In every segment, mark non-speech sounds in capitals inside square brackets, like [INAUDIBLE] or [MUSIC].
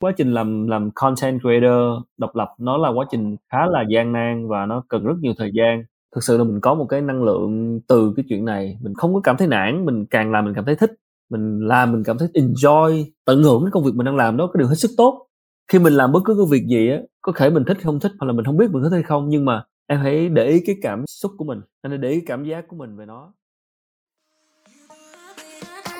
quá trình làm làm content creator độc lập nó là quá trình khá là gian nan và nó cần rất nhiều thời gian. Thực sự là mình có một cái năng lượng từ cái chuyện này, mình không có cảm thấy nản, mình càng làm mình cảm thấy thích, mình làm mình cảm thấy enjoy, tận hưởng cái công việc mình đang làm đó, cái điều hết sức tốt. Khi mình làm bất cứ cái việc gì á, có thể mình thích không thích, hoặc là mình không biết mình thích hay không, nhưng mà em hãy để ý cái cảm xúc của mình anh hãy để ý cảm giác của mình về nó.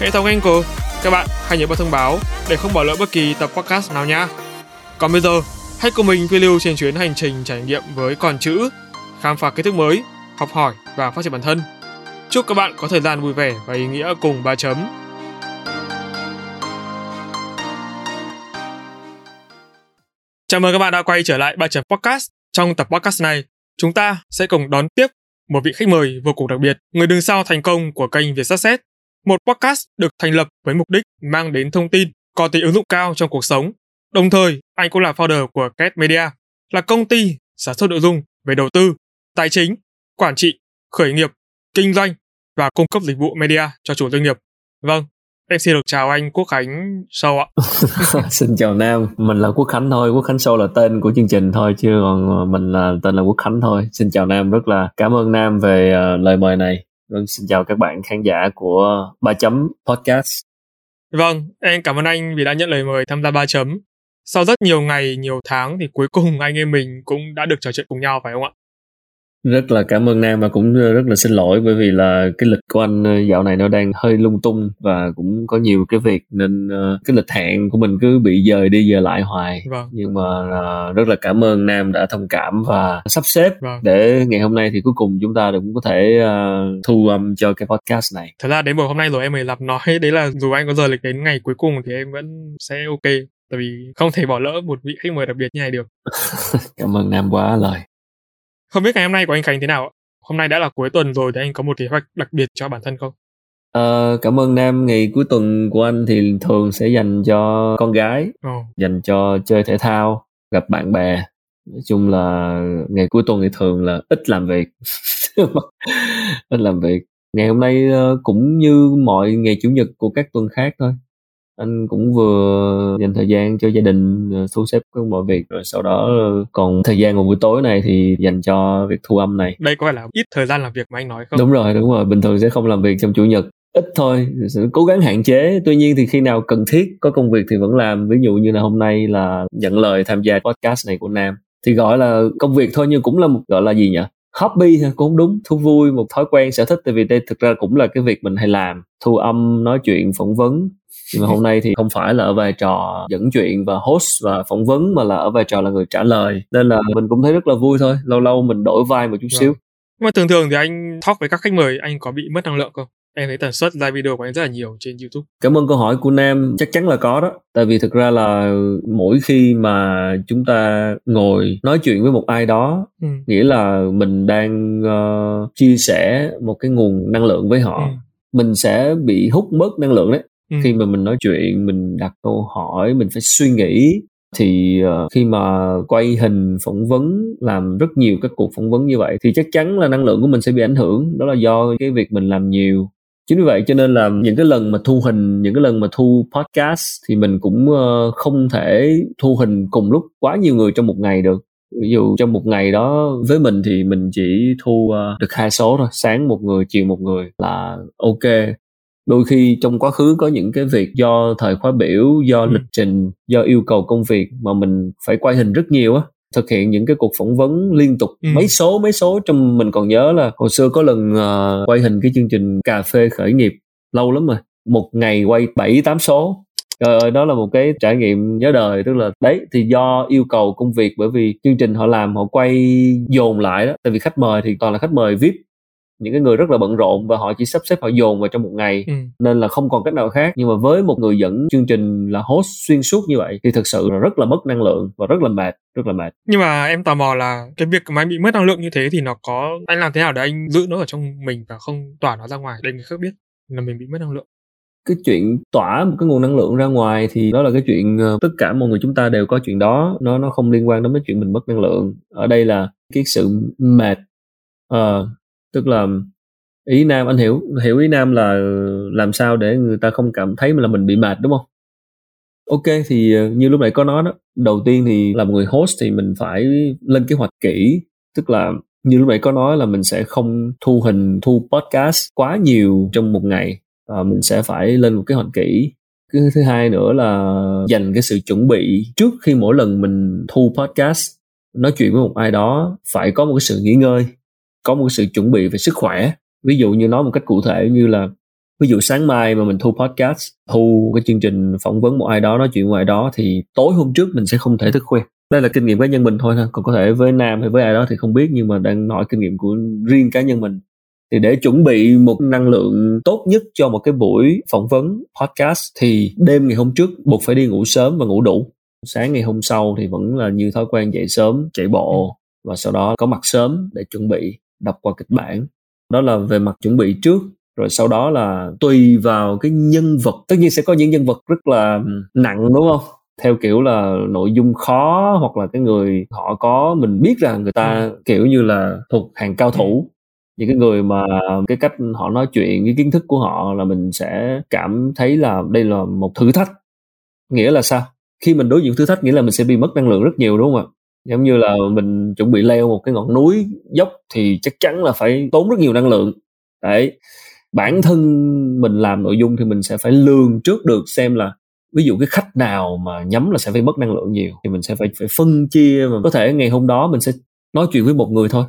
hệ thống Anchor các bạn hãy nhớ bật thông báo để không bỏ lỡ bất kỳ tập podcast nào nha. Còn bây giờ, hãy cùng mình phiêu lưu trên chuyến hành trình trải nghiệm với con chữ, khám phá kiến thức mới, học hỏi và phát triển bản thân. Chúc các bạn có thời gian vui vẻ và ý nghĩa cùng ba chấm. Chào mừng các bạn đã quay trở lại ba chấm podcast. Trong tập podcast này, chúng ta sẽ cùng đón tiếp một vị khách mời vô cùng đặc biệt, người đứng sau thành công của kênh Việt một podcast được thành lập với mục đích mang đến thông tin có tính ứng dụng cao trong cuộc sống. Đồng thời, anh cũng là founder của Cat Media, là công ty sản xuất nội dung về đầu tư, tài chính, quản trị, khởi nghiệp, kinh doanh và cung cấp dịch vụ media cho chủ doanh nghiệp. Vâng, em xin được chào anh Quốc Khánh Sâu ạ. [LAUGHS] [LAUGHS] xin chào Nam, mình là Quốc Khánh thôi, Quốc Khánh Sâu là tên của chương trình thôi chứ còn mình là tên là Quốc Khánh thôi. Xin chào Nam, rất là cảm ơn Nam về uh, lời mời này. Vâng, xin chào các bạn khán giả của Ba Chấm Podcast. Vâng, em cảm ơn anh vì đã nhận lời mời tham gia Ba Chấm. Sau rất nhiều ngày, nhiều tháng thì cuối cùng anh em mình cũng đã được trò chuyện cùng nhau phải không ạ? Rất là cảm ơn nam và cũng rất là xin lỗi bởi vì là cái lịch của anh ờ, dạo này nó đang hơi lung tung và cũng có nhiều cái việc nên ờ, cái lịch hẹn của mình cứ bị dời đi dời lại hoài. Vâng. nhưng mà ờ, rất là cảm ơn nam đã thông cảm và sắp xếp vâng. để ngày hôm nay thì cuối cùng chúng ta cũng có thể thu âm cho cái podcast này. Thật ra đến buổi hôm nay rồi em mới lập nói đấy là dù anh có giờ lịch đến ngày cuối cùng thì em vẫn sẽ ok. Tại vì không thể bỏ lỡ một vị khách mời đặc biệt như này được. [LAUGHS] Cảm ơn nam quá lời không biết ngày hôm nay của anh Khánh thế nào ạ? Hôm nay đã là cuối tuần rồi thì anh có một kế hoạch đặc biệt cho bản thân không? Ờ, cảm ơn Nam. Ngày cuối tuần của anh thì thường sẽ dành cho con gái, oh. dành cho chơi thể thao, gặp bạn bè. Nói chung là ngày cuối tuần thì thường là ít làm việc. [LAUGHS] ít làm việc. Ngày hôm nay ờ, cũng như mọi ngày chủ nhật của các tuần khác thôi anh cũng vừa dành thời gian cho gia đình thu xếp các mọi việc rồi sau đó còn thời gian vào buổi tối này thì dành cho việc thu âm này. Đây có phải là ít thời gian làm việc mà anh nói không? Đúng rồi đúng rồi bình thường sẽ không làm việc trong chủ nhật ít thôi sẽ cố gắng hạn chế. Tuy nhiên thì khi nào cần thiết có công việc thì vẫn làm. Ví dụ như là hôm nay là nhận lời tham gia podcast này của nam thì gọi là công việc thôi nhưng cũng là một gọi là gì nhỉ? Hobby cũng không đúng thú vui một thói quen sở thích. Tại vì đây thực ra cũng là cái việc mình hay làm thu âm nói chuyện phỏng vấn nhưng mà hôm nay thì không phải là ở vai trò dẫn chuyện và host và phỏng vấn mà là ở vai trò là người trả lời nên là mình cũng thấy rất là vui thôi lâu lâu mình đổi vai một chút xíu vâng. nhưng mà thường thường thì anh talk với các khách mời anh có bị mất năng lượng không em thấy tần suất live video của anh rất là nhiều trên YouTube. Cảm ơn câu hỏi của Nam, chắc chắn là có đó. Tại vì thực ra là mỗi khi mà chúng ta ngồi nói chuyện với một ai đó, ừ. nghĩa là mình đang uh, chia sẻ một cái nguồn năng lượng với họ. Ừ. Mình sẽ bị hút mất năng lượng đấy. Ừ. Khi mà mình nói chuyện, mình đặt câu hỏi, mình phải suy nghĩ thì uh, khi mà quay hình phỏng vấn làm rất nhiều các cuộc phỏng vấn như vậy thì chắc chắn là năng lượng của mình sẽ bị ảnh hưởng. Đó là do cái việc mình làm nhiều. Chính vì vậy cho nên là những cái lần mà thu hình những cái lần mà thu podcast thì mình cũng uh, không thể thu hình cùng lúc quá nhiều người trong một ngày được. Ví dụ trong một ngày đó với mình thì mình chỉ thu uh, được hai số thôi sáng một người chiều một người là ok đôi khi trong quá khứ có những cái việc do thời khóa biểu do ừ. lịch trình do yêu cầu công việc mà mình phải quay hình rất nhiều á thực hiện những cái cuộc phỏng vấn liên tục ừ. mấy số mấy số. Trong mình còn nhớ là hồi xưa có lần uh, quay hình cái chương trình cà phê khởi nghiệp lâu lắm rồi một ngày quay bảy tám số. Trời ơi đó là một cái trải nghiệm nhớ đời. Tức là đấy thì do yêu cầu công việc bởi vì chương trình họ làm họ quay dồn lại đó. Tại vì khách mời thì toàn là khách mời vip những cái người rất là bận rộn và họ chỉ sắp xếp họ dồn vào trong một ngày. Ừ. nên là không còn cách nào khác. Nhưng mà với một người dẫn chương trình là host xuyên suốt như vậy thì thực sự là rất là mất năng lượng và rất là mệt rất là mệt. Nhưng mà em tò mò là cái việc mà anh bị mất năng lượng như thế thì nó có anh làm thế nào để anh giữ nó ở trong mình và không tỏa nó ra ngoài để người khác biết là mình bị mất năng lượng? Cái chuyện tỏa một cái nguồn năng lượng ra ngoài thì đó là cái chuyện uh, tất cả mọi người chúng ta đều có chuyện đó. Nó nó không liên quan đến cái chuyện mình mất năng lượng. Ở đây là cái sự mệt uh, tức là ý nam anh hiểu hiểu ý nam là làm sao để người ta không cảm thấy là mình bị mệt đúng không? Ok thì ờ, như lúc nãy có nói đó đầu tiên thì làm người host thì mình phải lên kế hoạch kỹ. Tức là như lúc nãy có nói là mình sẽ không thu hình thu podcast quá nhiều trong một ngày à, mình sẽ phải lên một kế hoạch kỹ. Cái thứ hai nữa là dành cái sự chuẩn bị trước khi mỗi lần mình thu podcast nói chuyện với một ai đó phải có một cái sự nghỉ ngơi có một sự chuẩn bị về sức khỏe. Ví dụ như nói một cách cụ thể như là, ví dụ sáng mai mà mình thu podcast, thu cái chương trình phỏng vấn một ai đó, nói chuyện ngoài đó, thì tối hôm trước mình sẽ không thể thức khuya. Đây là kinh nghiệm cá nhân mình thôi còn có thể với nam hay với ai đó thì không biết, nhưng mà đang nói kinh nghiệm của riêng cá nhân mình. Thì để chuẩn bị một năng lượng tốt nhất cho một cái buổi phỏng vấn podcast thì đêm ngày hôm trước buộc phải đi ngủ sớm và ngủ đủ. Sáng ngày hôm sau thì vẫn là như thói quen dậy sớm, chạy bộ và sau đó có mặt sớm để chuẩn bị đọc qua kịch bản. Đó là về mặt chuẩn bị trước, rồi sau đó là tùy vào cái nhân vật. Tất nhiên sẽ có những nhân vật rất là nặng, đúng không? Theo kiểu là nội dung khó, hoặc là cái người họ có mình biết rằng người ta ừ. kiểu như là thuộc hàng cao thủ. Những cái người mà cái cách họ nói chuyện, cái kiến thức của họ là mình sẽ cảm thấy là đây là một thử thách. Nghĩa là sao? Khi mình đối diện thử thách, nghĩa là mình sẽ bị mất năng lượng rất nhiều, đúng không ạ? Giống như là mình chuẩn bị leo một cái ngọn núi dốc thì chắc chắn là phải tốn rất nhiều năng lượng. Đấy. Bản thân mình làm nội dung thì mình sẽ phải lường trước được xem là ví dụ cái khách nào mà nhắm là sẽ phải mất năng lượng nhiều, thì mình sẽ phải phải phân chia mà có thể ngày hôm đó mình sẽ nói chuyện với một người thôi.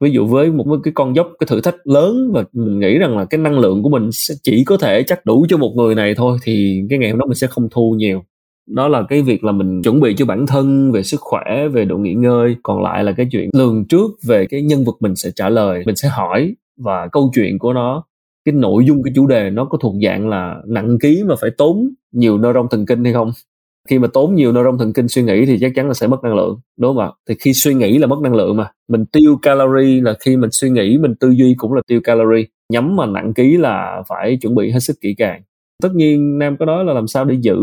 Ví dụ với một cái con dốc, cái thử thách lớn và mình nghĩ rằng là cái năng lượng của mình sẽ chỉ có thể chắc đủ cho một người này thôi thì cái ngày hôm đó mình sẽ không thu nhiều đó là cái việc là mình chuẩn bị cho bản thân về sức khỏe, về độ nghỉ ngơi. Còn lại là cái chuyện lường trước về cái nhân vật mình sẽ trả lời, mình sẽ hỏi và câu chuyện của nó, cái nội dung, cái chủ đề nó có thuộc dạng là nặng ký mà phải tốn nhiều neuron thần kinh hay không? Khi mà tốn nhiều neuron thần kinh suy nghĩ thì chắc chắn là sẽ mất năng lượng, đúng không ạ? Thì khi suy nghĩ là mất năng lượng mà, mình tiêu calorie là khi mình suy nghĩ, mình tư duy cũng là tiêu calorie. Nhắm mà nặng ký là phải chuẩn bị hết sức kỹ càng tất nhiên nam có nói là làm sao để giữ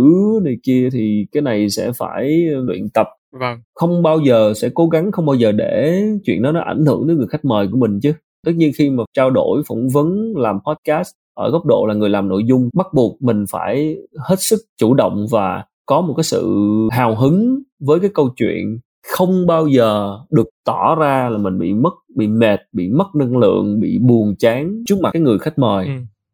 này kia thì cái này sẽ phải luyện tập vâng. không bao giờ sẽ cố gắng không bao giờ để chuyện đó nó ảnh hưởng đến người khách mời của mình chứ tất nhiên khi mà trao đổi phỏng vấn làm podcast ở góc độ là người làm nội dung bắt buộc mình phải hết sức chủ động và có một cái sự hào hứng với cái câu chuyện không bao giờ được tỏ ra là mình bị mất bị mệt bị mất năng lượng bị buồn chán trước mặt cái người khách mời ừ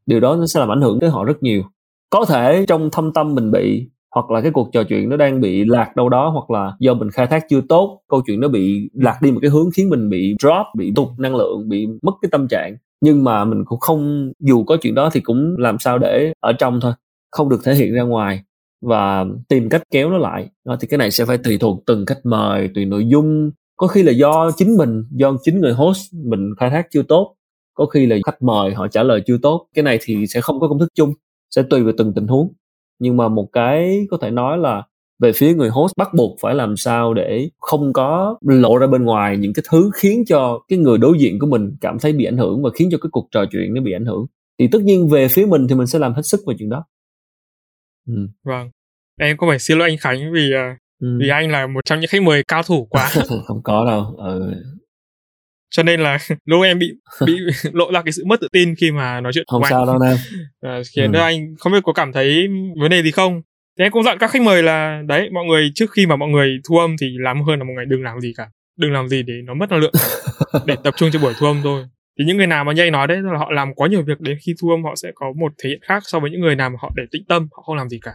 điều đó nó sẽ làm ảnh hưởng tới họ rất nhiều. Có thể trong thâm tâm mình bị hoặc là cái cuộc trò chuyện nó đang bị lạc đâu đó hoặc là do mình khai thác chưa tốt câu chuyện nó bị lạc đi một cái hướng khiến mình bị drop bị tụt năng lượng bị mất cái tâm trạng. Nhưng mà mình cũng không dù có chuyện đó thì cũng làm sao để ở trong thôi không được thể hiện ra ngoài. Và tìm cách kéo nó lại đó, thì cái này sẽ phải tùy thuộc từng khách mời tùy nội dung. Có khi là do chính mình do chính người host mình khai thác chưa tốt có khi là khách mời họ trả lời chưa tốt cái này thì sẽ không có công thức chung sẽ tùy vào từng tình huống nhưng mà một cái có thể nói là về phía người host bắt buộc phải làm sao để không có lộ ra bên ngoài những cái thứ khiến cho cái người đối diện của mình cảm thấy bị ảnh hưởng và khiến cho cái cuộc trò chuyện nó bị ảnh hưởng thì tất nhiên về phía mình thì mình sẽ làm hết sức về chuyện đó ừ. vâng em có phải xin lỗi anh Khánh vì uh, ừ. vì anh là một trong những khách mời cao thủ quá [LAUGHS] không có đâu ừ. Cho nên là [LAUGHS] lúc em bị [LAUGHS] bị [LAUGHS] lộ ra cái sự mất tự tin khi mà nói chuyện không sao đâu nam. À, khiến ừ. anh không biết có cảm thấy vấn đề gì không. Thế em cũng dặn các khách mời là đấy mọi người trước khi mà mọi người thu âm thì làm hơn là mọi người đừng làm gì cả. Đừng làm gì để nó mất năng lượng. Để tập trung cho buổi thu âm thôi. Thì những người nào mà nhây nói đấy là họ làm quá nhiều việc đến khi thu âm họ sẽ có một thể hiện khác so với những người nào mà họ để tĩnh tâm họ không làm gì cả.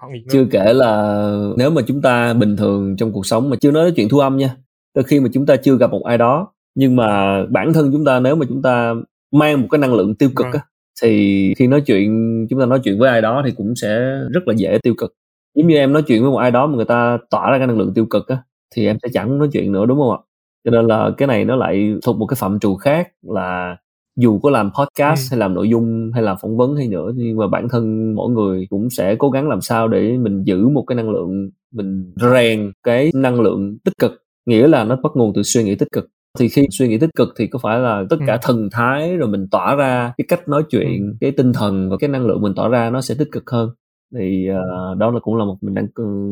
Họ nghỉ ngơi. chưa kể là nếu mà chúng ta bình thường trong cuộc sống mà chưa nói chuyện thu âm nha đôi khi mà chúng ta chưa gặp một ai đó nhưng mà bản thân chúng ta nếu mà chúng ta mang một cái năng lượng tiêu cực à. á thì khi nói chuyện chúng ta nói chuyện với ai đó thì cũng sẽ rất là dễ tiêu cực giống như em nói chuyện với một ai đó mà người ta tỏa ra cái năng lượng tiêu cực á thì em sẽ chẳng nói chuyện nữa đúng không ạ cho nên là cái này nó lại thuộc một cái phạm trù khác là dù có làm podcast ừ. hay làm nội dung hay làm phỏng vấn hay nữa nhưng mà bản thân mỗi người cũng sẽ cố gắng làm sao để mình giữ một cái năng lượng mình rèn cái năng lượng tích cực nghĩa là nó bắt nguồn từ suy nghĩ tích cực thì khi suy nghĩ tích cực thì có phải là tất cả ừ. thần thái rồi mình tỏa ra cái cách nói chuyện ừ. cái tinh thần và cái năng lượng mình tỏa ra nó sẽ tích cực hơn. Thì uh, đó là cũng là một mình đang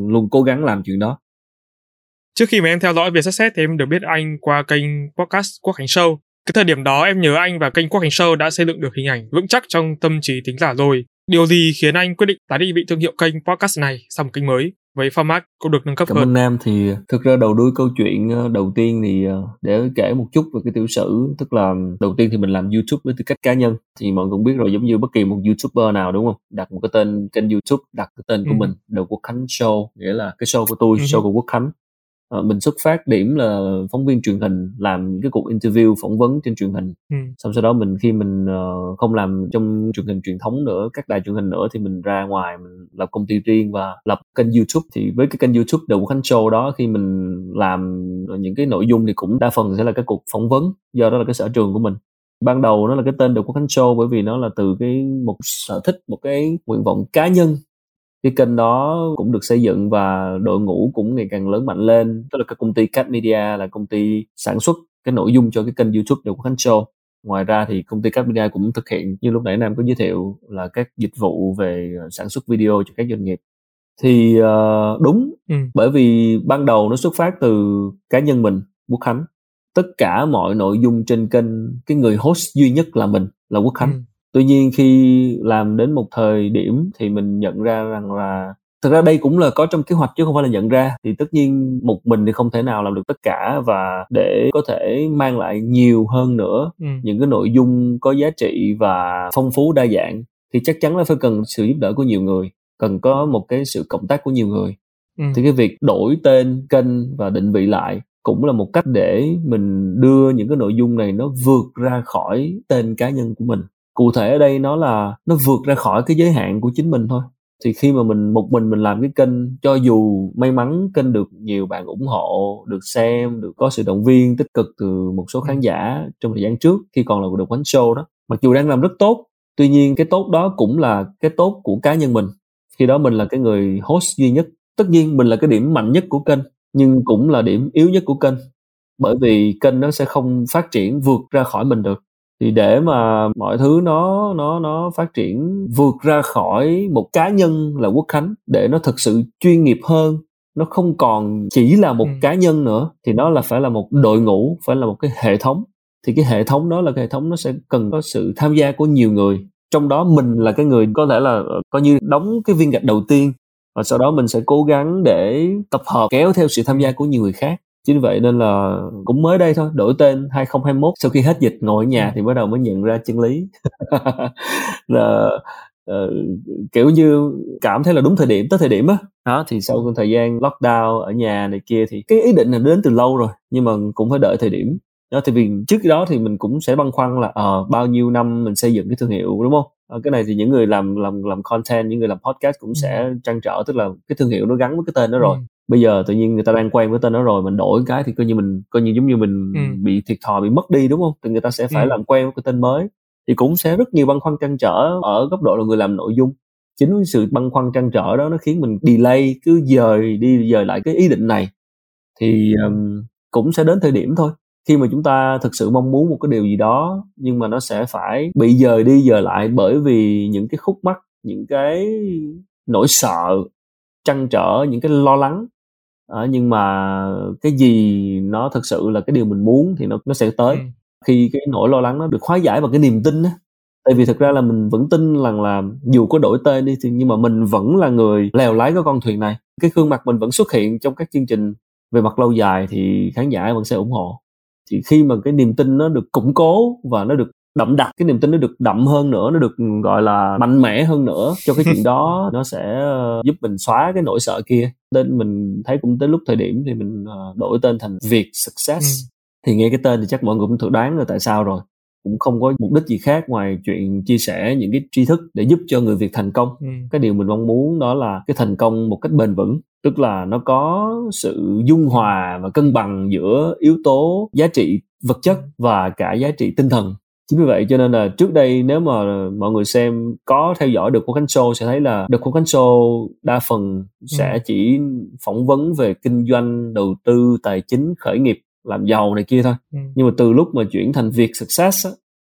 luôn cố gắng làm chuyện đó. Trước khi mà em theo dõi việc xét thì em được biết anh qua kênh podcast Quốc Khánh Show. Cái thời điểm đó em nhớ anh và kênh Quốc Khánh Show đã xây dựng được hình ảnh vững chắc trong tâm trí tính giả rồi. Điều gì khiến anh quyết định tái định vị thương hiệu kênh podcast này sang một kênh mới với format cũng được nâng cấp Cảm hơn. ơn Nam thì thực ra đầu đuôi câu chuyện ờ, đầu tiên thì ờ, để kể một chút về cái tiểu sử tức là đầu tiên thì mình làm YouTube với tư cách cá nhân thì mọi người cũng biết rồi giống như bất kỳ một YouTuber nào đúng không đặt một cái tên kênh YouTube đặt cái tên của ừ. mình đầu Quốc Khánh Show nghĩa là cái show của tôi ừ. show của Quốc Khánh uh, mình xuất phát điểm là phóng viên truyền hình làm những cái cuộc interview phỏng vấn trên truyền hình. Ừ. xong sau đó mình khi mình uh, không làm trong truyền hình truyền thống nữa các đài truyền hình nữa thì mình ra ngoài mình lập công ty riêng và lập kênh youtube. Thì với cái kênh youtube đầu khánh show đó khi mình làm những cái nội dung thì cũng đa phần sẽ là các cuộc phỏng vấn do đó là cái sở trường của mình. Ban đầu nó là cái tên được quốc khánh show bởi vì nó là từ cái một sở thích một cái nguyện vọng cá nhân cái kênh đó cũng được xây dựng và đội ngũ cũng ngày càng lớn mạnh lên. Tức là cái công ty Cat Media là công ty sản xuất cái nội dung cho cái kênh YouTube Điều Quốc Khánh Show. Ngoài ra thì công ty Cat Media cũng thực hiện như lúc nãy Nam có giới thiệu là các dịch vụ về sản xuất video cho các doanh nghiệp. Thì uh, đúng ừ. bởi vì ban đầu nó xuất phát từ cá nhân mình Quốc Khánh. Tất cả mọi nội dung trên kênh cái người host duy nhất là mình là Quốc Khánh. Ừ tuy nhiên khi làm đến một thời điểm thì mình nhận ra rằng là thực ra đây cũng là có trong kế hoạch chứ không phải là nhận ra thì tất nhiên một mình thì không thể nào làm được tất cả và để có thể mang lại nhiều hơn nữa ừ. những cái nội dung có giá trị và phong phú đa dạng thì chắc chắn là phải cần sự giúp đỡ của nhiều người cần có một cái sự cộng tác của nhiều người ừ. thì cái việc đổi tên kênh và định vị lại cũng là một cách để mình đưa những cái nội dung này nó vượt ra khỏi tên cá nhân của mình cụ thể ở đây nó là nó vượt ra khỏi cái giới hạn của chính mình thôi. Thì khi mà mình, một mình mình làm cái kênh, cho dù may mắn kênh được nhiều bạn ủng hộ, được xem, được có sự động viên tích cực từ một số khán giả trong thời gian trước, khi còn là một được quán show đó, mặc dù đang làm rất tốt, tuy nhiên cái tốt đó cũng là cái tốt của cá nhân mình. Khi đó mình là cái người host duy nhất. Tất nhiên mình là cái điểm mạnh nhất của kênh, nhưng cũng là điểm yếu nhất của kênh, bởi vì kênh nó sẽ không phát triển vượt ra khỏi mình được thì để mà mọi thứ nó nó nó phát triển vượt ra khỏi một cá nhân là quốc khánh để nó thực sự chuyên nghiệp hơn nó không còn chỉ là một ừ. cá nhân nữa thì nó là phải là một đội ngũ phải là một cái hệ thống. Thì cái hệ thống đó là cái hệ thống nó sẽ cần có sự tham gia của nhiều người. Trong đó mình là cái người có thể là ờ, coi như đóng cái viên gạch đầu tiên. Và sau đó mình sẽ cố gắng để tập hợp kéo theo sự tham gia của nhiều người khác chính vậy nên là cũng mới đây thôi đổi tên 2021 sau khi hết dịch ngồi ở nhà ừ. thì bắt đầu mới nhận ra chân lý. [LAUGHS] Là uh, kiểu như cảm thấy là đúng thời điểm tới thời điểm á. Đó thì sau thời gian lockdown ở nhà này kia thì cái ý định là đến từ lâu rồi nhưng mà cũng phải đợi thời điểm. Đó thì vì trước đó thì mình cũng sẽ băn khoăn là uh, bao nhiêu năm mình xây dựng cái thương hiệu đúng không? Uh, cái này thì những người làm làm làm content những người làm podcast cũng sẽ ừ. trăn trở tức là cái thương hiệu nó gắn với cái tên đó rồi. ừ bây giờ tự nhiên người ta đang quen với tên đó rồi mình đổi cái thì coi như mình coi như giống như mình ừ. bị thiệt thòi bị mất đi đúng không? Thì người ta sẽ phải ừ. làm quen với cái tên mới. Thì cũng sẽ rất nhiều băn khoăn trăn trở ở góc độ là người làm nội dung. Chính sự băn khoăn trăn trở đó nó khiến mình delay cứ dời đi dời lại cái ý định này. Thì um, cũng sẽ đến thời điểm thôi. Khi mà chúng ta thực sự mong muốn một cái điều gì đó nhưng mà nó sẽ phải bị dời đi dời lại bởi vì những cái khúc mắc những cái nỗi sợ trăn trở những cái lo lắng à, nhưng mà cái gì nó thực sự là cái điều mình muốn thì nó nó sẽ tới. Ừ. khi cái nỗi lo lắng nó được hóa giải bằng cái niềm tin á. Tại vì thực ra là mình vẫn tin rằng là dù có đổi tên đi thì nhưng mà mình vẫn là người lèo lái cái con thuyền này. Cái gương mặt mình vẫn xuất hiện trong các chương trình về mặt lâu dài thì khán giả vẫn sẽ ủng hộ. Thì khi mà cái niềm tin nó được củng cố và nó được đậm đặc cái niềm tin nó được đậm hơn nữa nó được gọi là mạnh mẽ hơn nữa cho cái chuyện [LAUGHS] đó nó sẽ ờ, giúp mình xóa cái nỗi sợ kia nên mình thấy cũng tới lúc thời điểm thì mình ờ, đổi tên thành Việt Success ừ. thì nghe cái tên thì chắc mọi người cũng thử đoán là tại sao rồi cũng không có mục đích gì khác ngoài chuyện chia sẻ những cái tri thức để giúp cho người Việt thành công. Ừ. Cái điều mình mong muốn đó là cái thành công một cách bền vững, tức là nó có sự dung hòa và cân bằng giữa yếu tố giá trị vật chất và cả giá trị tinh thần chính vì vậy cho nên là trước đây nếu mà mọi người xem có theo dõi được cuộc khánh show sẽ thấy là được cuộc khánh show đa phần sẽ ừ. chỉ phỏng vấn về kinh doanh đầu tư tài chính khởi nghiệp làm giàu này kia thôi ừ. nhưng mà từ lúc mà chuyển thành việc success á,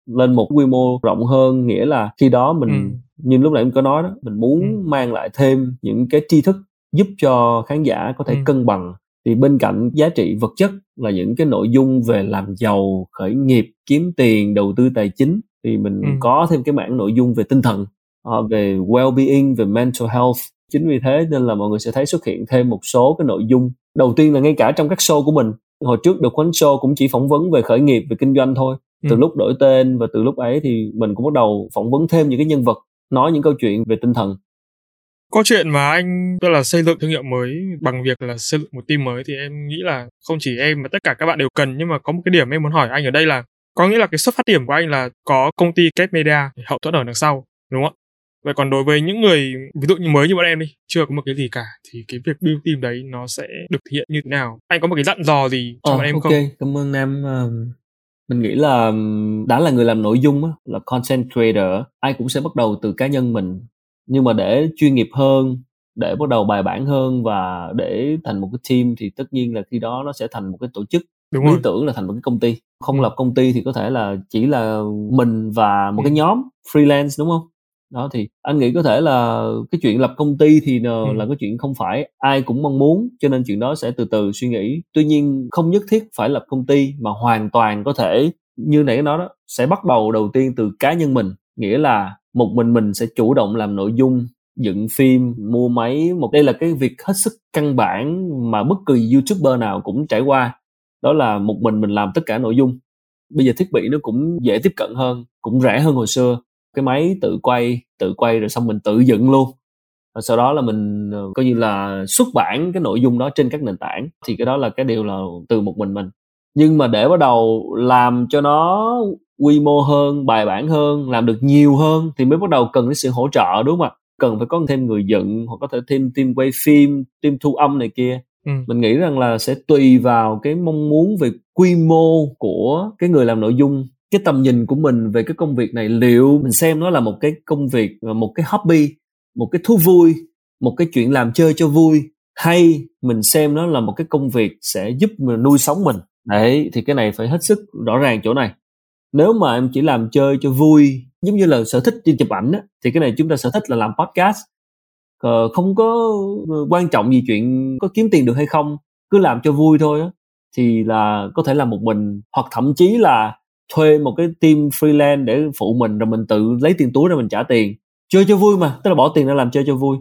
lên một quy mô rộng hơn nghĩa là khi đó mình ừ. như lúc nãy em có nói đó mình muốn ừ. mang lại thêm những cái tri thức giúp cho khán giả có thể ừ. cân bằng thì bên cạnh giá trị vật chất là những cái nội dung về làm giàu khởi nghiệp kiếm tiền đầu tư tài chính thì mình ừ. có thêm cái mảng nội dung về tinh thần uh, về well-being về mental health chính vì thế nên là mọi người sẽ thấy xuất hiện thêm một số cái nội dung đầu tiên là ngay cả trong các show của mình hồi trước được quán show cũng chỉ phỏng vấn về khởi nghiệp về kinh doanh thôi từ ừ. lúc đổi tên và từ lúc ấy thì mình cũng bắt đầu phỏng vấn thêm những cái nhân vật nói những câu chuyện về tinh thần câu chuyện mà anh tức là xây dựng thương hiệu mới bằng việc là xây dựng một team mới thì em nghĩ là không chỉ em mà tất cả các bạn đều cần. Nhưng mà có một cái điểm em muốn hỏi anh ở đây là có nghĩa là cái xuất phát điểm của anh là có công ty Cap Media hậu thuẫn ở đằng sau đúng không ạ? Vậy còn đối với những người ví dụ như mới như bọn em đi chưa có một cái gì cả thì cái việc build team đấy nó sẽ được thực hiện như thế nào? Anh có một cái dặn dò gì cho ờ, bọn em okay. không? cảm ơn nam mình nghĩ là đã là người làm nội dung là content creator ai cũng sẽ bắt đầu từ cá nhân mình nhưng mà để chuyên nghiệp hơn để bắt đầu bài bản hơn và để thành một cái team thì tất nhiên là khi đó nó sẽ thành một cái tổ chức Đúng lý rồi. tưởng là thành một cái công ty không ừ. lập công ty thì có thể là chỉ là mình và một ừ. cái nhóm freelance đúng không đó thì anh nghĩ có thể là cái chuyện lập công ty thì ừ. là cái chuyện không phải ai cũng mong muốn cho nên chuyện đó sẽ từ từ suy nghĩ tuy nhiên không nhất thiết phải lập công ty mà hoàn toàn có thể như nãy nói đó sẽ bắt đầu đầu tiên từ cá nhân mình nghĩa là một mình mình sẽ chủ động làm nội dung, dựng phim, mua máy. Một, đây là cái việc hết sức căn bản mà bất kỳ youtuber nào cũng trải qua. Đó là một mình mình làm tất cả nội dung. Bây giờ thiết bị nó cũng dễ tiếp cận hơn, cũng rẻ hơn hồi xưa. Cái máy tự quay tự quay rồi xong mình tự dựng luôn. Rồi sau đó là mình ờ, coi như là xuất bản cái nội dung đó trên các nền tảng. Thì cái đó là cái điều là từ một mình mình nhưng mà để bắt đầu làm cho nó quy mô hơn bài bản hơn làm được nhiều hơn thì mới bắt đầu cần cái sự hỗ trợ đúng không ạ? Cần phải có thêm người dựng hoặc có thể thêm team quay phim team thu âm này kia. Ừ. mình nghĩ rằng là sẽ tùy vào cái mong muốn về quy mô của cái người làm nội dung cái tầm nhìn của mình về cái công việc này. Liệu mình xem nó là một cái công việc một cái hobby một cái thú vui một cái chuyện làm chơi cho vui hay mình xem nó là một cái công việc sẽ giúp mình nuôi sống mình đấy thì cái này phải hết sức rõ ràng chỗ này. Nếu mà em chỉ làm chơi cho vui giống như là sở thích trên chụp ảnh á, thì cái này chúng ta sở thích là làm podcast. Ờ, không có ờ, quan trọng gì chuyện có kiếm tiền được hay không cứ làm cho vui thôi á thì là có thể làm một mình. Hoặc thậm chí là thuê một cái team freelance để phụ mình rồi mình tự lấy tiền túi ra mình trả tiền. Chơi cho vui mà tức là bỏ tiền ra làm chơi cho vui.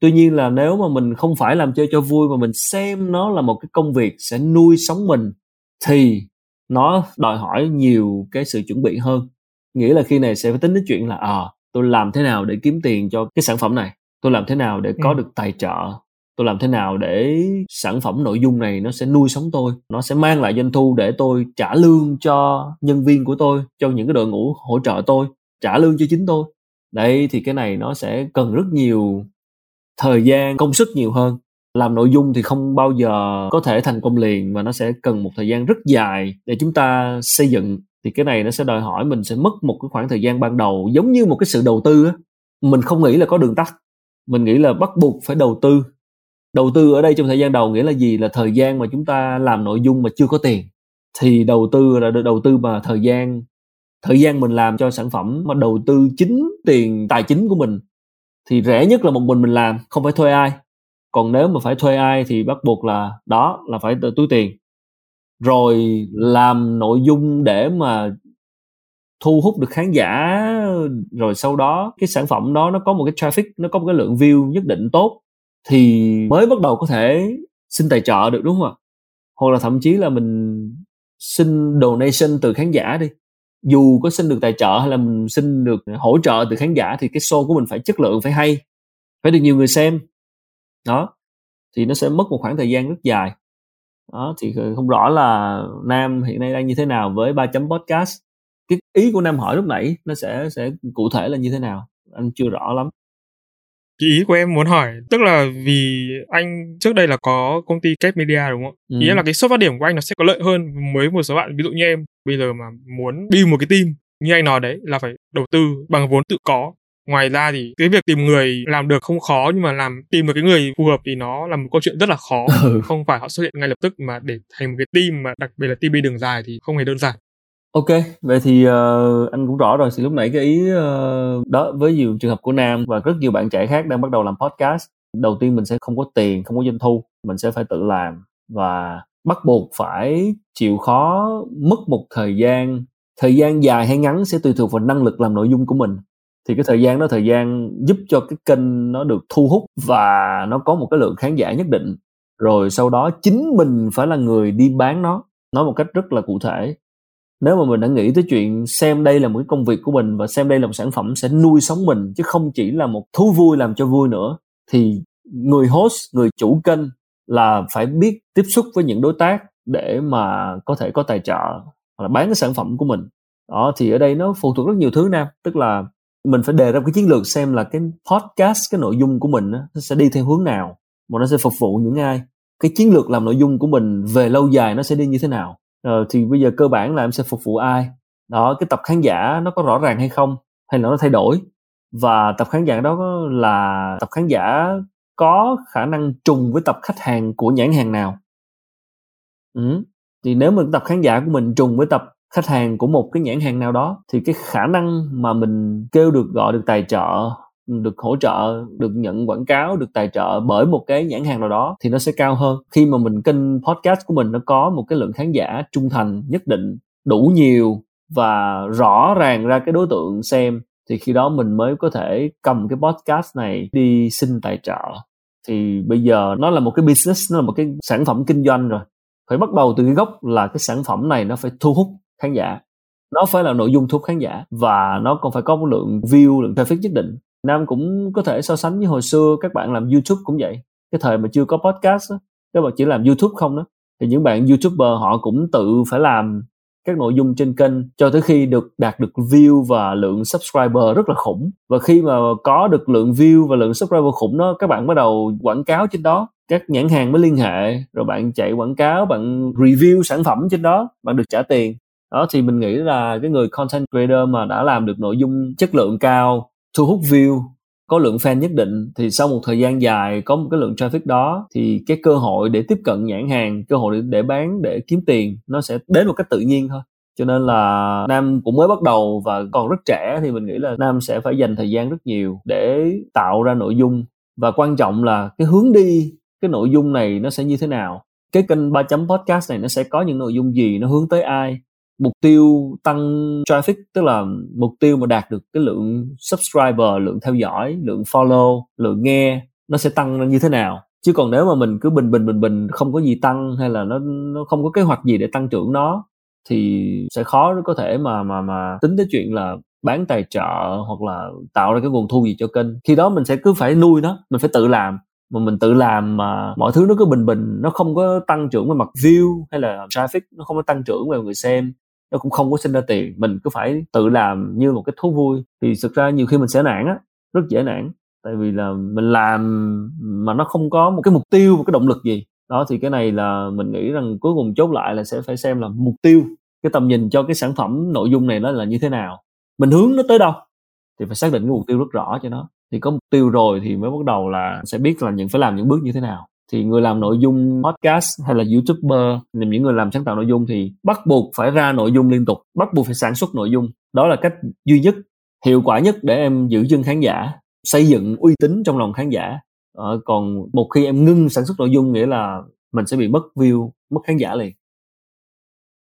Tuy nhiên là nếu mà mình không phải làm chơi cho vui mà mình xem nó là một cái công việc sẽ nuôi sống mình thì nó đòi hỏi nhiều cái sự chuẩn bị hơn. Nghĩa là khi này sẽ phải tính đến chuyện là à tôi làm thế nào để kiếm tiền cho cái sản phẩm này? Tôi làm thế nào để có ừ. được tài trợ? Tôi làm thế nào để sản phẩm nội dung này nó sẽ nuôi sống tôi? Nó sẽ mang lại doanh thu để tôi trả lương cho nhân viên của tôi cho những cái đội ngũ hỗ trợ tôi trả lương cho chính tôi? Đây thì cái này nó sẽ cần rất nhiều thời gian công sức nhiều hơn làm nội dung thì không bao giờ có thể thành công liền mà nó sẽ cần một thời gian rất dài để chúng ta xây dựng. Thì cái này nó sẽ đòi hỏi mình sẽ mất một cái khoảng thời gian ban đầu, giống như một cái sự đầu tư á. Mình không nghĩ là có đường tắt. Mình nghĩ là bắt buộc phải đầu tư. Đầu tư ở đây trong thời gian đầu nghĩa là gì? Là thời gian mà chúng ta làm nội dung mà chưa có tiền. Thì đầu tư là đầu tư mà thời gian. Thời gian mình làm cho sản phẩm mà đầu tư chính tiền, tài chính của mình thì rẻ nhất là một mình mình làm, không phải thuê ai còn nếu mà phải thuê ai thì bắt buộc là, đó, là phải tự túi tiền. Rồi làm nội dung để mà thu hút được khán giả, rồi sau đó cái sản phẩm đó nó có một cái traffic, nó có một cái lượng view nhất định tốt thì mới bắt đầu có thể xin tài trợ được, đúng không ạ? Hoặc là thậm chí là mình xin donation từ khán giả đi. Dù có xin được tài trợ hay là mình xin được hỗ trợ từ khán giả thì cái show của mình phải chất lượng, phải hay, phải được nhiều người xem đó thì nó sẽ mất một khoảng thời gian rất dài. Đó thì không rõ là nam hiện nay đang như thế nào với ba chấm podcast. Cái ý của nam hỏi lúc nãy nó sẽ sẽ cụ thể là như thế nào? Anh chưa rõ lắm. Cái ý của em muốn hỏi tức là vì anh trước đây là có công ty Cap Media đúng không? Ừ. Ý là cái xuất phát điểm của anh nó sẽ có lợi hơn với một số bạn ví dụ như em. Bây giờ mà muốn build một cái team như anh nói đấy là phải đầu tư bằng vốn tự có ngoài ra thì cái việc tìm người làm được không khó nhưng mà làm tìm được cái người phù hợp thì nó là một câu chuyện rất là khó [LAUGHS] ừ. không phải họ xuất hiện ngay lập tức mà để thành một cái team mà đặc biệt là team đường dài thì không hề đơn giản Ok, vậy thì uh, anh cũng rõ rồi. Thì lúc nãy cái ý uh, đó với nhiều trường hợp của Nam và rất nhiều bạn trẻ khác đang bắt đầu làm podcast. Đầu tiên mình sẽ không có tiền, không có doanh thu, mình sẽ phải tự làm và bắt buộc phải chịu khó mất một thời gian thời gian dài hay ngắn sẽ tùy thuộc vào năng lực làm nội dung của mình thì cái thời gian đó, thời gian giúp cho cái kênh nó được thu hút và nó có một cái lượng khán giả nhất định. Rồi sau đó chính mình phải là người đi bán nó, nói một cách rất là cụ thể. Nếu mà mình đã nghĩ tới chuyện xem đây là một cái công việc của mình và xem đây là một sản phẩm sẽ nuôi sống mình, chứ không chỉ là một thú vui làm cho vui nữa, thì người host, người chủ kênh là phải biết tiếp xúc với những đối tác để mà có thể có tài trợ hoặc là bán cái sản phẩm của mình. Đó, thì ở đây nó phụ thuộc rất nhiều thứ, nam. Tức là mình phải đề ra cái chiến lược xem là cái podcast cái nội dung của mình nó sẽ đi theo hướng nào mà nó sẽ phục vụ những ai. Cái chiến lược làm nội dung của mình về lâu dài nó sẽ đi như thế nào. Ờ, thì bây giờ cơ bản là em sẽ phục vụ ai? Đó cái tập khán giả nó có rõ ràng hay không? Hay là nó thay đổi? Và tập khán giả đó là tập khán giả có khả năng trùng với tập khách hàng của nhãn hàng nào? Ừ. thì nếu mà tập khán giả của mình trùng với tập khách hàng của một cái nhãn hàng nào đó, thì cái khả năng mà mình kêu được gọi được tài trợ, được hỗ trợ, được nhận quảng cáo, được tài trợ bởi một cái nhãn hàng nào đó thì nó sẽ cao hơn. Khi mà mình kênh podcast của mình nó có một cái lượng khán giả trung thành, nhất định, đủ nhiều và rõ ràng ra cái đối tượng xem, thì khi đó mình mới có thể cầm cái podcast này đi xin tài trợ. Thì bây giờ nó là một cái business, nó là một cái sản phẩm kinh doanh rồi. Phải bắt đầu từ cái gốc là cái sản phẩm này nó phải thu hút khán giả. Nó phải là nội dung thu hút khán giả và nó còn phải có một lượng view lượng traffic nhất định. Nam cũng có thể so sánh với hồi xưa các bạn làm youtube cũng vậy. Cái thời mà chưa có podcast đó, các bạn chỉ làm youtube không đó thì những bạn youtuber họ cũng tự phải làm các nội dung trên kênh cho tới khi được đạt được view và lượng subscriber rất là khủng. Và khi mà có được lượng view và lượng subscriber khủng đó các bạn bắt đầu quảng cáo trên đó. Các nhãn hàng mới liên hệ rồi bạn chạy quảng cáo bạn review sản phẩm trên đó bạn được trả tiền đó thì mình nghĩ là cái người content creator mà đã làm được nội dung chất lượng cao thu hút view có lượng fan nhất định thì sau một thời gian dài có một cái lượng traffic đó thì cái cơ hội để tiếp cận nhãn hàng cơ hội để, để bán để kiếm tiền nó sẽ đến một cách tự nhiên thôi. Cho nên là nam cũng mới bắt đầu và còn rất trẻ thì mình nghĩ là nam sẽ phải dành thời gian rất nhiều để tạo ra nội dung. Và quan trọng là cái hướng đi cái nội dung này nó sẽ như thế nào. Cái kênh ba chấm podcast này nó sẽ có những nội dung gì nó hướng tới ai mục tiêu tăng traffic, tức là mục tiêu mà đạt được cái lượng subscriber, lượng theo dõi, lượng follow, lượng nghe, nó sẽ tăng lên như thế nào? Chứ còn nếu mà mình cứ bình bình bình bình, không có gì tăng hay là nó nó không có kế hoạch gì để tăng trưởng nó, thì sẽ khó có thể mà mà mà tính tới chuyện là bán tài trợ hoặc là tạo ra cái nguồn thu gì cho kênh. Khi đó mình sẽ cứ phải nuôi nó, mình phải tự làm. Mà mình tự làm mà mọi thứ nó cứ bình bình, nó không có tăng trưởng về mặt view hay là traffic, nó không có tăng trưởng về người xem nó cũng không có sinh ra tiền. Mình cứ phải tự làm như một cái thú vui. Thì thực ra nhiều khi mình sẽ nản á, rất dễ nản. Tại vì là mình làm mà nó không có một cái mục tiêu, một cái động lực gì. Đó, thì cái này là mình nghĩ rằng cuối cùng chốt lại là sẽ phải xem là mục tiêu, cái tầm nhìn cho cái sản phẩm nội dung này nó là như thế nào. Mình hướng nó tới đâu thì phải xác định cái mục tiêu rất rõ cho nó. Thì có mục tiêu rồi thì mới bắt đầu là sẽ biết là những, phải làm những bước như thế nào thì người làm nội dung podcast hay là youtuber những người làm sáng tạo nội dung thì bắt buộc phải ra nội dung liên tục bắt buộc phải sản xuất nội dung. Đó là cách duy nhất hiệu quả nhất để em giữ chân khán giả xây dựng uy tín trong lòng khán giả. Ờ, còn một khi em ngưng sản xuất nội dung nghĩa là mình sẽ bị mất view mất khán giả liền.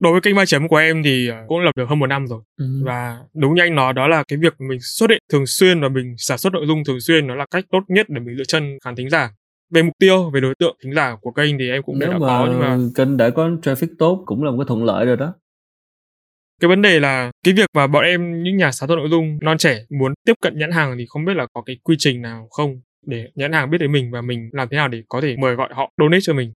Đối với kênh ba chấm của em thì ờ, cũng lập được hơn một năm rồi. Ừ. và đúng như anh nói đó là cái việc mình xuất hiện thường xuyên và mình sản xuất nội dung thường xuyên nó là cách tốt nhất để mình giữ chân khán thính giả về mục tiêu về đối tượng thính giả của kênh thì em cũng Nếu đã mà có nhưng mà kênh đã có traffic tốt cũng là một cái thuận lợi rồi đó. Cái vấn đề là cái việc mà bọn em những nhà sáng tạo nội dung non trẻ muốn tiếp cận nhãn hàng thì không biết là có cái quy trình nào không? Để nhãn hàng biết đến mình và mình làm thế nào để có thể mời gọi họ donate cho mình.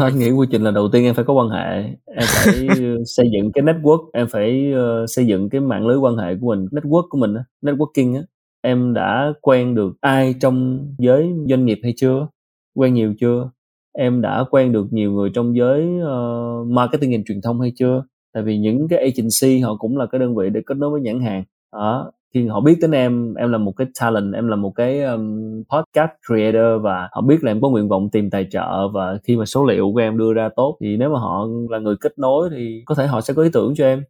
Anh [LAUGHS] nghĩ quy trình là đầu tiên em phải có quan hệ em phải [LAUGHS] xây dựng cái network em phải uh, xây dựng cái mạng lưới quan hệ của mình network của mình networking á em đã quen được ai trong giới doanh nghiệp hay chưa? Quen nhiều chưa? Em đã quen được nhiều người trong giới uh, marketing and truyền thông hay chưa? Tại vì những cái agency họ cũng là cái đơn vị để kết nối với nhãn hàng. Đó khi họ biết đến em em là một cái talent em là một cái um, podcast creator và họ biết là em có nguyện vọng tìm tài trợ và khi mà số liệu của em đưa ra tốt thì nếu mà họ là người kết nối thì có thể họ sẽ có ý tưởng cho em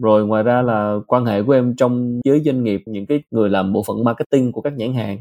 rồi ngoài ra là quan hệ của em trong giới doanh nghiệp, những cái người làm bộ phận marketing của các nhãn hàng.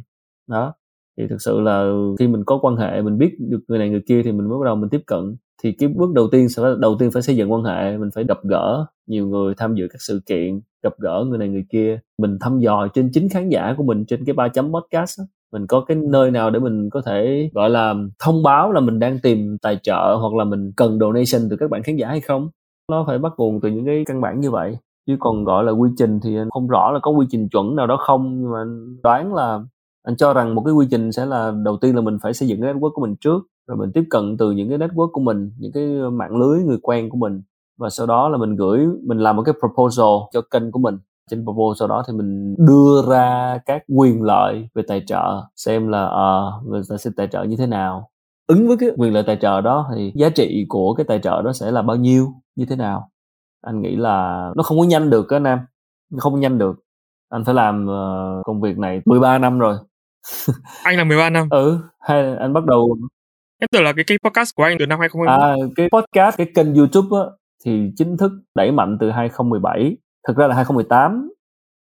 Đó, thì thực sự là khi mình có quan hệ, mình biết được người này người kia thì mình mới bắt đầu mình tiếp cận. Thì cái bước đầu tiên sẽ đầu tiên phải xây dựng quan hệ, mình phải gặp gỡ nhiều người, tham dự các sự kiện, gặp gỡ người này người kia. Mình thăm dò trên chính khán giả của mình, trên cái ba chấm podcast đó. mình có cái nơi nào để mình có thể, gọi là, thông báo là mình đang tìm tài trợ hoặc là mình cần donation từ các bạn khán giả hay không? Nó phải bắt nguồn từ những cái căn bản như vậy. Chứ còn gọi là quy trình thì không rõ là có quy trình chuẩn nào đó không nhưng mà đoán là anh cho rằng một cái quy trình sẽ là đầu tiên là mình phải xây dựng cái network của mình trước rồi mình tiếp cận từ những cái network của mình những cái mạng lưới người quen của mình và sau đó là mình gửi mình làm một cái proposal cho kênh của mình. Trên proposal đó thì mình đưa ra các quyền lợi về tài trợ xem là uh, người ta sẽ tài trợ như thế nào ứng với cái quyền lợi tài trợ đó thì giá trị của cái tài trợ đó sẽ là bao nhiêu như thế nào? Anh nghĩ là nó không có nhanh được á nam không nhanh được. Anh phải làm uh, công việc này 13 năm rồi. [LAUGHS] Anh là 13 năm. Ừ hay anh bắt đầu em tưởng là cái kênh podcast của anh từ năm 2011 à cái podcast cái kênh youtube á thì chính thức đẩy mạnh từ 2017 thực ra là 2018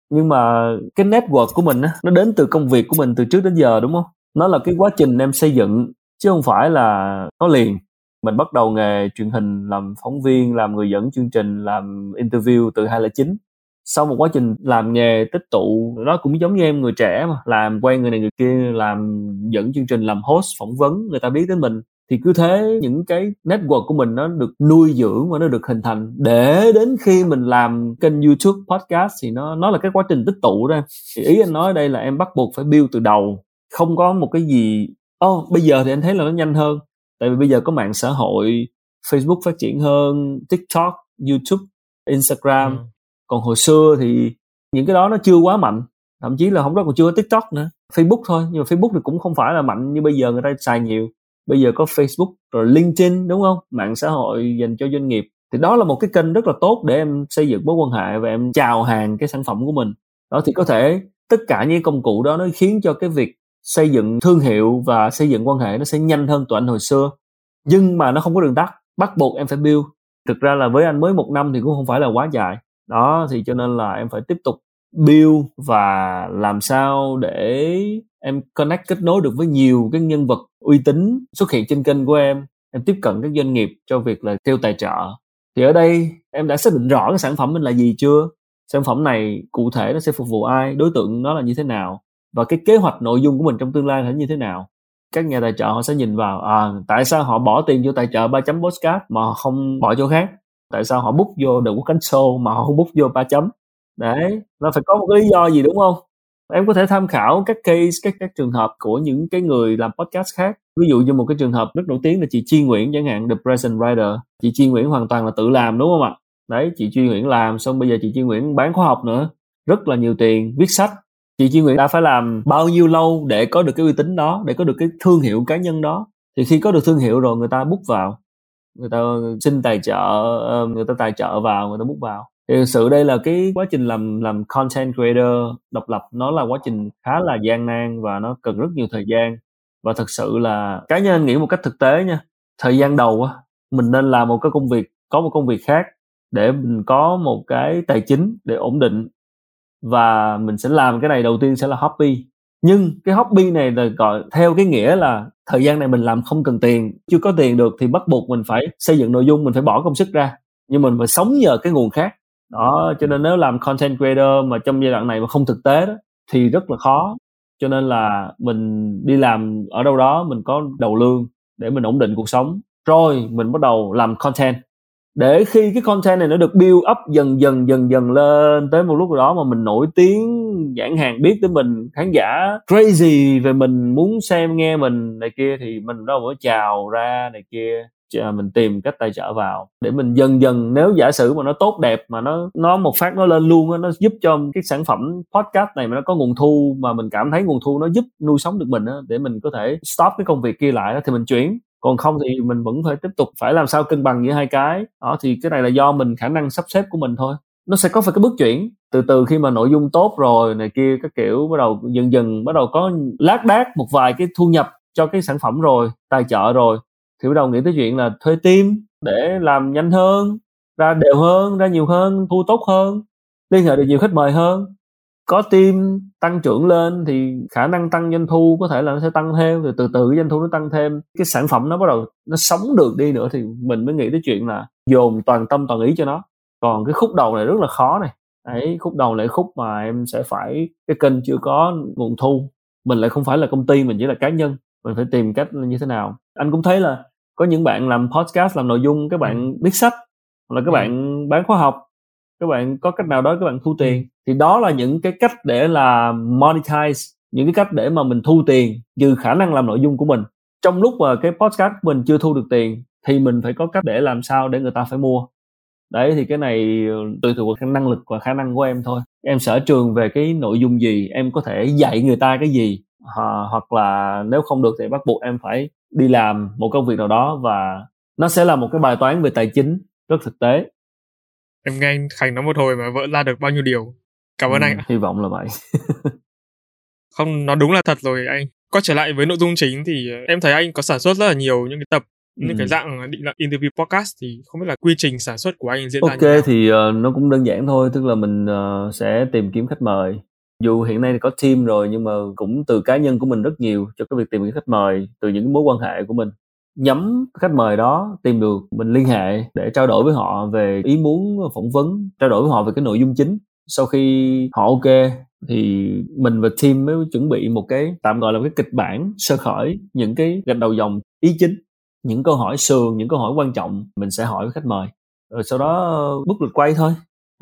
nhưng mà cái network của mình á nó đến từ công việc của mình từ trước đến giờ đúng không? Nó là cái quá trình em xây dựng chứ không phải là có liền. Mình bắt đầu nghề truyền hình, làm phóng viên, làm người dẫn chương trình, làm interview từ 2009 sau một quá trình làm nghề, tích tụ, nó cũng giống như em người trẻ mà, làm quen người này người kia, làm dẫn chương trình, làm host, phỏng vấn, người ta biết đến mình. Thì cứ thế những cái network của mình nó được nuôi dưỡng và nó được hình thành. Để đến khi mình làm kênh youtube, podcast thì nó nó là cái quá trình tích tụ đó thì ý anh nói đây là em bắt buộc phải build từ đầu. Không có một cái gì oh, bây giờ thì anh thấy là nó nhanh hơn. Tại vì bây giờ có mạng xã hội facebook phát triển hơn tiktok youtube instagram. Ừ. Còn hồi xưa thì những cái đó nó chưa quá mạnh. Thậm chí là không đó còn chưa có tiktok nữa. Facebook thôi nhưng mà facebook thì cũng không phải là mạnh như bây giờ người ta xài nhiều. Bây giờ có facebook rồi linkedin đúng không? Mạng xã hội dành cho doanh nghiệp. Thì đó là một cái kênh rất là tốt để em xây dựng mối quan hệ và em chào hàng cái sản phẩm của mình. Đó thì có thể tất cả những công cụ đó nó khiến cho cái việc xây dựng thương hiệu và xây dựng quan hệ nó sẽ nhanh hơn tụi anh hồi xưa. Nhưng mà nó không có đường tắt, bắt buộc em phải build. Thực ra là với anh mới một năm thì cũng không phải là quá dài. Đó, thì cho nên là em phải tiếp tục build và làm sao để em connect, kết nối được với nhiều cái nhân vật uy tín xuất hiện trên kênh của em. Em tiếp cận các doanh nghiệp cho việc là kêu tài trợ. Thì ở đây em đã xác định rõ cái sản phẩm mình là gì chưa? Sản phẩm này cụ thể nó sẽ phục vụ ai? Đối tượng nó là như thế nào? Và cái kế hoạch nội dung của mình trong tương lai sẽ như thế nào? Các nhà tài trợ họ sẽ nhìn vào à, tại sao họ bỏ tiền vô tài trợ ba chấm postcard mà họ không bỏ chỗ khác? Tại sao họ bút vô The Quốc cánh Show mà họ không bút vô ba chấm? Đấy nó phải có một cái lý do gì đúng không? Em có thể tham khảo các case các các trường hợp của những cái người làm podcast khác. Ví dụ như một cái trường hợp rất nổi tiếng là chị Chi Nguyễn chẳng hạn The Present Writer. Chị Chi Nguyễn hoàn toàn là tự làm đúng không ạ? Đấy chị Chi Nguyễn làm xong bây giờ chị Chi Nguyễn bán khóa học nữa. Rất là nhiều tiền viết sách chị Chi Nguyễn đã phải làm bao nhiêu lâu để có được cái uy tín đó, để có được cái thương hiệu cá nhân đó? Thì khi có được thương hiệu rồi người ta bút vào, người ta xin tài trợ ờ, người ta tài trợ vào, người ta bút vào. Thì thực sự đây là cái quá trình làm làm content creator độc lập, nó là quá trình khá là gian nan và nó cần rất nhiều thời gian. Và thực sự là cá nhân anh nghĩ một cách thực tế nha, thời gian đầu á, mình nên làm một cái công việc, có một công việc khác để mình có một cái tài chính để ổn định và mình sẽ làm cái này đầu tiên sẽ là hobby. Nhưng cái hobby này là gọi, theo cái nghĩa là thời gian này mình làm không cần tiền, chưa có tiền được thì bắt buộc mình phải xây dựng nội dung, mình phải bỏ công sức ra, nhưng mình phải sống nhờ cái nguồn khác. Đó, cho nên nếu làm content creator mà trong giai đoạn này mà không thực tế đó, thì rất là khó. Cho nên là mình đi làm ở đâu đó mình có đầu lương để mình ổn định cuộc sống. Rồi mình bắt đầu làm content để khi cái content này nó được build up dần dần dần dần lên tới một lúc đó mà mình nổi tiếng, nhãn hàng biết tới mình, khán giả crazy về mình muốn xem nghe mình này kia thì mình đâu có chào ra này kia. Mình tìm cách tài trợ vào. Để mình dần dần, nếu giả sử mà nó tốt đẹp, mà nó nó một phát nó lên luôn nó giúp cho cái sản phẩm podcast này mà nó có nguồn thu, mà mình cảm thấy nguồn thu nó giúp nuôi sống được mình để mình có thể stop cái công việc kia lại đó thì mình chuyển còn không thì mình vẫn phải tiếp tục phải làm sao cân bằng giữa hai cái. Đó, thì cái này là do mình, khả năng sắp xếp của mình thôi. Nó sẽ có phải cái bước chuyển. Từ từ khi mà nội dung tốt rồi này kia, các kiểu, bắt đầu dần dần bắt đầu có lác đác một vài cái thu nhập cho cái sản phẩm rồi, tài trợ rồi, thì bắt đầu nghĩ tới chuyện là thuê team để làm nhanh hơn, ra đều hơn, ra nhiều hơn, thu tốt hơn, liên hệ được nhiều khách mời hơn có team tăng trưởng lên thì khả năng tăng doanh thu có thể là nó sẽ tăng thêm rồi từ từ cái doanh thu nó tăng thêm. Cái sản phẩm nó bắt đầu nó sống được đi nữa thì mình mới nghĩ tới chuyện là dồn toàn tâm toàn ý cho nó. Còn cái khúc đầu này rất là khó này. Đấy khúc đầu lại khúc mà em sẽ phải cái kênh chưa có nguồn thu. Mình lại không phải là công ty mình chỉ là cá nhân. Mình phải tìm cách như thế nào. Anh cũng thấy là có những bạn làm podcast làm nội dung các bạn viết sách hoặc là các bạn bán khóa học các bạn có cách nào đó các bạn thu tiền? Thì đó là những cái cách để là monetize những cái cách để mà mình thu tiền như khả năng làm nội dung của mình. Trong lúc mà cái podcast của mình chưa thu được tiền thì mình phải có cách để làm sao để người ta phải mua. Đấy thì cái này tùy thuộc vào năng lực và khả năng của em thôi. Em sở trường về cái nội dung gì em có thể dạy người ta cái gì à, hoặc là nếu không được thì bắt buộc em phải đi làm một công việc nào đó và nó sẽ là một cái bài toán về tài chính rất thực tế em nghe anh Khánh nói một hồi mà vỡ ra được bao nhiêu điều. Cảm ơn ừ, anh hy vọng là vậy. [LAUGHS] Không nó đúng là thật rồi anh. Quay trở lại với nội dung chính thì ờ, em thấy anh có sản xuất rất là nhiều những cái tập những ừ. cái dạng định là interview podcast thì không biết là quy trình sản xuất của anh diễn ra như Ok thì uh, nó cũng đơn giản thôi tức là mình uh, sẽ tìm kiếm khách mời. Dù hiện nay có team rồi nhưng mà cũng từ cá nhân của mình rất nhiều cho cái việc tìm kiếm khách mời từ những mối quan hệ của mình nhắm khách mời đó tìm được mình liên hệ để trao đổi với họ về ý muốn phỏng vấn, trao đổi với họ về cái nội dung chính. Sau khi họ ok thì mình và team mới chuẩn bị một cái tạm gọi là cái kịch bản sơ khởi những cái gạch đầu dòng ý chính, những câu hỏi sườn, những câu hỏi quan trọng mình sẽ hỏi với khách mời. Rồi sau đó bút lịch quay thôi.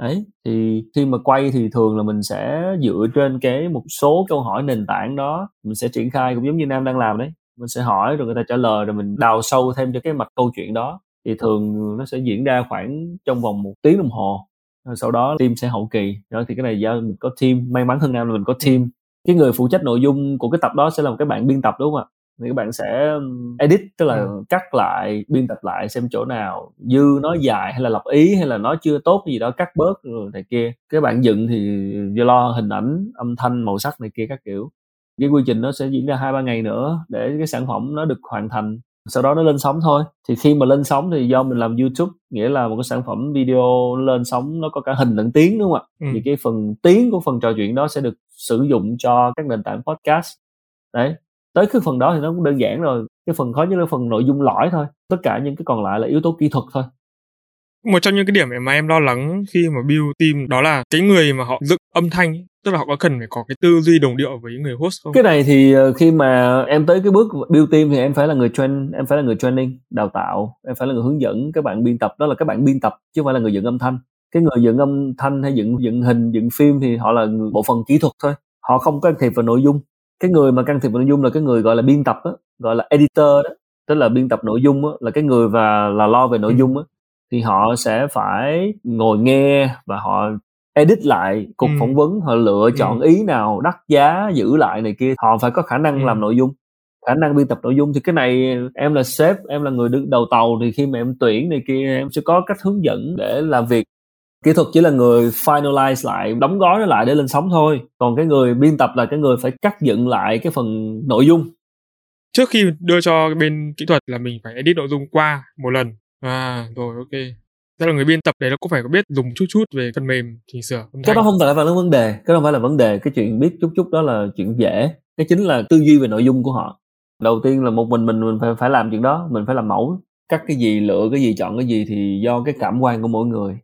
Đấy, thì khi mà quay thì thường là mình sẽ dựa trên cái một số câu hỏi nền tảng đó, mình sẽ triển khai cũng giống như nam đang làm đấy mình sẽ hỏi rồi người ta trả lời rồi mình đào sâu thêm cho cái mạch câu chuyện đó. Thì thường nó sẽ diễn ra khoảng trong vòng một tiếng đồng hồ. Rồi sau đó team sẽ hậu kỳ. Đó thì cái này do mình có team may mắn hơn nam là mình có team. Cái người phụ trách nội dung của cái tập đó sẽ là một cái bạn biên tập đúng không ạ? Thì các bạn sẽ edit tức là ừ. cắt lại biên tập lại xem chỗ nào dư nó dài hay là lập ý hay là nó chưa tốt gì đó cắt bớt rồi này kia. Các bạn dựng thì do lo hình ảnh âm thanh màu sắc này kia các kiểu cái quy trình nó sẽ diễn ra hai ba ngày nữa để cái sản phẩm nó được hoàn thành. Sau đó nó lên sóng thôi. Thì khi mà lên sóng thì do mình làm youtube nghĩa là một cái sản phẩm video lên sóng nó có cả hình lẫn tiếng đúng không ạ? Ừ. thì cái phần tiếng của phần trò chuyện đó sẽ được sử dụng cho các nền tảng podcast. Đấy. Tới cái phần đó thì nó cũng đơn giản rồi. Cái phần khó nhất là phần nội dung lõi thôi. Tất cả những cái còn lại là yếu tố kỹ thuật thôi. Một trong những cái điểm mà em lo lắng khi mà build team đó là cái người mà họ dựng âm thanh tức là họ có cần phải có cái tư duy đồng điệu với người host không? Cái này thì ờ, khi mà em tới cái bước build team thì em phải là người train em phải là người training đào tạo em phải là người hướng dẫn các bạn biên tập. Đó là các bạn biên tập chứ không phải là người dựng âm thanh. Cái người dựng âm thanh hay dựng dựng hình dựng phim thì họ là bộ phận kỹ thuật thôi. Họ không can thiệp vào nội dung. Cái người mà can thiệp vào nội dung là cái người gọi là biên tập đó, gọi là editor đó. Tức là biên tập nội dung đó, là cái người và là lo về nội ừ. dung đó, thì họ sẽ phải ngồi nghe và họ edit lại cuộc ừ. phỏng vấn họ lựa ừ. chọn ý nào đắt giá giữ lại này kia. Họ phải có khả năng ừ. làm nội dung. Khả năng biên tập nội dung. Thì cái này em là sếp em là người đứng đầu tàu thì khi mà em tuyển này kia em sẽ có cách hướng dẫn để làm việc. Kỹ thuật chỉ là người finalize lại đóng gói nó lại để lên sóng thôi. Còn cái người biên tập là cái người phải cắt dựng lại cái phần nội dung. Trước khi đưa cho bên kỹ thuật là mình phải edit nội dung qua một lần. À rồi ok tức là người biên tập đấy nó cũng phải có biết dùng chút chút về phần mềm chỉnh sửa cái đó không phải là vấn đề cái đó không phải là vấn đề. Cái chuyện biết chút chút đó là chuyện dễ. Cái chính là tư duy về nội dung của họ. Đầu tiên là một mình mình mình phải phải làm chuyện đó mình phải làm mẫu. Cắt cái gì lựa cái gì chọn cái gì thì do cái cảm quan của mỗi người.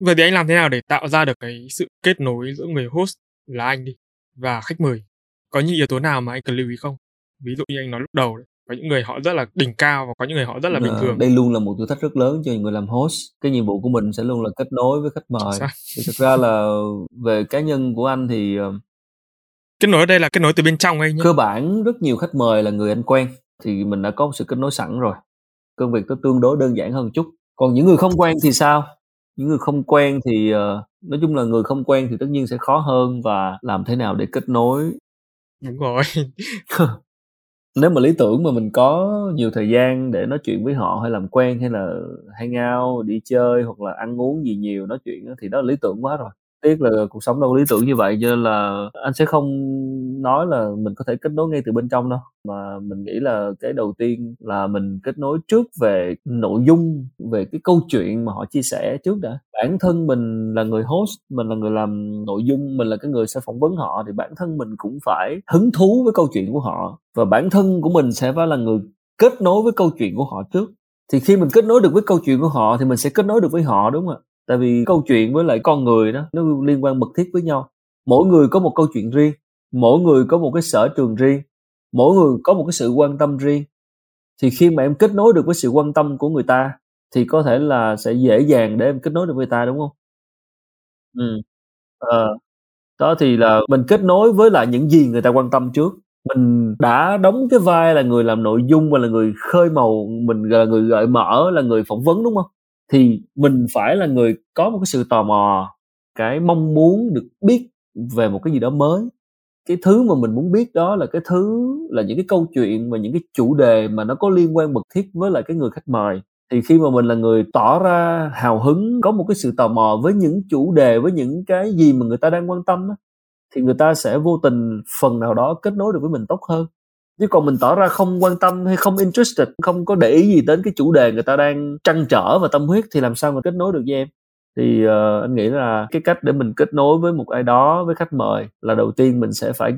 Vậy thì anh làm thế nào để tạo ra được cái sự kết nối giữa người host là anh đi và khách mời? Có những yếu tố nào mà anh cần lưu ý không? Ví dụ như anh nói lúc đầu đấy có những người họ rất là đỉnh cao và có những người họ rất là bình thường. đây luôn là một thử thách rất lớn cho người làm host. Cái nhiệm vụ của mình sẽ luôn là kết nối với khách mời. Thì thực ra là về cá nhân của anh thì ờ, kết nối ở đây là kết nối từ bên trong ấy nhé cơ bản rất nhiều khách mời là người anh quen. Thì mình đã có một sự kết nối sẵn rồi. Công việc nó tương đối đơn giản hơn chút. Còn những người không quen thì sao? Những người không quen thì uh, nói chung là người không quen thì tất nhiên sẽ khó hơn và làm thế nào để kết nối? Đúng rồi [LAUGHS] nếu mà lý tưởng mà mình có nhiều thời gian để nói chuyện với họ hay làm quen hay là hang out, đi chơi hoặc là ăn uống gì nhiều, nói chuyện thì đó là lý tưởng quá rồi tiếc là cuộc sống đâu có lý tưởng như vậy, cho nên là anh sẽ không nói là mình có thể kết nối ngay từ bên trong đâu. Mà mình nghĩ là cái đầu tiên là mình kết nối trước về nội dung, về cái câu chuyện mà họ chia sẻ trước đã. Bản thân mình là người host, mình là người làm nội dung, mình là cái người sẽ phỏng vấn họ, thì bản thân mình cũng phải hứng thú với câu chuyện của họ. Và bản thân của mình sẽ phải là người kết nối với câu chuyện của họ trước. Thì khi mình kết nối được với câu chuyện của họ thì mình sẽ kết nối được với họ, đúng không ạ? Tại vì câu chuyện với lại con người đó nó liên quan mật thiết với nhau. Mỗi người có một câu chuyện riêng mỗi người có một cái sở trường riêng mỗi người có một cái sự quan tâm riêng. Thì khi mà em kết nối được với sự quan tâm của người ta thì có thể là sẽ dễ dàng để em kết nối được với người ta đúng không? Ừ ờ. Đó thì là mình kết nối với lại những gì người ta quan tâm trước. Mình đã đóng cái vai là người làm nội dung và là người khơi màu mình là người gợi mở là người phỏng vấn đúng không thì mình phải là người có một cái sự tò mò cái mong muốn được biết về một cái gì đó mới. Cái thứ mà mình muốn biết đó là cái thứ là những cái câu chuyện và những cái chủ đề mà nó có liên quan mật thiết với lại cái người khách mời. Thì khi mà mình là người tỏ ra hào hứng có một cái sự tò mò với những chủ đề với những cái gì mà người ta đang quan tâm đó, thì người ta sẽ vô tình phần nào đó kết nối được với mình tốt hơn chứ còn mình tỏ ra không quan tâm hay không interested không có để ý gì đến cái chủ đề người ta đang trăn trở và tâm huyết thì làm sao mà kết nối được với em? Thì uh, anh nghĩ là cái cách để mình kết nối với một ai đó với khách mời là đầu tiên mình sẽ phải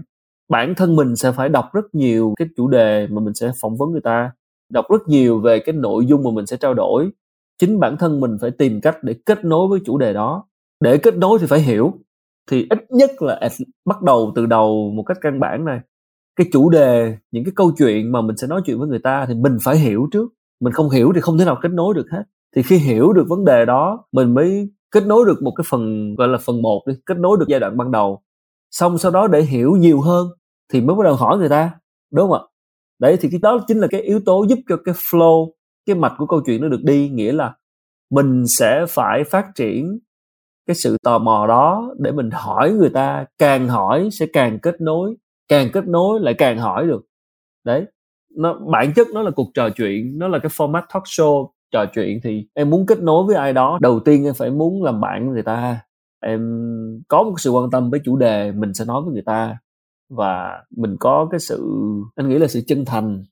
bản thân mình sẽ phải đọc rất nhiều cái chủ đề mà mình sẽ phỏng vấn người ta đọc rất nhiều về cái nội dung mà mình sẽ trao đổi. Chính bản thân mình phải tìm cách để kết nối với chủ đề đó. Để kết nối thì phải hiểu. Thì ít nhất là bắt đầu từ đầu một cách căn bản này cái chủ đề, những cái câu chuyện mà mình sẽ nói chuyện với người ta thì mình phải hiểu trước. Mình không hiểu thì không thể nào kết nối được hết. Thì khi hiểu được vấn đề đó, mình mới kết nối được một cái phần, gọi là phần một đi, kết nối được giai đoạn ban đầu. Xong sau đó để hiểu nhiều hơn thì mới bắt đầu hỏi người ta, đúng không ạ? Đấy, thì cái đó chính là cái yếu tố giúp cho cái flow, cái mạch của câu chuyện nó được đi. Nghĩa là mình sẽ phải phát triển cái sự tò mò đó để mình hỏi người ta, càng hỏi sẽ càng kết nối càng kết nối lại càng hỏi được. Đấy nó bản chất nó là cuộc trò chuyện nó là cái format talk show trò chuyện thì em muốn kết nối với ai đó đầu tiên em phải muốn làm bạn với người ta. Em có một sự quan tâm với chủ đề mình sẽ nói với người ta. Và mình có cái sự anh nghĩ là sự chân thành.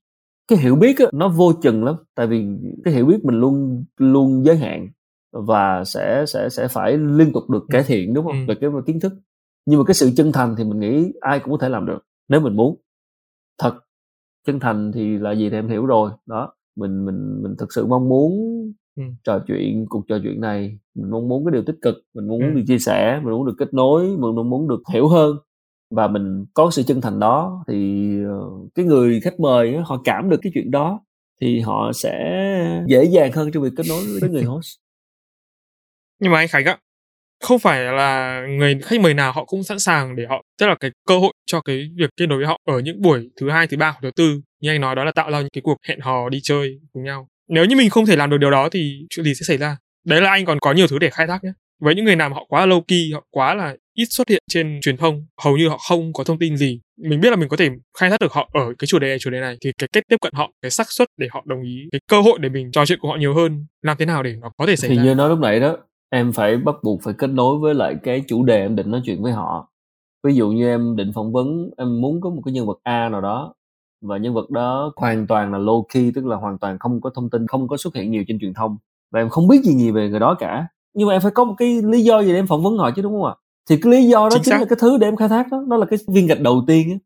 Cái hiểu biết á, nó vô chừng lắm tại vì cái hiểu biết mình luôn luôn giới hạn và sẽ sẽ sẽ phải liên tục được cải thiện đúng không? Ừ. về cái kiến thức nhưng mà cái sự chân thành thì mình nghĩ ai cũng có thể làm được nếu mình muốn thật chân thành thì là gì thì em hiểu rồi đó mình mình mình thực sự mong muốn ừ. trò chuyện cuộc trò chuyện này mình mong muốn cái điều tích cực mình muốn ừ. được chia sẻ mình muốn được kết nối mình muốn được hiểu hơn và mình có sự chân thành đó thì ờ, cái người khách mời họ cảm được cái chuyện đó thì họ sẽ dễ dàng hơn trong việc kết nối với người [LAUGHS] host nhưng mà anh Khánh ạ không phải là người khách mời nào họ cũng sẵn sàng để họ tức là cái cơ hội cho cái việc kết nối với họ ở những buổi thứ hai thứ ba hoặc thứ tư. Như anh nói đó là tạo ra những cái cuộc hẹn hò đi chơi cùng nhau. Nếu như mình không thể làm được điều đó thì chuyện gì sẽ xảy ra? Đấy là anh còn có nhiều thứ để khai thác nhé. Với những người nào mà họ quá low key họ quá là ít xuất hiện trên truyền thông hầu như họ không có thông tin gì. Mình biết là mình có thể khai thác được họ ở cái chủ đề này chủ đề này. Thì cái cách tiếp cận họ cái xác suất để họ đồng ý cái cơ hội để mình trò chuyện của họ nhiều hơn làm thế nào để nó có thể xảy thì ra? như nói lúc nãy đó em phải bắt buộc phải kết nối với lại cái chủ đề em định nói chuyện với họ. Ví dụ như em định phỏng vấn em muốn có một cái nhân vật a nào đó và nhân vật đó hoàn toàn là low key tức là hoàn toàn không có thông tin không có xuất hiện nhiều trên truyền thông và em không biết gì nhiều về người đó cả. Nhưng mà em phải có một cái lý do gì để em phỏng vấn họ chứ đúng không ạ? Thì cái lý do đó chính, chính là cái thứ để em khai thác đó đó là cái viên gạch đầu tiên á.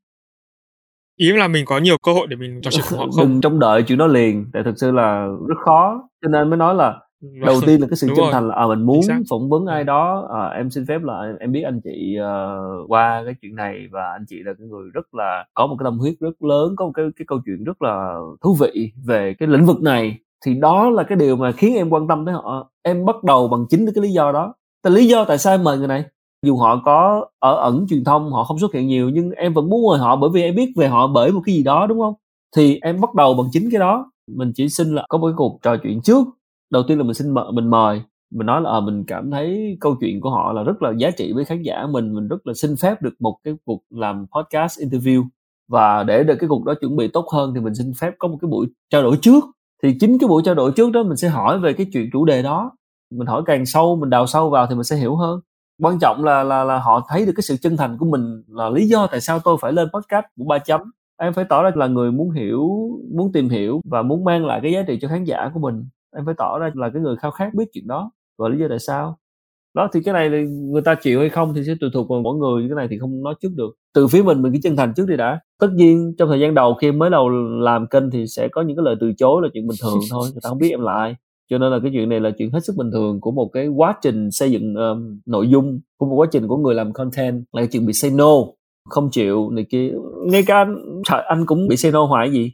Ý là mình có nhiều cơ hội để mình trò chuyện với họ không? [LAUGHS] Đừng trông đợi chuyện đó liền tại thực sự là rất khó. Cho nên mới nói là đầu tiên là cái sự chân thành là à, mình muốn phỏng vấn ai đó à, em xin phép là em biết anh chị uh, qua cái chuyện này và anh chị là cái người rất là có một cái tâm huyết rất lớn có một cái cái câu chuyện rất là thú vị về cái lĩnh vực này. Thì đó là cái điều mà khiến em quan tâm tới họ. Em bắt đầu bằng chính cái lý do đó. Tại lý do tại sao em mời người này? Dù họ có ở ẩn truyền thông họ không xuất hiện nhiều nhưng em vẫn muốn mời họ bởi vì em biết về họ bởi một cái gì đó đúng không? Thì em bắt đầu bằng chính cái đó. Mình chỉ xin là có một cái cuộc trò chuyện trước đầu tiên là mình xin mời, mình mời. Mình nói là à, mình cảm thấy câu chuyện của họ là rất là giá trị với khán giả mình. Mình rất là xin phép được một cái cuộc làm podcast interview. Và để được cái cuộc đó chuẩn bị tốt hơn thì mình xin phép có một cái buổi trao đổi trước. Thì chính cái buổi trao đổi trước đó mình sẽ hỏi về cái chuyện chủ đề đó. Mình hỏi càng sâu mình đào sâu vào thì mình sẽ hiểu hơn. Quan trọng là là là họ thấy được cái sự chân thành của mình là lý do tại sao tôi phải lên podcast của ba chấm. Em phải tỏ ra là người muốn hiểu muốn tìm hiểu và muốn mang lại cái giá trị cho khán giả của mình em phải tỏ ra là cái người khao khát biết chuyện đó. Và lý do tại sao? Đó thì cái này người ta chịu hay không thì sẽ tùy thuộc vào mỗi người. Cái này thì không nói trước được. Từ phía mình mình cái chân thành trước đi đã. Tất nhiên trong thời gian đầu khi mới đầu làm kênh thì sẽ có những cái lời từ chối là chuyện bình thường [LAUGHS] thôi. Người ta không biết em lại cho nên là cái chuyện này là chuyện hết sức bình thường của một cái quá trình xây dựng um, nội dung của một quá trình của người làm content là cái chuyện bị say no không chịu này kia. Ngay cả anh, anh cũng bị say no hoài gì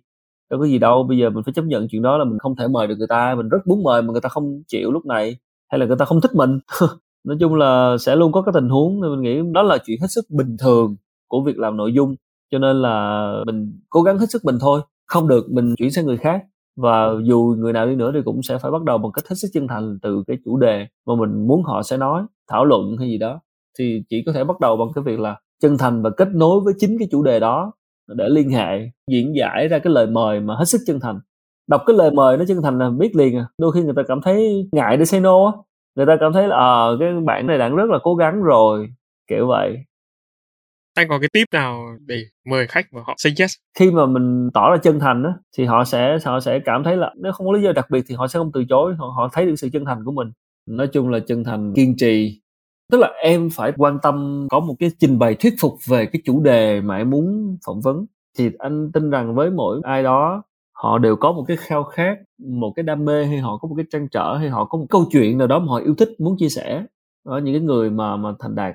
đâu có gì đâu, bây giờ mình phải chấp nhận chuyện đó là mình không thể mời được người ta, mình rất muốn mời mà người ta không chịu lúc này, hay là người ta không thích mình. [LAUGHS] Nói chung là sẽ luôn có cái tình huống nên mình nghĩ đó là chuyện hết sức bình thường của việc làm nội dung, cho nên là mình cố gắng hết sức mình thôi, không được mình chuyển sang người khác. Và dù người nào đi nữa thì cũng sẽ phải bắt đầu bằng cách hết sức chân thành từ cái chủ đề mà mình muốn họ sẽ nói, thảo luận hay gì đó. Thì chỉ có thể bắt đầu bằng cái việc là chân thành và kết nối với chính cái chủ đề đó để liên hệ diễn giải ra cái lời mời mà hết sức chân thành. Đọc cái lời mời nó chân thành là biết liền à. Đôi khi người ta cảm thấy ngại để say no á. Người ta cảm thấy là ờ à, cái bạn này đang rất là cố gắng rồi. Kiểu vậy. Anh có cái tip nào để mời khách và họ say yes? Khi mà mình tỏ ra chân thành á thì họ sẽ họ sẽ cảm thấy là nếu không có lý do đặc biệt thì họ sẽ không từ chối họ, họ thấy được sự chân thành của mình. Nói chung là chân thành kiên trì tức là em phải quan tâm, có một cái trình bày thuyết phục về cái chủ đề mà em muốn phỏng vấn. Thì anh tin rằng với mỗi ai đó, họ đều có một cái khao khát, một cái đam mê hay họ có một cái trăn trở hay họ có một câu chuyện nào đó mà họ yêu thích, muốn chia sẻ. Ở những cái người mà mà thành đạt,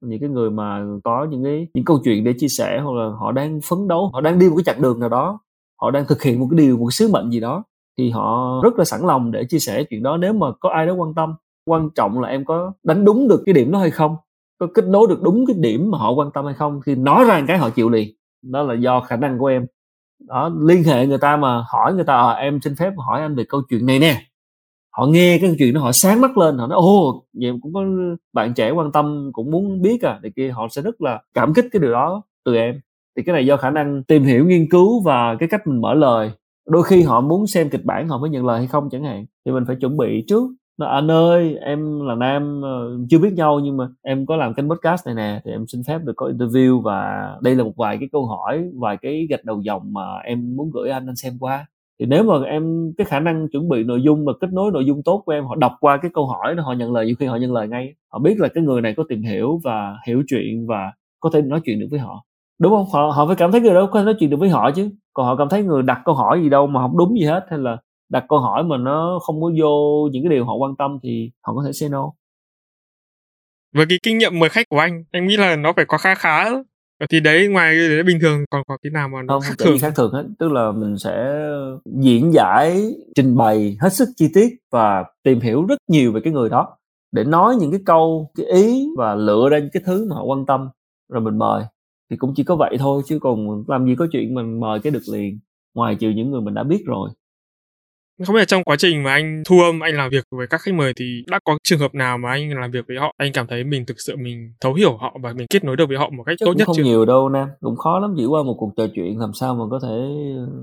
những cái người mà có những cái, những câu chuyện để chia sẻ hoặc là họ đang phấn đấu, họ đang đi một cái chặng đường nào đó, họ đang thực hiện một cái điều, một cái sứ mệnh gì đó, thì họ rất là sẵn lòng để chia sẻ chuyện đó nếu mà có ai đó quan tâm quan trọng là em có đánh đúng được cái điểm đó hay không? Có kết nối được đúng cái điểm mà họ quan tâm hay không? Thì nói ra cái họ chịu liền. Đó là do khả năng của em. Đó liên hệ người ta mà hỏi người ta à, em xin phép hỏi anh về câu chuyện này nè. Họ nghe cái chuyện đó họ sáng mắt lên họ nói ô vậy cũng có bạn trẻ quan tâm cũng muốn biết à. Thì kia họ sẽ rất là cảm kích cái điều đó từ em. Thì cái này do khả năng tìm hiểu nghiên cứu và cái cách mình mở lời. Đôi khi họ muốn xem kịch bản họ mới nhận lời hay không chẳng hạn. Thì mình phải chuẩn bị trước nó anh ơi, em là nam ờ, chưa biết nhau nhưng mà em có làm kênh podcast này nè, thì em xin phép được có interview và đây là một vài cái câu hỏi, vài cái gạch đầu dòng mà em muốn gửi anh anh xem qua. Thì nếu mà em, cái khả năng chuẩn bị nội dung và kết nối nội dung tốt của em, họ đọc qua cái câu hỏi đó, họ nhận lời, nhiều khi họ nhận lời ngay. Họ biết là cái người này có tìm hiểu và hiểu chuyện và có thể nói chuyện được với họ. Đúng không? Họ họ phải cảm thấy người đó có thể nói chuyện được với họ chứ. Còn họ cảm thấy người đặt câu hỏi gì đâu mà không đúng gì hết, hay là đặt câu hỏi mà nó không có vô những cái điều họ quan tâm thì họ có thể say no. Với cái kinh nghiệm mời khách của anh anh nghĩ là nó phải có khá khá. Thì đấy ngoài cái đấy bình thường còn có cái nào mà nó không khác thường? khác thường hết. Tức là mình sẽ diễn giải trình bày hết sức chi tiết và tìm hiểu rất nhiều về cái người đó để nói những cái câu cái ý và lựa ra những cái thứ mà họ quan tâm rồi mình mời. Thì cũng chỉ có vậy thôi chứ còn làm gì có chuyện mình mời cái được liền ngoài trừ những người mình đã biết rồi không biết là trong quá trình mà anh thu âm anh làm việc với các khách mời thì đã có trường hợp nào mà anh làm việc với họ anh cảm thấy mình thực sự mình thấu hiểu họ và mình kết nối được với họ một cách Chắc tốt nhất không chưa? nhiều đâu nam. Cũng khó lắm chỉ qua một cuộc trò chuyện làm sao mà có thể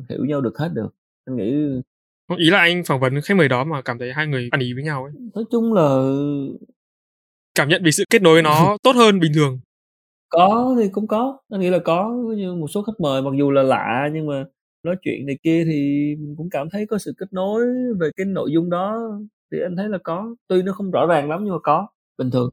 hiểu nhau được hết được. Anh nghĩ ý là anh phỏng vấn khách mời đó mà cảm thấy hai người ăn ý với nhau ấy. Nói chung là cảm nhận về sự kết nối nó [LAUGHS] tốt hơn bình thường. Có thì cũng có. Anh nghĩ là có như một số khách mời mặc dù là lạ nhưng mà nói chuyện này kia thì mình cũng cảm thấy có sự kết nối về cái nội dung đó thì anh thấy là có. Tuy nó không rõ ràng lắm nhưng mà có bình thường.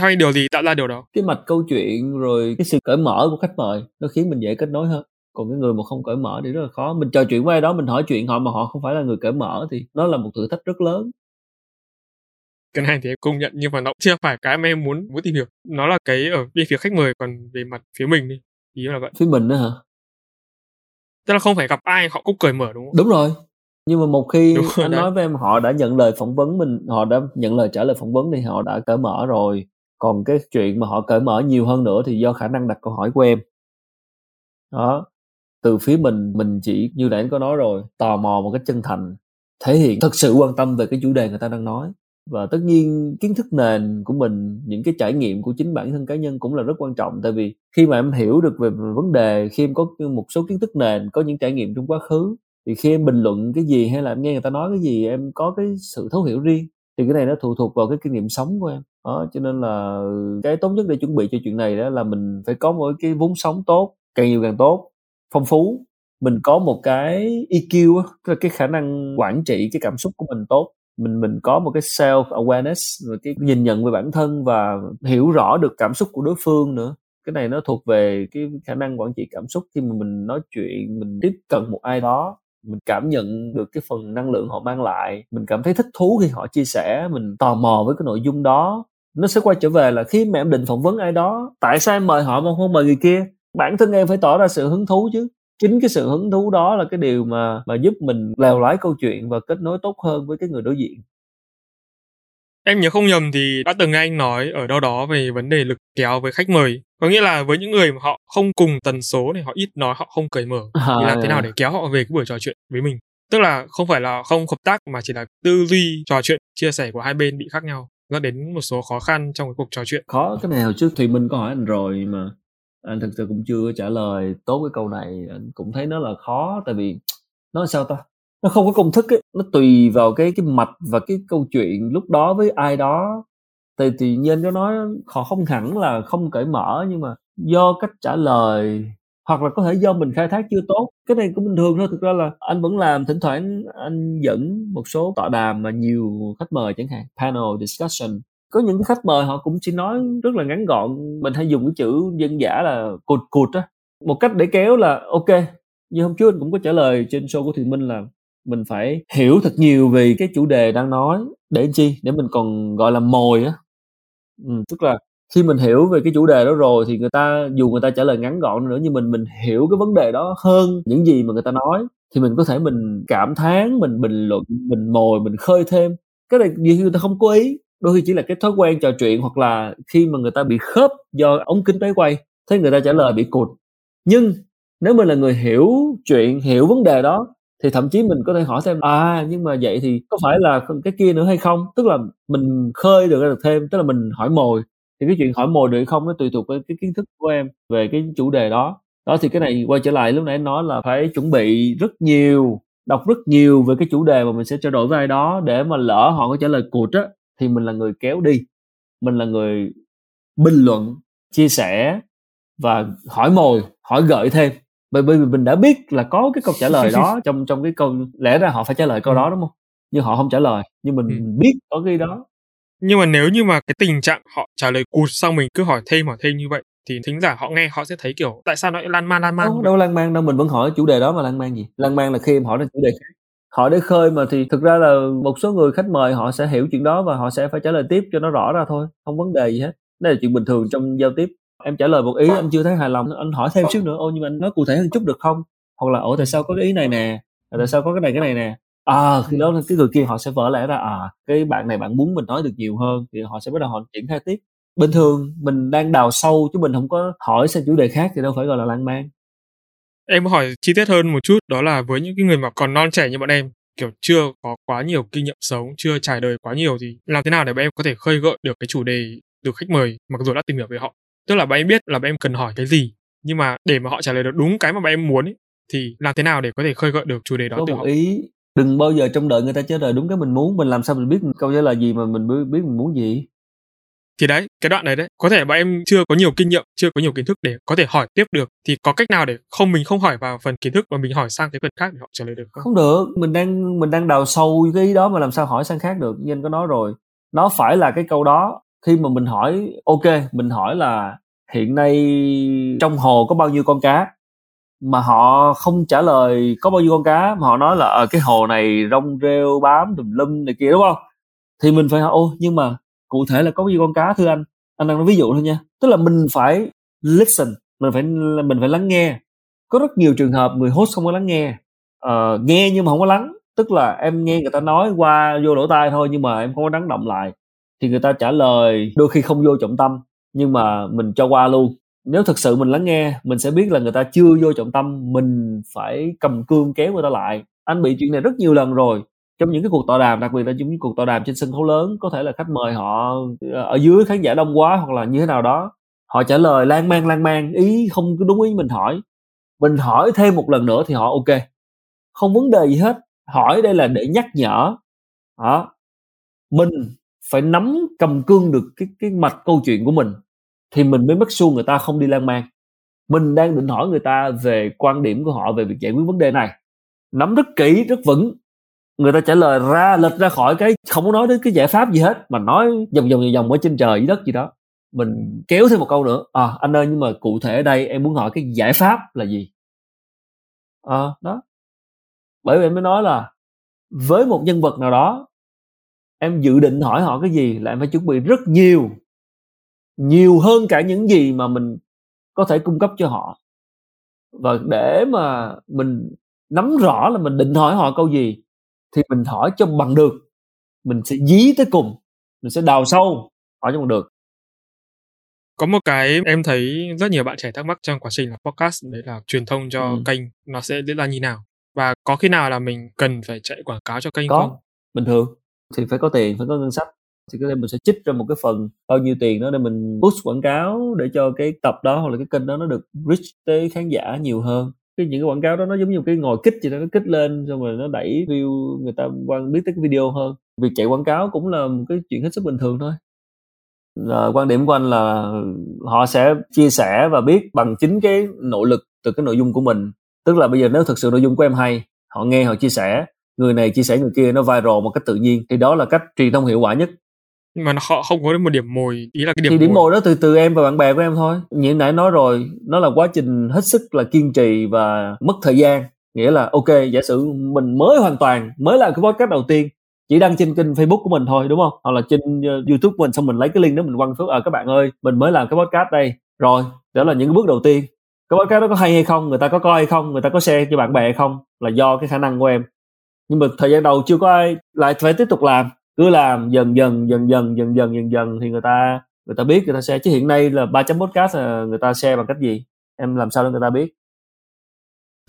Hai điều gì tạo ra điều đó? Cái mạch câu chuyện rồi cái sự cởi mở của khách mời nó khiến mình dễ kết nối hơn. Còn cái người mà không cởi mở thì rất là khó. Mình trò chuyện với ai đó mình hỏi chuyện họ mà họ không phải là người cởi mở thì nó là một thử thách rất lớn. Cái này thì em công nhận nhưng mà nó chưa phải cái mà em muốn muốn tìm hiểu. Nó là cái ở bên phía khách mời còn về mặt phía mình đi. Ý là vậy. Phía mình nữa hả tức là không phải gặp ai họ cũng cởi mở đúng không? Đúng rồi. Nhưng mà một khi đúng anh đấy. nói với em họ đã nhận lời phỏng vấn mình họ đã nhận lời trả lời phỏng vấn thì họ đã cởi mở rồi. Còn cái chuyện mà họ cởi mở nhiều hơn nữa thì do khả năng đặt câu hỏi của em. Đó. Từ phía mình mình chỉ như nãy có nói rồi tò mò một cách chân thành thể hiện thật sự quan tâm về cái chủ đề người ta đang nói và tất nhiên kiến thức nền của mình, những cái trải nghiệm của chính bản thân cá nhân cũng là rất quan trọng. Tại vì khi mà em hiểu được về vấn đề, khi em có một số kiến thức nền, có những trải nghiệm trong quá khứ, thì khi em bình luận cái gì hay là em nghe người ta nói cái gì, em có cái sự thấu hiểu riêng, thì cái này nó phụ thuộc vào cái kinh nghiệm sống của em. Đó, cho nên là cái tốt nhất để chuẩn bị cho chuyện này đó là mình phải có một cái vốn sống tốt, càng nhiều càng tốt, phong phú. Mình có một cái EQ tức là cái khả năng quản trị cái cảm xúc của mình tốt mình mình có một cái self awareness rồi cái nhìn nhận về bản thân và hiểu rõ được cảm xúc của đối phương nữa. Cái này nó thuộc về cái khả năng quản trị cảm xúc. Khi mà mình nói chuyện, mình tiếp cận một ai đó, mình cảm nhận được cái phần năng lượng họ mang lại, mình cảm thấy thích thú khi họ chia sẻ, mình tò mò với cái nội dung đó, nó sẽ quay trở về là khi mà em định phỏng vấn ai đó, tại sao em mời họ mà không mời người kia? Bản thân em phải tỏ ra sự hứng thú chứ chính cái sự hứng thú đó là cái điều mà mà giúp mình lèo lái câu chuyện và kết nối tốt hơn với cái người đối diện Em nhớ không nhầm thì đã từng nghe anh nói ở đâu đó về vấn đề lực kéo với khách mời. Có nghĩa là với những người mà họ không cùng tần số này, họ ít nói, họ không cởi mở. À, thì làm thế nào để kéo họ về cái buổi trò chuyện với mình? Tức là không phải là không hợp tác mà chỉ là tư duy trò chuyện, chia sẻ của hai bên bị khác nhau dẫn đến một số khó khăn trong cái cuộc trò chuyện. Khó cái này hồi trước thì Minh có hỏi anh rồi mà anh thực sự cũng chưa trả lời tốt cái câu này, anh cũng thấy nó là khó, tại vì [TSK] nó sao ta? Nó không có công thức ấy, nó tùy vào cái cái mạch và cái câu chuyện lúc đó với ai đó. Thì thì nhân có nói họ không hẳn là không cởi mở, nhưng mà do cách trả lời, hoặc là có thể do mình khai thác chưa tốt. Cái này cũng bình thường thôi, thực ra là anh vẫn làm, thỉnh thoảng anh dẫn một số tọa đàm mà nhiều khách mời chẳng hạn, panel discussion có những khách mời họ cũng chỉ nói rất là ngắn gọn mình hay dùng cái chữ dân giả là cột cột á. Một cách để kéo là ok. Như hôm trước anh cũng có trả lời trên show của Thùy Minh là mình phải hiểu thật nhiều về cái chủ đề đang nói. Để chi? Để mình còn gọi là mồi á. Ừ, tức là khi mình hiểu về cái chủ đề đó rồi thì người ta dù người ta trả lời ngắn gọn nữa nhưng mình mình hiểu cái vấn đề đó hơn những gì mà người ta nói thì mình có thể mình cảm thán mình bình luận mình mồi mình khơi thêm. Cái này nhiều khi người ta không có ý đôi khi chỉ là cái thói quen trò chuyện hoặc là khi mà người ta bị khớp do ống kính máy quay thế người ta trả lời bị cụt. Nhưng nếu mình là người hiểu chuyện, hiểu vấn đề đó, thì thậm chí mình có thể hỏi thêm à nhưng mà vậy thì có phải là cái kia nữa hay không? Tức là mình khơi được ra được thêm, tức là mình hỏi mồi. Thì cái chuyện hỏi mồi được hay không nó tùy thuộc vào cái kiến thức của em về cái chủ đề đó. Đó, thì cái này quay trở lại lúc nãy em nói là phải chuẩn bị rất nhiều, đọc rất nhiều về cái chủ đề mà mình sẽ trao đổi với ai đó để mà lỡ họ có trả lời cụt á thì mình là người kéo đi. Mình là người bình luận chia sẻ và hỏi mồi hỏi gợi thêm. Bởi vì mình đã biết là có cái câu trả lời đó [LAUGHS] trong trong cái câu lẽ ra họ phải trả lời câu đó đúng không? Nhưng họ không trả lời nhưng mình, ừ. mình biết có cái đó. Nhưng mà nếu như mà cái tình trạng họ trả lời cụt xong mình cứ hỏi thêm hỏi thêm như vậy thì thính giả họ nghe họ sẽ thấy kiểu tại sao nó lại lan man lan man đâu, đâu lan man đâu mình vẫn hỏi chủ đề đó mà lan man gì? Lan man là khi em hỏi đến chủ đề khác hỏi để khơi mà thì thực ra là một số người khách mời họ sẽ hiểu chuyện đó và họ sẽ phải trả lời tiếp cho nó rõ ra thôi, không vấn đề gì hết. Đây là chuyện bình thường trong giao tiếp. Em trả lời một ý anh chưa thấy hài lòng, anh hỏi thêm xíu nữa. Ô, nhưng mà anh nói cụ thể hơn chút được không? Hoặc là, ủa, tại sao có cái ý này nè? Ờ, tại sao có cái này cái này nè? À khi đó cái người kia họ sẽ vỡ lẽ ra à cái bạn này bạn muốn mình nói được nhiều hơn. Thì họ sẽ bắt đầu họ triển khai tiếp. Bình thường mình đang đào sâu chứ mình không có hỏi sang chủ đề khác thì đâu phải gọi là lan man em hỏi chi tiết hơn một chút đó là với những cái người mà còn non trẻ như bọn em kiểu chưa có quá nhiều kinh nghiệm sống chưa trải đời quá nhiều thì làm thế nào để bọn em có thể khơi gợi được cái chủ đề từ khách mời mặc dù đã tìm hiểu về họ. Tức là bọn em biết là bọn em cần hỏi cái gì nhưng mà để mà họ trả lời được đúng cái mà bọn em muốn ấy, thì làm thế nào để có thể khơi gợi được chủ đề đó có từ một họ? ý đừng bao giờ trong đợi người ta trả lời đúng cái mình muốn mình làm sao mình biết câu trả lời gì mà mình biết mình muốn gì thì đấy, cái đoạn này đấy, có thể bọn em chưa có nhiều kinh nghiệm, chưa có nhiều kiến thức để có thể hỏi tiếp được. Thì có cách nào để không mình không hỏi vào phần kiến thức mà mình hỏi sang cái phần khác để họ trả lời được không? Không được, mình đang mình đang đào sâu cái ý đó mà làm sao hỏi sang khác được nhân có nói rồi. Nó phải là cái câu đó, khi mà mình hỏi, ok, mình hỏi là hiện nay trong hồ có bao nhiêu con cá? Mà họ không trả lời có bao nhiêu con cá, mà họ nói là ở cái hồ này rong rêu bám tùm lum này kia, đúng không? Thì mình phải hỏi, ô, nhưng mà cụ thể là có bao nhiêu con cá thưa anh. Anh đang nói ví dụ thôi nha. Tức là mình phải listen mình phải mình phải lắng nghe. Có rất nhiều trường hợp người host không có lắng nghe. Uh, nghe nhưng mà không có lắng. Tức là em nghe người ta nói qua vô lỗ tai thôi nhưng mà em không có lắng động lại. Thì người ta trả lời đôi khi không vô trọng tâm nhưng mà mình cho qua luôn. Nếu thực sự mình lắng nghe mình sẽ biết là người ta chưa vô trọng tâm mình phải cầm cương kéo người ta lại. Anh bị chuyện này rất nhiều lần rồi trong những cái cuộc tọa đàm, đặc biệt là trong những cuộc tọa đàm trên sân khấu lớn, có thể là khách mời họ ờ, ở dưới khán giả đông quá hoặc là như thế nào đó, họ trả lời lan man lan man, ý không đúng ý mình hỏi. Mình hỏi thêm một lần nữa thì họ ok. Không vấn đề gì hết. Hỏi đây là để nhắc nhở. Đó. Mình phải nắm cầm cương được cái cái mạch câu chuyện của mình thì mình mới mất xu người ta không đi lan man. Mình đang định hỏi người ta về quan điểm của họ về việc giải quyết vấn đề này. Nắm rất kỹ, rất vững người ta trả lời ra lệch ra khỏi cái không có nói đến cái giải pháp gì hết mà nói vòng vòng vòng vòng ở trên trời dưới đất gì đó. Mình kéo thêm một câu nữa. À anh ơi nhưng mà cụ thể ở đây em muốn hỏi cái giải pháp là gì? À, đó. Bởi vì em mới nói là với một nhân vật nào đó em dự định hỏi họ cái gì là em phải chuẩn bị rất nhiều nhiều hơn cả những gì mà mình có thể cung cấp cho họ. Và để mà mình nắm rõ là mình định hỏi họ câu gì thì mình hỏi cho bằng được. Mình sẽ dí tới cùng mình sẽ đào sâu hỏi cho bằng được. Có một cái em thấy rất nhiều bạn trẻ thắc mắc trong quá trình là podcast đấy là truyền thông cho ừ. kênh nó sẽ diễn ra như nào? Và có khi nào là mình cần phải chạy quảng cáo cho kênh có. không bình thường. Thì phải có tiền phải có ngân sách. Thì có thể mình sẽ trích ra một cái phần bao nhiêu tiền đó để mình push quảng cáo để cho cái tập đó hoặc là cái kênh đó nó được reach tới khán giả nhiều hơn cái những cái quảng cáo đó nó giống như một cái ngồi kích gì đó, nó kích lên, xong rồi nó đẩy view người ta quan, biết tới cái video hơn. Việc chạy quảng cáo cũng là một cái chuyện hết sức bình thường thôi. Là quan điểm của anh là họ sẽ chia sẻ và biết bằng chính cái nỗ lực từ cái nội dung của mình. Tức là bây giờ nếu thực sự nội dung của em hay, họ nghe, họ chia sẻ, người này chia sẻ người kia nó viral một cách tự nhiên, thì đó là cách truyền thông hiệu quả nhất mà nó không có một điểm mồi ý là cái điểm thì điểm mồi. đó từ từ em và bạn bè của em thôi. Như nãy nói rồi nó là quá trình hết sức là kiên trì và mất thời gian. Nghĩa là ok giả sử mình mới hoàn toàn mới làm cái podcast đầu tiên chỉ đăng trên kênh Facebook của mình thôi đúng không? Hoặc là trên uh, YouTube của mình xong mình lấy cái link đó mình quăng xuống ở à, các bạn ơi mình mới làm cái podcast đây. Rồi đó là những cái bước đầu tiên. Cái podcast đó có hay hay không người ta có coi hay không người ta có share cho bạn bè hay không là do cái khả năng của em. Nhưng mà thời gian đầu chưa có ai lại phải tiếp tục làm cứ làm dần dần dần dần dần dần dần dần thì người ta người ta biết, người ta share. Chứ hiện nay là ba chấm podcast là người ta share bằng cách gì? Em làm sao để người ta biết?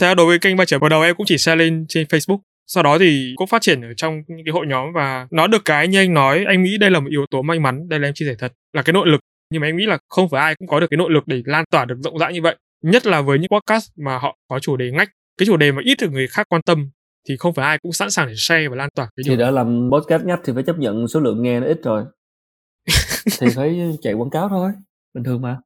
Theo đối với kênh ba chấm vào đầu, em cũng chỉ share lên trên Facebook. Sau đó thì cũng phát triển ở trong những cái hội nhóm và nó được cái như anh nói, anh nghĩ đây là một yếu tố may mắn, đây là em chia sẻ thật, là cái nội lực. Nhưng mà em nghĩ là không phải ai cũng có được cái nội lực để lan tỏa được rộng rãi như vậy. Nhất là với những podcast mà họ có chủ đề ngách, cái chủ đề mà ít được người khác quan tâm thì không phải ai cũng sẵn sàng để share và lan tỏa cái điều thì đã làm podcast ngách thì phải chấp nhận số lượng nghe nó ít rồi [LAUGHS] thì phải chạy quảng cáo thôi bình thường mà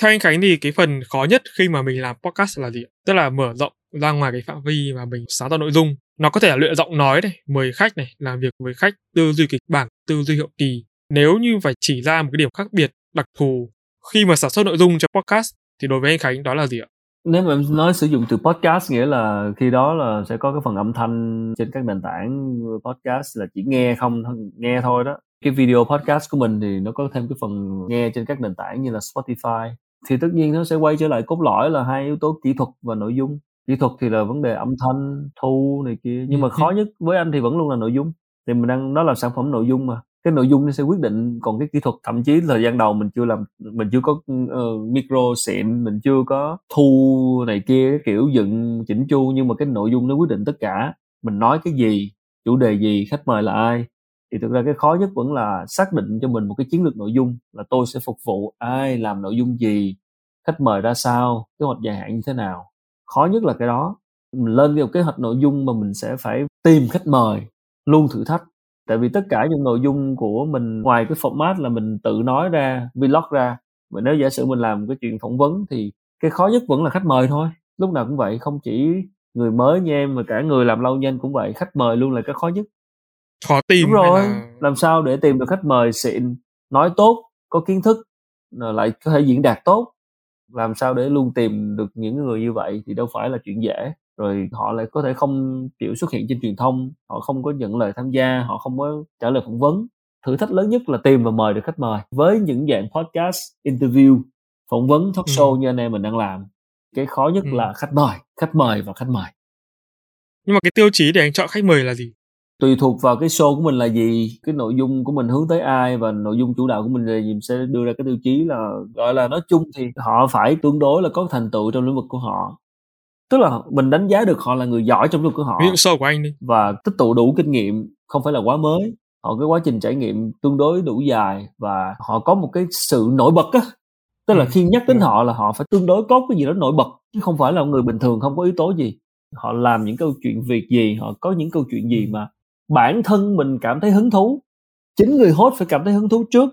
theo anh Khánh thì cái phần khó nhất khi mà mình làm podcast là gì? Tức là mở rộng ra ngoài cái phạm vi mà mình sáng tạo nội dung. Nó có thể là luyện giọng nói này, mời khách này, làm việc với khách, tư duy kịch bản, tư duy hậu kỳ. Nếu như phải chỉ ra một cái điểm khác biệt, đặc thù khi mà sản xuất nội dung cho podcast thì đối với anh Khánh đó là gì ạ? Nếu mà em nói sử dụng từ podcast nghĩa là khi đó là sẽ có cái phần âm thanh trên các nền tảng podcast là chỉ nghe không nghe thôi đó. Cái video podcast của mình thì nó có thêm cái phần nghe trên các nền tảng như là Spotify. Thì tất nhiên nó sẽ quay trở lại cốt lõi là hai yếu tố kỹ thuật và nội dung. Kỹ thuật thì là vấn đề âm thanh thu này kia nhưng mà ừ, khó nhất với anh thì vẫn luôn là nội dung. Thì mình đang đó là sản phẩm nội dung mà cái nội dung nó sẽ quyết định còn cái kỹ thuật thậm chí thời gian đầu mình chưa làm mình chưa có uh, micro xịn mình chưa có thu này kia kiểu dựng chỉnh chu nhưng mà cái nội dung nó quyết định tất cả. Mình nói cái gì chủ đề gì khách mời là ai thì thực ra cái khó nhất vẫn là xác định cho mình một cái chiến lược nội dung là tôi sẽ phục vụ ai làm nội dung gì khách mời ra sao kế hoạch dài hạn như thế nào. Khó nhất là cái đó. Mình lên cái kế hoạch nội dung mà mình sẽ phải tìm khách mời luôn thử thách tại vì tất cả những nội dung của mình ngoài cái format là mình tự nói ra vlog ra và nếu giả sử mình làm cái chuyện phỏng vấn thì cái khó nhất vẫn là khách mời thôi. Lúc nào cũng vậy không chỉ người mới như em mà cả người làm lâu nhanh cũng vậy khách mời luôn là cái khó nhất. Khó tìm đúng rồi là... làm sao để tìm được khách mời xịn nói tốt có kiến thức lại có thể diễn đạt tốt? Làm sao để luôn tìm được những người như vậy thì đâu phải là chuyện dễ rồi họ lại có thể không chịu xuất hiện trên truyền thông họ không có nhận lời tham gia họ không có trả lời phỏng vấn thử thách lớn nhất là tìm và mời được khách mời với những dạng podcast interview phỏng vấn talk ừ. show ừ. như anh em mình đang làm cái khó nhất ừ. là khách mời khách mời và khách mời nhưng mà cái tiêu chí để anh chọn khách mời là gì tùy thuộc vào cái show của mình là gì cái nội dung của mình hướng tới ai và nội dung chủ đạo của mình là gì mình sẽ đưa ra cái tiêu chí là gọi là nói chung thì họ phải tương đối là có thành tựu trong lĩnh vực của họ tức là mình đánh giá được họ là người giỏi trong lĩnh vực của họ. Ví dụ show của anh đi. Và tích tụ đủ kinh nghiệm không phải là quá mới. Họ cái quá trình trải nghiệm tương đối đủ dài và họ có một cái sự nổi bật á. Tức là ừ. khi nhắc đến ừ. họ là họ phải tương đối có cái gì đó nổi bật chứ không phải là người bình thường không có yếu tố gì. Họ làm những câu chuyện việc gì họ có những câu chuyện gì ừ. mà bản thân mình cảm thấy hứng thú. Chính người host phải cảm thấy hứng thú trước.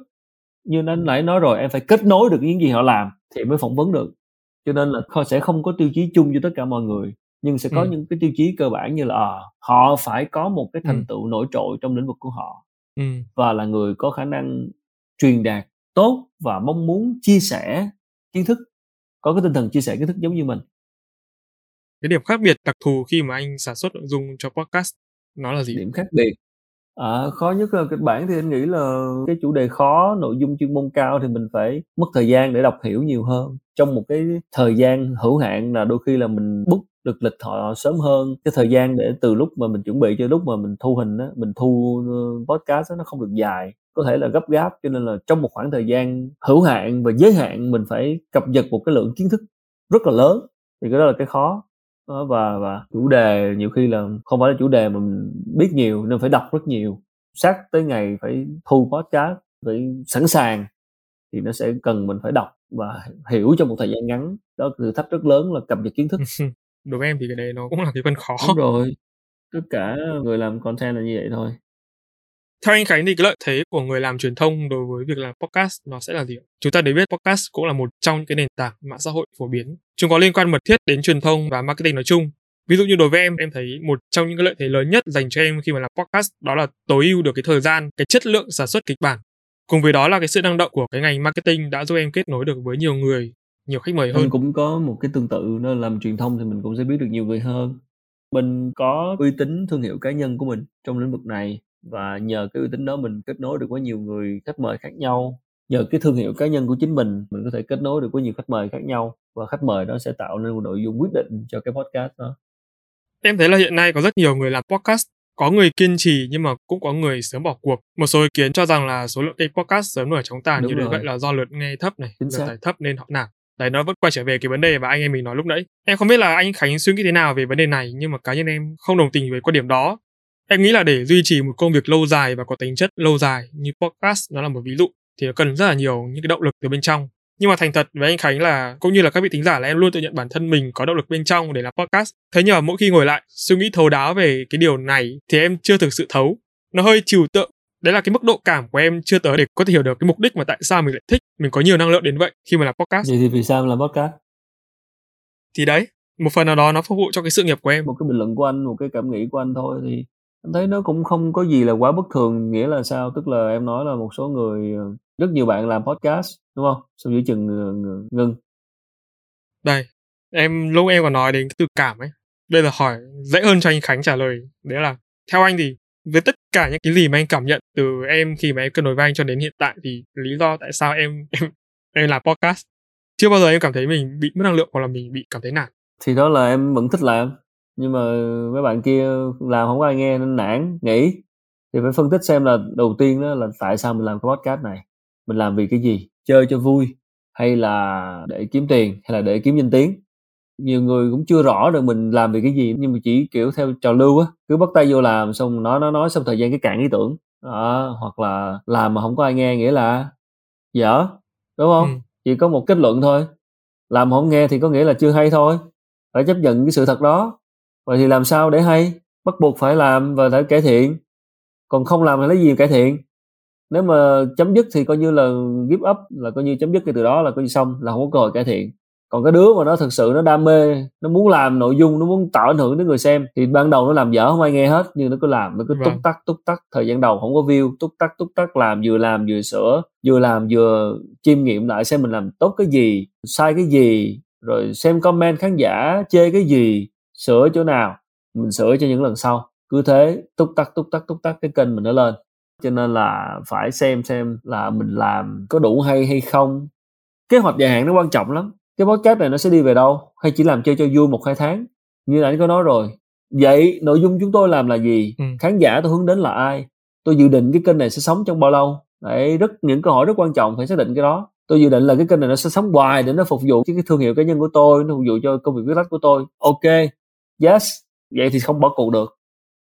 Như anh nãy nói rồi em phải kết nối được những gì họ làm thì mới phỏng vấn được cho nên là sẽ không có tiêu chí chung cho tất cả mọi người nhưng sẽ có ừ. những cái tiêu chí cơ bản như là à, họ phải có một cái thành ừ. tựu nổi trội trong lĩnh vực của họ ừ. và là người có khả năng truyền đạt tốt và mong muốn chia sẻ kiến thức có cái tinh thần chia sẻ kiến thức giống như mình cái điểm khác biệt đặc thù khi mà anh sản xuất nội dung cho podcast nó là gì điểm khác biệt À, khó nhất là kịch bản thì anh nghĩ là cái chủ đề khó, nội dung chuyên môn cao thì mình phải mất thời gian để đọc hiểu nhiều hơn. Trong một cái thời gian hữu hạn là đôi khi là mình book được lịch họ sớm hơn. Cái thời gian để từ lúc mà mình chuẩn bị cho lúc mà mình thu hình á mình thu ờ, podcast đó, nó không được dài. Có thể là gấp gáp cho nên là trong một khoảng thời gian hữu hạn và giới hạn mình phải cập nhật một cái lượng kiến thức rất là lớn. Thì cái đó là cái khó. Đó, và và chủ đề nhiều khi là không phải là chủ đề mà mình biết nhiều nên phải đọc rất nhiều. Sát tới ngày phải thu podcast phải sẵn sàng thì nó sẽ cần mình phải đọc và hiểu trong một thời gian ngắn đó thử thách rất lớn là cập nhật kiến thức [LAUGHS] đối với em thì cái đấy nó cũng là cái phần khó đúng rồi [LAUGHS] tất cả người làm content là như vậy thôi theo anh Khánh thì cái lợi thế của người làm truyền thông đối với việc làm podcast nó sẽ là gì? Chúng ta đều biết podcast cũng là một trong những cái nền tảng mạng xã hội phổ biến. Chúng có liên quan mật thiết đến truyền thông và marketing nói chung. Ví dụ như đối với em, em thấy một trong những cái lợi thế lớn nhất dành cho em khi mà làm podcast đó là tối ưu được cái thời gian, cái chất lượng sản xuất kịch bản. Cùng với đó là cái sự năng động của cái ngành marketing đã giúp em kết nối được với nhiều người, nhiều khách mời hơn. Mình cũng có một cái tương tự nó làm truyền thông thì mình cũng sẽ biết được nhiều người hơn. Mình có uy tín thương hiệu cá nhân của mình trong lĩnh vực này và nhờ cái uy tín đó mình kết nối được với nhiều người khách mời khác nhau nhờ cái thương hiệu cá nhân của chính mình mình có thể kết nối được với nhiều khách mời khác nhau và khách mời đó sẽ tạo nên một nội dung quyết định cho cái podcast đó em thấy là hiện nay có rất nhiều người làm podcast có người kiên trì nhưng mà cũng có người sớm bỏ cuộc. Một số ý kiến cho rằng là số lượng kênh podcast sớm nổi trong tàn như đấy vậy là do lượt nghe thấp này lượt tải thấp nên họ nản đấy nó vẫn quay trở về cái vấn đề mà anh em mình nói lúc nãy. Em không biết là anh khánh suy nghĩ thế nào về vấn đề này nhưng mà cá nhân em không đồng tình với quan điểm đó. Em nghĩ là để duy trì một công việc lâu dài và có tính chất lâu dài như podcast nó là một ví dụ thì nó cần rất là nhiều những cái động lực từ bên trong. Nhưng mà thành thật với anh Khánh là cũng như là các vị thính giả là em luôn tự nhận bản thân mình có động lực bên trong để làm podcast. Thế nhưng mà mỗi khi ngồi lại suy nghĩ thấu đáo về cái điều này thì em chưa thực sự thấu. Nó hơi trừu tượng. Đấy là cái mức độ cảm của em chưa tới để có thể hiểu được cái mục đích mà tại sao mình lại thích, mình có nhiều năng lượng đến vậy khi mà làm podcast. Vậy thì vì sao làm podcast? Thì đấy, một phần nào đó nó phục vụ cho cái sự nghiệp của em. Một cái bình luận của anh, một cái cảm nghĩ của anh thôi thì anh thấy nó cũng không có gì là quá bất thường nghĩa là sao? Tức là em nói là một số người ờ, rất nhiều bạn làm podcast đúng không? Xong giữa chừng ngưng. Đây em lúc em còn nói đến từ cảm ấy bây giờ hỏi dễ hơn cho anh khánh trả lời. Đấy là theo anh thì với tất cả những cái gì mà anh cảm nhận từ em khi mà em cân đối với anh cho đến hiện tại thì lý do tại sao em em em làm podcast? Chưa bao giờ em cảm thấy mình bị mất năng lượng hoặc là mình bị cảm thấy nản. Thì đó là em vẫn thích làm nhưng mà mấy bạn kia làm không có ai nghe nên nản nghỉ thì phải phân tích xem là đầu tiên đó là tại sao mình làm cái podcast này. Mình làm vì cái gì? Chơi cho vui hay là để kiếm tiền hay là để kiếm danh tiếng? Nhiều người cũng chưa rõ được mình làm vì cái gì nhưng mà chỉ kiểu theo trào lưu á cứ bắt tay vô làm xong nói nó nói xong thời gian cái cạn ý tưởng. Đó, hoặc là làm mà không có ai nghe nghĩa là dở đúng không? Ừ. chỉ có một kết luận thôi. Làm không nghe thì có nghĩa là chưa hay thôi. Phải chấp nhận cái sự thật đó vậy thì làm sao để hay? Bắt buộc phải làm và phải cải thiện. Còn không làm thì lấy gì cải thiện? Nếu mà chấm dứt thì coi như là give up là coi như chấm dứt cái từ đó là coi như xong là không có cơ hội cải thiện. Còn cái đứa mà nó thực sự nó đam mê nó muốn làm nội dung nó muốn tạo ảnh hưởng đến người xem thì ban đầu nó làm dở không ai nghe hết nhưng nó cứ làm nó cứ vâng. túc tắc túc tắc thời gian đầu không có view túc tắc túc tắc làm vừa làm vừa sửa vừa làm vừa chiêm nghiệm lại xem mình làm tốt cái gì sai cái gì rồi xem comment khán giả chê cái gì sửa chỗ nào mình sửa cho những lần sau. Cứ thế túc tắc túc tắc túc tắc cái kênh mình nó lên. Cho nên là phải xem xem là mình làm có đủ hay hay không. Kế hoạch dài hạn nó quan trọng lắm. Cái podcast này nó sẽ đi về đâu? Hay chỉ làm chơi cho vui một hai tháng? Như anh có nói rồi. Vậy nội dung chúng tôi làm là gì? Ừ. khán giả tôi hướng đến là ai? Tôi dự định cái kênh này sẽ sống trong bao lâu? Đấy rất những câu hỏi rất quan trọng phải xác định cái đó. Tôi dự định là cái kênh này nó sẽ sống hoài để nó phục vụ cái, cái thương hiệu cá nhân của tôi nó phục vụ cho công việc viết lách của tôi. Ok yes, vậy thì không bỏ cuộc được.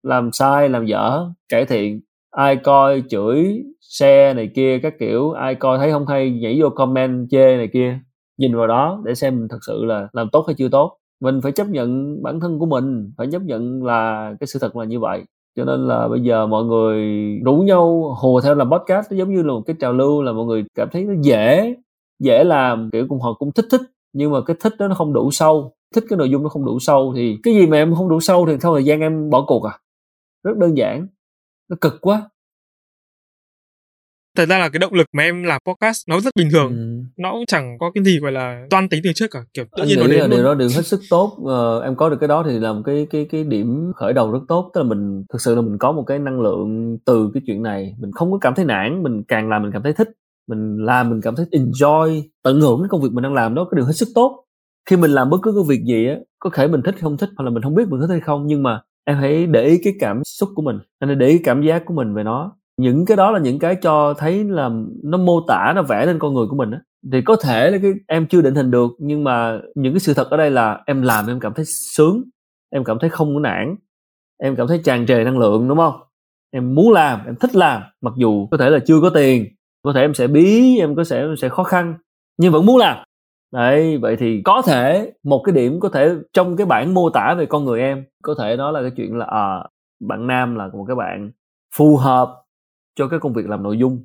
Làm sai, làm dở, cải thiện, ai coi chửi xe này kia, các kiểu, ai coi thấy không hay, nhảy vô comment, chê này kia. Nhìn vào đó để xem mình thật sự là làm tốt hay chưa tốt. Mình phải chấp nhận bản thân của mình, phải chấp nhận là cái sự thật là như vậy. Cho nên là bây giờ mọi người rủ nhau hùa theo làm podcast, nó giống như là một cái trào lưu, là mọi người cảm thấy nó dễ dễ làm, kiểu cùng họ cũng thích thích nhưng mà cái thích đó nó không đủ sâu. Thích cái nội dung nó không đủ sâu thì cái gì mà em không đủ sâu thì sau thời gian em bỏ cuộc à. Rất đơn giản. Nó cực quá. Thật ra là cái động lực mà em làm podcast nó rất bình thường. Ừ. nó cũng chẳng có cái gì gọi là toan tính từ trước cả kiểu tự anh nhiên nó đến là điều đó điều hết sức tốt. Ờ, em có được cái đó thì làm cái cái cái điểm khởi đầu rất tốt. Tức là mình thực sự là mình có một cái năng lượng từ cái chuyện này. Mình không có cảm thấy nản mình càng làm mình cảm thấy thích mình làm, mình cảm thấy enjoy, tận hưởng cái công việc mình đang làm đó, cái điều hết sức tốt. Khi mình làm bất cứ cái việc gì á, có thể mình thích không thích, hoặc là mình không biết mình thích hay không, nhưng mà em hãy để ý cái cảm xúc của mình. Anh hãy để ý cảm giác của mình về nó. Những cái đó là những cái cho thấy là nó mô tả, nó vẽ lên con người của mình á. Thì có thể là cái, em chưa định hình được, nhưng mà những cái sự thật ở đây là em làm em cảm thấy sướng, em cảm thấy không có nản, em cảm thấy tràn trề năng lượng, đúng không? Em muốn làm, em thích làm, mặc dù có thể là chưa có tiền có thể em sẽ bí em có sẽ em sẽ khó khăn nhưng vẫn muốn làm. Đấy vậy thì có thể một cái điểm có thể trong cái bản mô tả về con người em có thể đó là cái chuyện là à, bạn nam là một cái bạn phù hợp cho cái công việc làm nội dung.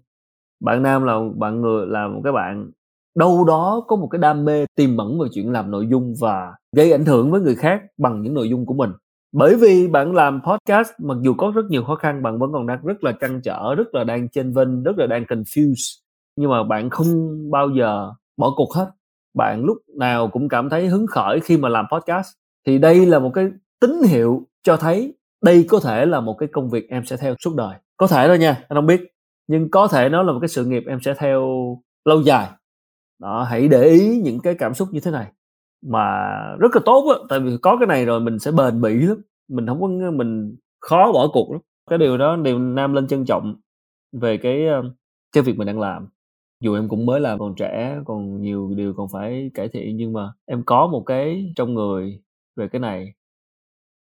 Bạn nam là bạn người là một cái bạn đâu đó có một cái đam mê tiềm ẩn về chuyện làm nội dung và gây ảnh hưởng với người khác bằng những nội dung của mình bởi vì bạn làm podcast, mặc dù có rất nhiều khó khăn, bạn vẫn còn đang rất là trăn trở, rất là đang chênh vênh, rất là đang confused. Nhưng mà bạn không bao giờ bỏ cuộc hết. Bạn lúc nào cũng cảm thấy hứng khởi khi mà làm podcast. Thì đây là một cái tín hiệu cho thấy đây có thể là một cái công việc em sẽ theo suốt đời. Có thể thôi nha, anh không biết. Nhưng có thể nó là một cái sự nghiệp em sẽ theo lâu dài. Đó, hãy để ý những cái cảm xúc như thế này mà rất là tốt á, tại vì có cái này rồi mình sẽ bền bỉ lắm, mình không có, mình khó bỏ cuộc lắm. Cái điều đó, điều nam lên trân trọng về cái ờ, cái việc mình đang làm. Dù em cũng mới làm còn trẻ, còn nhiều điều còn phải cải thiện, nhưng mà em có một cái trong người về cái này.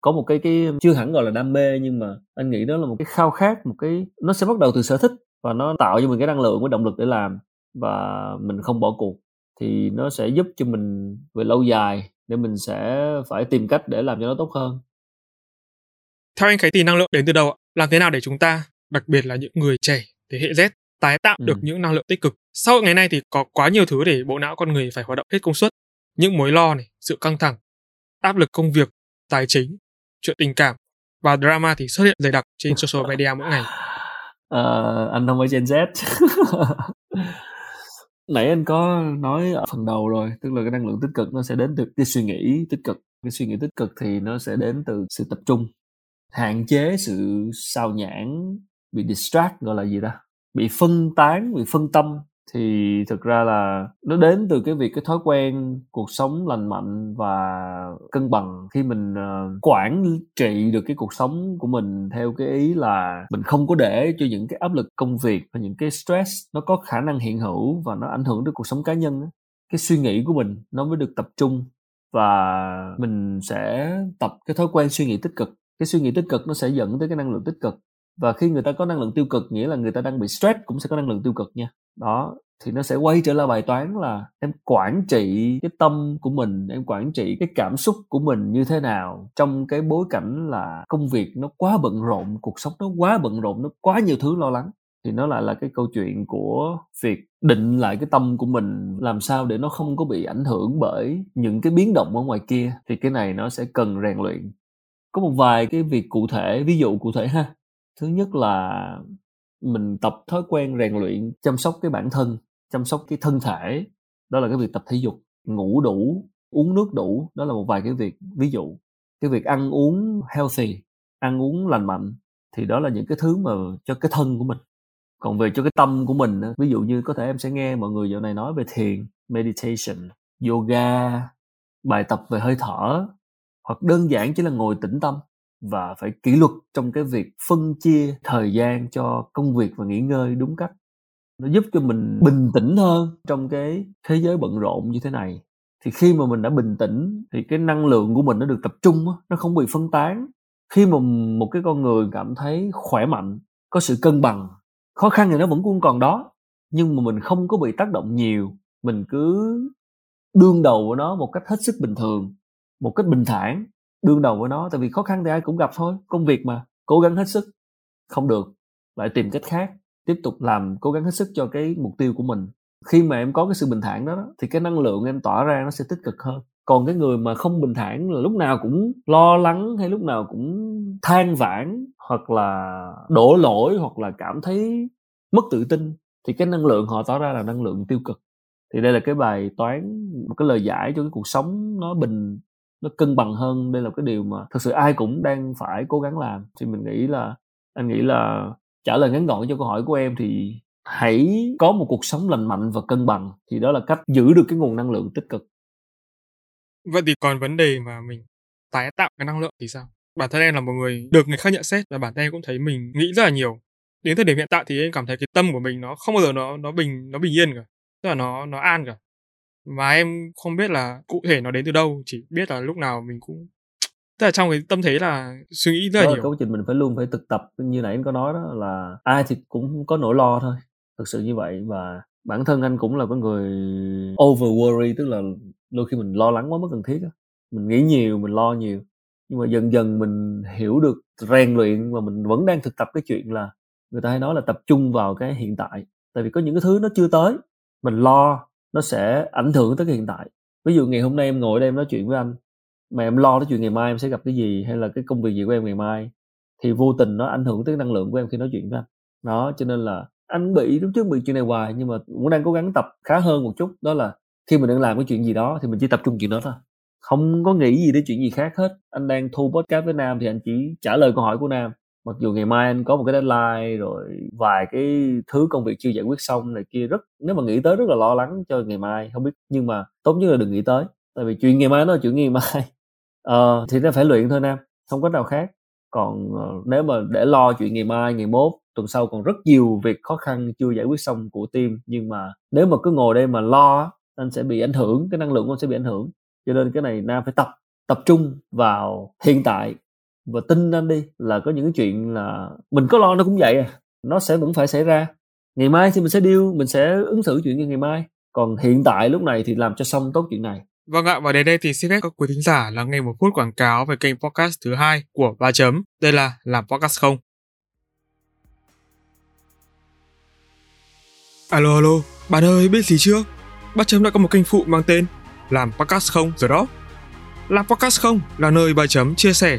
Có một cái cái chưa hẳn gọi là đam mê, nhưng mà anh nghĩ đó là một cái khao khát, một cái, nó sẽ bắt đầu từ sở thích và nó tạo cho mình cái năng lượng, cái động lực để làm và mình không bỏ cuộc thì nó sẽ giúp cho mình về lâu dài để mình sẽ phải tìm cách để làm cho nó tốt hơn theo anh cái tìm năng lượng đến từ đâu ạ làm thế nào để chúng ta đặc biệt là những người trẻ thế hệ Z tái tạo ừ. được những năng lượng tích cực sau ngày nay thì có quá nhiều thứ để bộ não con người phải hoạt động hết công suất những mối lo này sự căng thẳng áp lực công việc tài chính chuyện tình cảm và drama thì xuất hiện dày đặc trên social media mỗi ngày. Uh, [LAUGHS] anh không phải Gen Z. [LAUGHS] Nãy anh có nói ở phần đầu rồi, tức là cái năng lượng tích cực nó sẽ đến từ cái suy nghĩ tích cực. Cái suy nghĩ tích cực thì nó sẽ đến từ sự tập trung, hạn chế sự sao nhãn, bị distract gọi là gì ta? Bị phân tán, bị phân tâm thì thực ra là nó đến từ cái việc cái thói quen cuộc sống lành mạnh và cân bằng khi mình uh, quản trị được cái cuộc sống của mình theo cái ý là mình không có để cho những cái áp lực công việc và những cái stress nó có khả năng hiện hữu và nó ảnh hưởng đến cuộc sống cá nhân đó. cái suy nghĩ của mình nó mới được tập trung và mình sẽ tập cái thói quen suy nghĩ tích cực. Cái suy nghĩ tích cực nó sẽ dẫn tới cái năng lượng tích cực. Và khi người ta có năng lượng tiêu cực nghĩa là người ta đang bị stress cũng sẽ có năng lượng tiêu cực nha đó, thì nó sẽ quay trở lại bài toán là em quản trị cái tâm của mình, em quản trị cái cảm xúc của mình như thế nào. Trong cái bối cảnh là công việc nó quá bận rộn, cuộc sống nó quá bận rộn, nó quá nhiều thứ lo lắng, thì nó lại là cái câu chuyện của việc định lại cái tâm của mình làm sao để nó không có bị ảnh hưởng bởi những cái biến động ở ngoài kia. Thì cái này nó sẽ cần rèn luyện. Có một vài cái việc cụ thể, ví dụ cụ thể ha. Thứ nhất là mình tập thói quen rèn luyện chăm sóc cái bản thân, chăm sóc cái thân thể, đó là cái việc tập thể dục, ngủ đủ, uống nước đủ, đó là một vài cái việc. Ví dụ, cái việc ăn uống healthy, ăn uống lành mạnh, thì đó là những cái thứ mà cho cái thân của mình. Còn về cho cái tâm của mình ví dụ như có thể em sẽ nghe mọi người dạo này nói về thiền, meditation, yoga, bài tập về hơi thở, hoặc đơn giản chỉ là ngồi tĩnh tâm và phải kỷ luật trong cái việc phân chia thời gian cho công việc và nghỉ ngơi đúng cách. Nó giúp cho mình bình tĩnh hơn trong cái thế giới bận rộn như thế này. Thì khi mà mình đã bình tĩnh, thì cái năng lượng của mình nó được tập trung nó không bị phân tán. Khi mà một cái con người cảm thấy khỏe mạnh, có sự cân bằng, khó khăn thì nó vẫn cũng còn đó. Nhưng mà mình không có bị tác động nhiều, mình cứ đương đầu với nó một cách hết sức bình thường, một cách bình thản đương đầu với nó tại vì khó khăn thì ai cũng gặp thôi công việc mà cố gắng hết sức. Không được lại tìm cách khác tiếp tục làm cố gắng hết sức cho cái mục tiêu của mình. Khi mà em có cái sự bình thản đó, thì cái năng lượng em tỏa ra nó sẽ tích cực hơn. Còn cái người mà không bình thản là lúc nào cũng lo lắng hay lúc nào cũng than vãn hoặc là đổ lỗi hoặc là cảm thấy mất tự tin thì cái năng lượng họ tỏ ra là năng lượng tiêu cực. Thì đây là cái bài toán một cái lời giải cho cái cuộc sống nó bình nó cân bằng hơn. Đây là cái điều mà thực sự ai cũng đang phải cố gắng làm. Thì mình nghĩ là, anh nghĩ là trả lời ngắn gọn cho câu hỏi của em thì hãy có một cuộc sống lành mạnh và cân bằng. Thì đó là cách giữ được cái nguồn năng lượng tích cực. Vậy thì còn vấn đề mà mình tái tạo cái năng lượng thì sao? Bản thân em là một người được người khác nhận xét và bản thân em cũng thấy mình nghĩ rất là nhiều. Đến thời điểm hiện tại thì em cảm thấy cái tâm của mình nó không bao giờ nó nó bình nó bình yên cả. Tức là nó nó an cả và em không biết là cụ thể nó đến từ đâu chỉ biết là lúc nào mình cũng [TSK] tức là trong cái tâm thế là suy nghĩ rất là nhiều. câu trình mình phải luôn phải thực tập như nãy anh có nói đó là ai thì cũng có nỗi lo thôi thực sự như vậy. Và bản thân anh cũng là cái người over worry tức là đôi khi mình lo lắng quá mất cần thiết mình nghĩ nhiều mình lo nhiều. Nhưng mà dần dần mình hiểu được rèn luyện và mình vẫn đang thực tập cái chuyện là người ta hay nói là tập trung vào cái hiện tại. Tại vì có những cái thứ nó chưa tới mình lo nó sẽ ảnh hưởng tới cái hiện tại. Ví dụ ngày hôm nay em ngồi đây em nói chuyện với anh, mà em lo tới chuyện ngày mai em sẽ gặp cái gì hay là cái công việc gì của em ngày mai, thì vô tình nó ảnh hưởng tới năng lượng của em khi nói chuyện với anh. Đó, cho nên là anh bị lúc trước bị chuyện này hoài, nhưng mà cũng đang cố gắng tập khá hơn một chút, đó là khi mình đang làm cái chuyện gì đó thì mình chỉ tập trung chuyện đó thôi. Không có nghĩ gì đến chuyện gì khác hết. Anh đang thu podcast với nam thì anh chỉ trả lời câu hỏi của nam mặc dù ngày mai anh có một cái deadline rồi vài cái thứ công việc chưa giải quyết xong này kia rất nếu mà nghĩ tới rất là lo lắng cho ngày mai không biết nhưng mà tốt nhất là đừng nghĩ tới tại vì chuyện ngày mai nó là chuyện ngày mai. [LAUGHS] Ờ, thì nó phải luyện thôi nam không có nào khác. Còn uh, nếu mà để lo chuyện ngày mai ngày mốt tuần sau còn rất nhiều việc khó khăn chưa giải quyết xong của team nhưng mà nếu mà cứ ngồi đây mà lo anh sẽ bị ảnh hưởng cái năng lượng của anh sẽ bị ảnh hưởng. Cho nên cái này nam phải tập tập trung vào hiện tại và tin anh đi là có những cái chuyện là mình có lo nó cũng vậy à nó sẽ vẫn phải xảy ra ngày mai thì mình sẽ điêu mình sẽ ứng xử chuyện như ngày mai còn hiện tại lúc này thì làm cho xong tốt chuyện này Vâng ạ, và đến đây thì xin phép các quý thính giả là nghe một phút quảng cáo về kênh podcast thứ hai của Ba Chấm. Đây là Làm Podcast Không. Alo alo, bạn ơi biết gì chưa? Ba Chấm đã có một kênh phụ mang tên Làm Podcast Không rồi đó. Làm Podcast Không là nơi Ba Chấm chia sẻ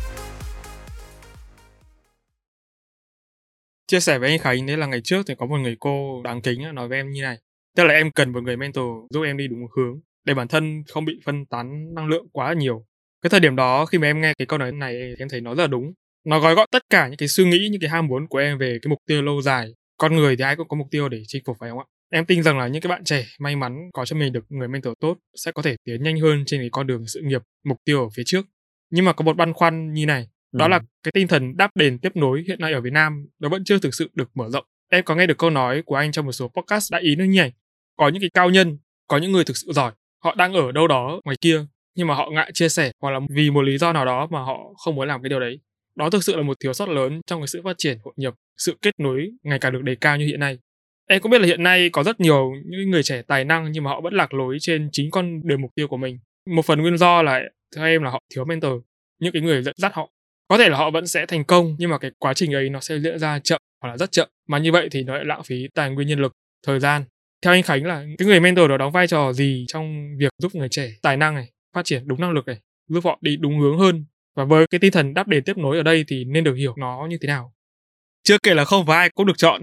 Chia sẻ với anh Khánh, đấy là ngày trước thì có một người cô đáng kính nói với em như này. Tức là em cần một người mentor giúp em đi đúng hướng để bản thân không bị phân tán năng lượng quá nhiều. Cái thời điểm đó khi mà em nghe cái câu nói này thì em thấy nó rất là đúng. Nó gói gọn tất cả những cái suy nghĩ, những cái ham muốn của em về cái mục tiêu lâu dài. Con người thì ai cũng có mục tiêu để chinh phục phải không ạ? Em tin rằng là những cái bạn trẻ may mắn có cho mình được người mentor tốt sẽ có thể tiến nhanh hơn trên cái con đường sự nghiệp, mục tiêu ở phía trước. Nhưng mà có một băn khoăn như này đó ừ. là cái tinh thần đáp đền tiếp nối hiện nay ở Việt Nam nó vẫn chưa thực sự được mở rộng. Em có nghe được câu nói của anh trong một số podcast đã ý nữa này. Có những cái cao nhân, có những người thực sự giỏi, họ đang ở đâu đó ngoài kia nhưng mà họ ngại chia sẻ hoặc là vì một lý do nào đó mà họ không muốn làm cái điều đấy. Đó thực sự là một thiếu sót lớn trong cái sự phát triển hội nhập, sự kết nối ngày càng được đề cao như hiện nay. Em cũng biết là hiện nay có rất nhiều những người trẻ tài năng nhưng mà họ vẫn lạc lối trên chính con đường mục tiêu của mình. Một phần nguyên do là theo em là họ thiếu mentor, những cái người dẫn dắt họ có thể là họ vẫn sẽ thành công, nhưng mà cái quá trình ấy nó sẽ diễn ra chậm hoặc là rất chậm. Mà như vậy thì nó lại lãng phí tài nguyên nhân lực, thời gian. Theo anh khánh là cái người mentor đó đóng vai trò gì trong việc giúp người trẻ tài năng này, phát triển đúng năng lực này, giúp họ đi đúng hướng hơn? Và với cái tinh thần đáp đề tiếp nối ở đây thì nên được hiểu nó như thế nào? Chưa kể là không phải ai cũng được chọn.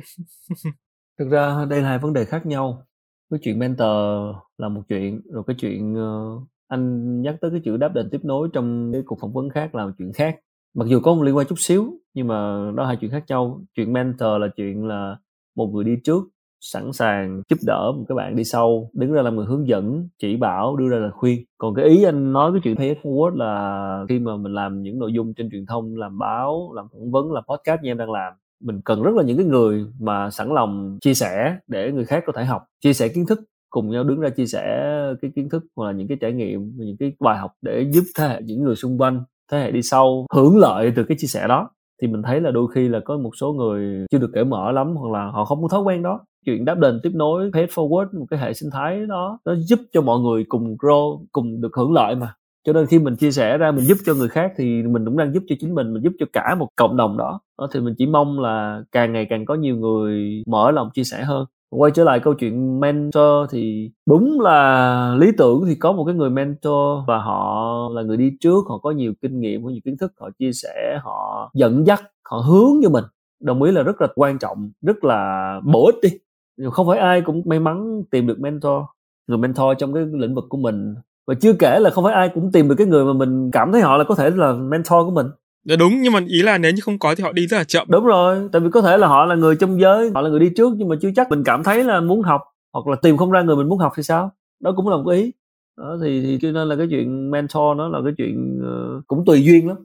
[LAUGHS] Thực ra đây là hai vấn đề khác nhau. Cái chuyện mentor là một chuyện, rồi cái chuyện ờ, anh nhắc tới cái chữ đáp đền tiếp nối trong cái cuộc phỏng vấn khác là một chuyện khác mặc dù có một liên quan chút xíu, nhưng mà đó hai chuyện khác nhau. Chuyện mentor là chuyện là một người đi trước, sẵn sàng giúp đỡ một các bạn đi sau, đứng ra làm người hướng dẫn, chỉ bảo, đưa ra lời khuyên. Còn cái ý anh nói cái chuyện pay it forward là khi mà mình làm những nội dung trên truyền thông, làm báo, làm phỏng vấn, làm podcast như em đang làm, mình cần rất là những cái người mà sẵn lòng chia sẻ để người khác có thể học, chia sẻ kiến thức, cùng nhau đứng ra chia sẻ cái kiến thức hoặc là những cái trải nghiệm, những cái bài học để giúp thế hệ những người xung quanh thế hệ đi sau hưởng lợi từ cái chia sẻ đó thì mình thấy là đôi khi là có một số người chưa được cởi mở lắm hoặc là họ không có thói quen đó. Chuyện đáp đền tiếp nối pay forward một cái hệ sinh thái đó nó giúp cho mọi người cùng grow cùng được hưởng lợi mà. Cho nên khi mình chia sẻ ra mình giúp cho người khác thì mình cũng đang giúp cho chính mình mình giúp cho cả một cộng đồng đó, đó thì mình chỉ mong là càng ngày càng có nhiều người mở lòng chia sẻ hơn quay trở lại câu chuyện mentor thì đúng là lý tưởng thì có một cái người mentor và họ là người đi trước, họ có nhiều kinh nghiệm, có nhiều kiến thức, họ chia sẻ, họ dẫn dắt, họ hướng cho mình. Đồng ý là rất là quan trọng, rất là bổ ích đi. Nhưng không phải ai cũng may mắn tìm được mentor, người mentor trong cái lĩnh vực của mình. Và chưa kể là không phải ai cũng tìm được cái người mà mình cảm thấy họ là có thể là mentor của mình. Dạ đúng nhưng mà ý là nếu như không có thì họ đi rất là chậm. Đúng rồi, tại vì có thể là họ là người trong giới, họ là người đi trước nhưng mà chưa chắc mình cảm thấy là muốn học hoặc là tìm không ra người mình muốn học thì sao? Đó cũng là một ý. Đó thì thì cho nên là cái chuyện mentor nó là cái chuyện uh, cũng tùy duyên lắm.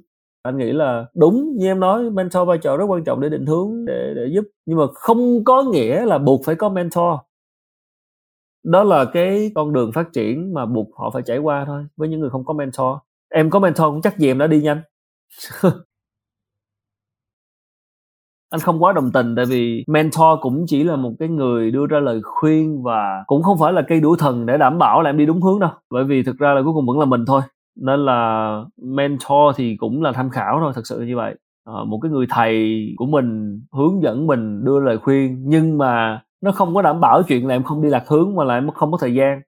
Anh nghĩ là đúng như em nói mentor vai trò rất quan trọng để định hướng để để giúp nhưng mà không có nghĩa là buộc phải có mentor. Đó là cái con đường phát triển mà buộc họ phải trải qua thôi với những người không có mentor. Em có mentor cũng chắc gì em đã đi nhanh [LAUGHS] anh không quá đồng tình tại vì mentor cũng chỉ là một cái người đưa ra lời khuyên và cũng không phải là cây đũa thần để đảm bảo là em đi đúng hướng đâu. Bởi vì thực ra là cuối cùng vẫn là mình thôi. Nên là mentor thì cũng là tham khảo thôi thật sự như vậy. À, một cái người thầy của mình hướng dẫn mình đưa lời khuyên nhưng mà nó không có đảm bảo chuyện là em không đi lạc hướng mà là em không có thời gian.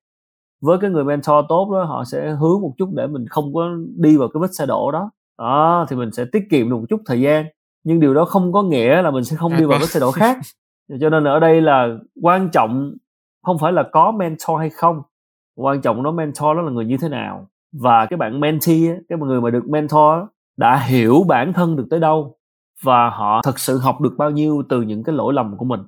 Với cái người mentor tốt đó họ sẽ hướng một chút để mình không có đi vào cái vết xe đổ đó đó thì mình sẽ tiết kiệm được một chút thời gian. Nhưng điều đó không có nghĩa là mình sẽ không đi vào cái xe đổ [LAUGHS] khác. Cho nên ở đây là quan trọng không phải là có mentor hay không. Quan trọng nó mentor đó là người như thế nào. Và cái bạn mentee cái người mà được mentor đã hiểu bản thân được tới đâu và họ thật sự học được bao nhiêu từ những cái lỗi lầm của mình.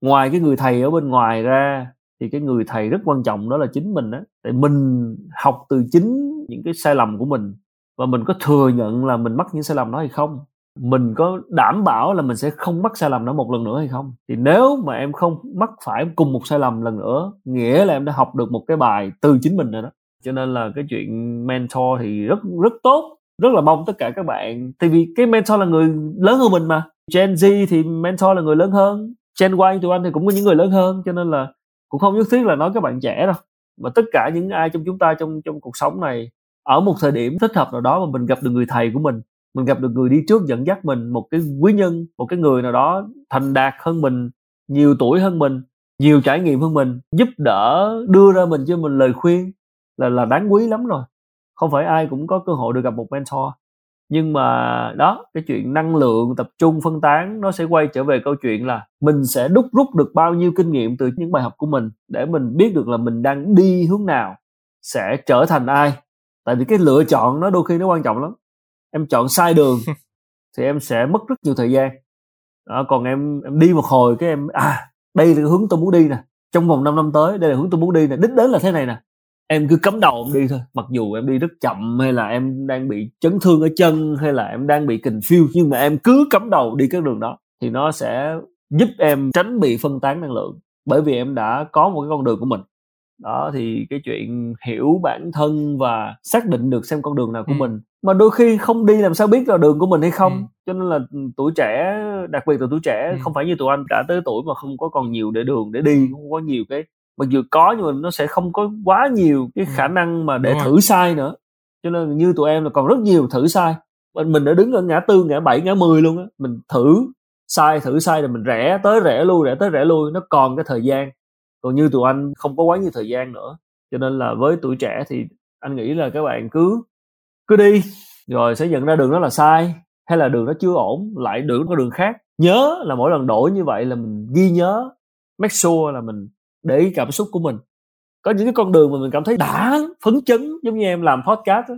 Ngoài cái người thầy ở bên ngoài ra thì cái người thầy rất quan trọng đó là chính mình đó tại mình học từ chính những cái sai lầm của mình và mình có thừa nhận là mình mắc những sai lầm đó hay không? Mình có đảm bảo là mình sẽ không mắc sai lầm đó một lần nữa hay không? Thì nếu mà em không mắc phải cùng một sai lầm lần nữa, nghĩa là em đã học được một cái bài từ chính mình rồi đó. Cho nên là cái chuyện mentor thì rất rất tốt, rất là mong tất cả các bạn. Tại vì cái mentor là người lớn hơn mình mà. Gen Z thì mentor là người lớn hơn. Gen Y, tụi anh thì cũng có những người lớn hơn. Cho nên là cũng không nhất thiết là nói các bạn trẻ đâu. Mà tất cả những ai trong chúng ta trong trong cuộc sống này ở một thời điểm thích hợp nào đó mà mình gặp được người thầy của mình mình gặp được người đi trước dẫn dắt mình, một cái quý nhân, một cái người nào đó thành đạt hơn mình, nhiều tuổi hơn mình, nhiều trải nghiệm hơn mình, giúp đỡ đưa ra mình cho mình lời khuyên là là đáng quý lắm rồi. Không phải ai cũng có cơ hội được gặp một mentor. Nhưng mà đó, cái chuyện năng lượng tập trung phân tán nó sẽ quay trở về câu chuyện là mình sẽ đúc rút được bao nhiêu kinh nghiệm từ những bài học của mình để mình biết được là mình đang đi hướng nào, sẽ trở thành ai tại vì cái lựa chọn nó đôi khi nó quan trọng lắm. Em chọn sai đường [LAUGHS] thì em sẽ mất rất nhiều thời gian. Đó, còn em em đi một hồi cái em à đây là cái hướng tôi muốn đi nè. Trong vòng 5 năm tới đây là hướng tôi muốn đi nè. Đích đến là thế này nè. Em cứ cắm đầu em đi thôi. Mặc dù em đi rất chậm hay là em đang bị chấn thương ở chân hay là em đang bị confused nhưng mà em cứ cắm đầu đi cái đường đó thì nó sẽ giúp em tránh bị phân tán năng lượng. Bởi vì em đã có một cái con đường của mình đó thì cái chuyện hiểu bản thân và xác định được xem con đường nào của ừ. mình mà đôi khi không đi làm sao biết là đường của mình hay không ừ. cho nên là ừ, tuổi trẻ đặc biệt là tuổi trẻ ừ. không phải như tụi anh đã tới tuổi mà không có còn nhiều để đường để đi không có nhiều cái mặc dù có nhưng mà nó sẽ không có quá nhiều cái ừ. khả năng mà để Đúng thử rồi. sai nữa cho nên như tụi em là còn rất nhiều thử sai mình đã đứng ở ngã tư ngã bảy ngã mười luôn á mình thử sai thử sai rồi mình rẽ tới rẽ lui rẽ tới rẽ lui nó còn cái thời gian còn như tụi anh không có quá nhiều thời gian nữa cho nên là với tuổi trẻ thì anh nghĩ là các bạn cứ cứ đi rồi sẽ nhận ra đường đó là sai hay là đường đó chưa ổn lại đường có đường khác. Nhớ là mỗi lần đổi như vậy là mình ghi nhớ make sure là mình để ý cảm xúc của mình. Có những cái con đường mà mình cảm thấy đã phấn chấn giống như em làm podcast đó,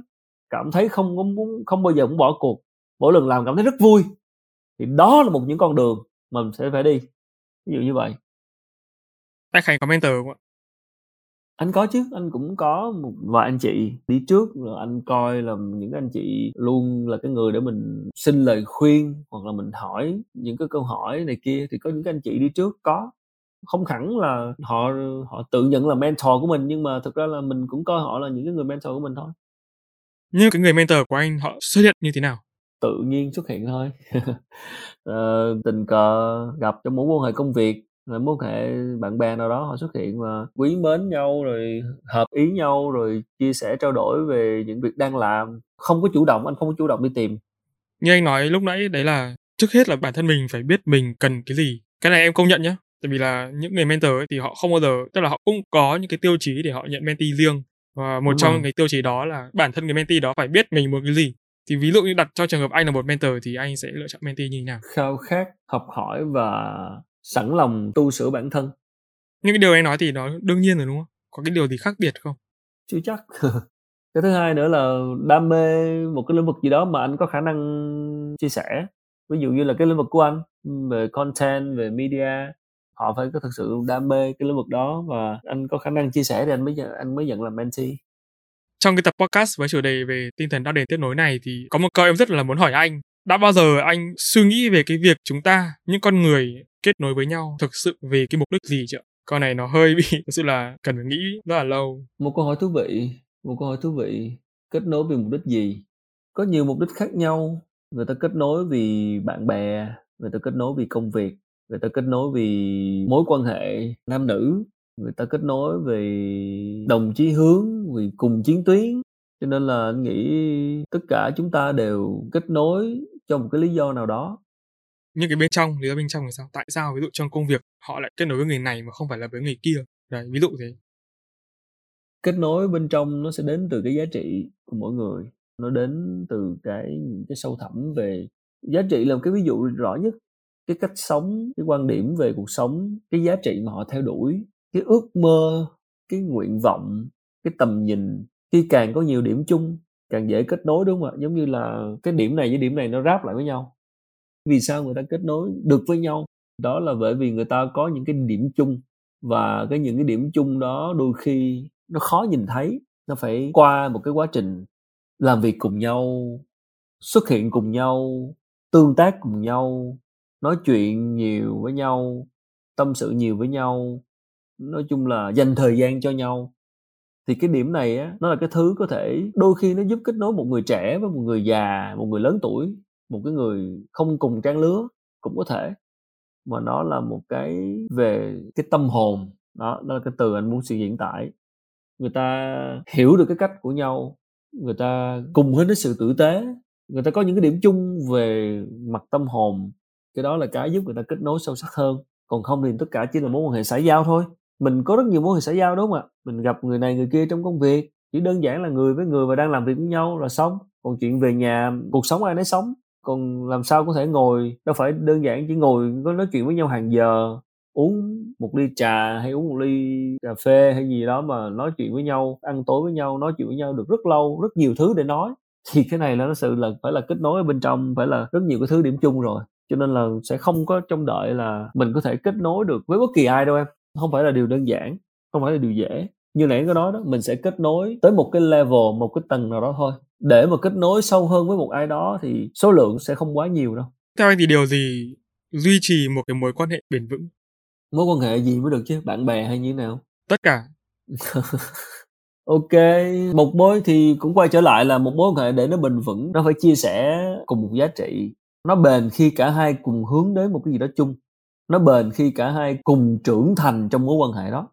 cảm thấy không muốn không bao giờ muốn bỏ cuộc. Mỗi lần làm cảm thấy rất vui. Thì đó là một những con đường mà mình sẽ phải đi. Ví dụ như vậy anh Khánh có mentor không ạ? Anh có chứ anh cũng có một vài anh chị đi trước rồi anh coi là những anh chị luôn là cái người để mình xin lời khuyên hoặc là mình hỏi những cái câu hỏi này kia. Thì có những cái anh chị đi trước có. Không hẳn là họ họ tự nhận là mentor của mình nhưng mà thực ra là mình cũng coi họ là những cái người mentor của mình thôi. Nhưng cái người mentor của anh họ xuất hiện như thế nào? Tự nhiên xuất hiện thôi. Uh, [LAUGHS] tình cờ gặp trong mối quan hệ công việc. là mối quan hệ bạn bè nào đó họ xuất hiện và quý mến nhau rồi hợp ý nhau rồi chia sẻ trao đổi về những việc đang làm. Không có chủ động anh không có chủ động đi tìm. Như anh nói lúc nãy đấy là trước hết là bản thân mình phải biết mình cần cái gì. Cái này em công nhận nhé tại vì là những người mentor ấy thì họ không bao giờ tức là họ cũng có những cái tiêu chí để họ nhận mentee riêng. Và một Đúng trong rồi. cái tiêu chí đó là bản thân người mentee đó phải biết mình muốn cái gì. Thì ví dụ như đặt cho trường hợp anh là một mentor thì anh sẽ lựa chọn mentee như thế nào? Khao khát học hỏi và sẵn lòng tu sửa bản thân. Những cái điều anh nói thì nó đương nhiên rồi đúng không? Có cái điều gì khác biệt không? Chưa chắc. [LAUGHS] Cái thứ hai nữa là đam mê một cái lĩnh vực gì đó mà anh có khả năng chia sẻ. Ví dụ như là cái lĩnh vực của anh về content về media họ phải có thực sự đam mê cái lĩnh vực đó và anh có khả năng chia sẻ thì anh mới anh mới nhận làm mentee. Trong cái tập podcast với chủ đề về tinh thần đa đề tiếp nối này thì có một câu em rất là muốn hỏi anh. Đã bao giờ anh suy nghĩ về cái việc chúng ta những con người kết nối với nhau thực sự vì cái mục đích gì chứ? câu này nó hơi bị, [LAUGHS] thực sự là cần phải nghĩ rất là lâu. Một câu hỏi thú vị, một câu hỏi thú vị. Kết nối vì mục đích gì? Có nhiều mục đích khác nhau. Người ta kết nối vì bạn bè, người ta kết nối vì công việc, người ta kết nối vì mối quan hệ nam nữ, người ta kết nối vì đồng chí hướng, vì cùng chiến tuyến. Cho nên là anh nghĩ tất cả chúng ta đều kết nối cho một cái lý do nào đó những cái bên trong, lý do bên trong thì sao? Tại sao ví dụ trong công việc họ lại kết nối với người này mà không phải là với người kia? Đấy, ví dụ thế. Kết nối bên trong nó sẽ đến từ cái giá trị của mỗi người. Nó đến từ cái cái sâu thẳm về giá trị là một cái ví dụ rõ nhất. Cái cách sống, cái quan điểm về cuộc sống, cái giá trị mà họ theo đuổi, cái ước mơ, cái nguyện vọng, cái tầm nhìn. Khi càng có nhiều điểm chung, càng dễ kết nối, đúng không ạ? Giống như là cái điểm này với điểm này nó ráp lại với nhau vì sao người ta kết nối được với nhau? Đó là bởi vì người ta có những cái điểm chung và cái những cái điểm chung đó đôi khi nó khó nhìn thấy. Nó phải qua một cái quá trình làm việc cùng nhau, xuất hiện cùng nhau, tương tác cùng nhau, nói chuyện nhiều với nhau, tâm sự nhiều với nhau, nói chung là dành thời gian cho nhau. Thì cái điểm này á, nó là cái thứ có thể đôi khi nó giúp kết nối một người trẻ với một người già, một người lớn tuổi một cái người không cùng trang lứa cũng có thể. Mà nó là một cái về cái tâm hồn, đó đó là cái từ anh muốn sự diễn tải người ta hiểu được cái cách của nhau, người ta cùng hết đến sự tử tế, người ta có những cái điểm chung về mặt tâm hồn, cái đó là cái giúp người ta kết nối sâu sắc hơn. Còn không thì tất cả chỉ là mối quan hệ xã giao thôi. Mình có rất nhiều mối quan hệ xã giao đúng không ạ? Mình gặp người này người kia trong công việc, chỉ đơn giản là người với người và đang làm việc với nhau là xong. Còn chuyện về nhà, cuộc sống ai nấy sống còn làm sao có thể ngồi, đâu phải đơn giản chỉ ngồi có nói chuyện với nhau hàng giờ, uống một ly trà hay uống một ly cà phê hay gì đó mà nói chuyện với nhau, ăn tối với nhau, nói chuyện với nhau được rất lâu, rất nhiều thứ để nói. [LAUGHS] Thì cái này là nó sự là phải là kết nối ở bên trong, phải là rất nhiều cái thứ điểm chung rồi. Cho nên là sẽ không có trông đợi là mình có thể kết nối được với bất kỳ ai đâu em. Không phải là điều đơn giản, không phải là điều dễ. Như nãy có nói đó, mình sẽ kết nối tới một cái level, một cái tầng nào đó thôi để mà kết nối sâu hơn với một ai đó thì số lượng sẽ không quá nhiều đâu. Theo anh thì điều gì duy trì một cái mối quan hệ bền vững? Mối quan hệ gì mới được chứ? Bạn bè hay như thế nào? Tất cả. [LAUGHS] Ok một mối thì cũng quay trở lại là một mối quan hệ để nó bền vững nó phải chia sẻ cùng một giá trị. Nó bền khi cả hai cùng hướng đến một cái gì đó chung. Nó bền khi cả hai cùng trưởng thành trong mối quan hệ đó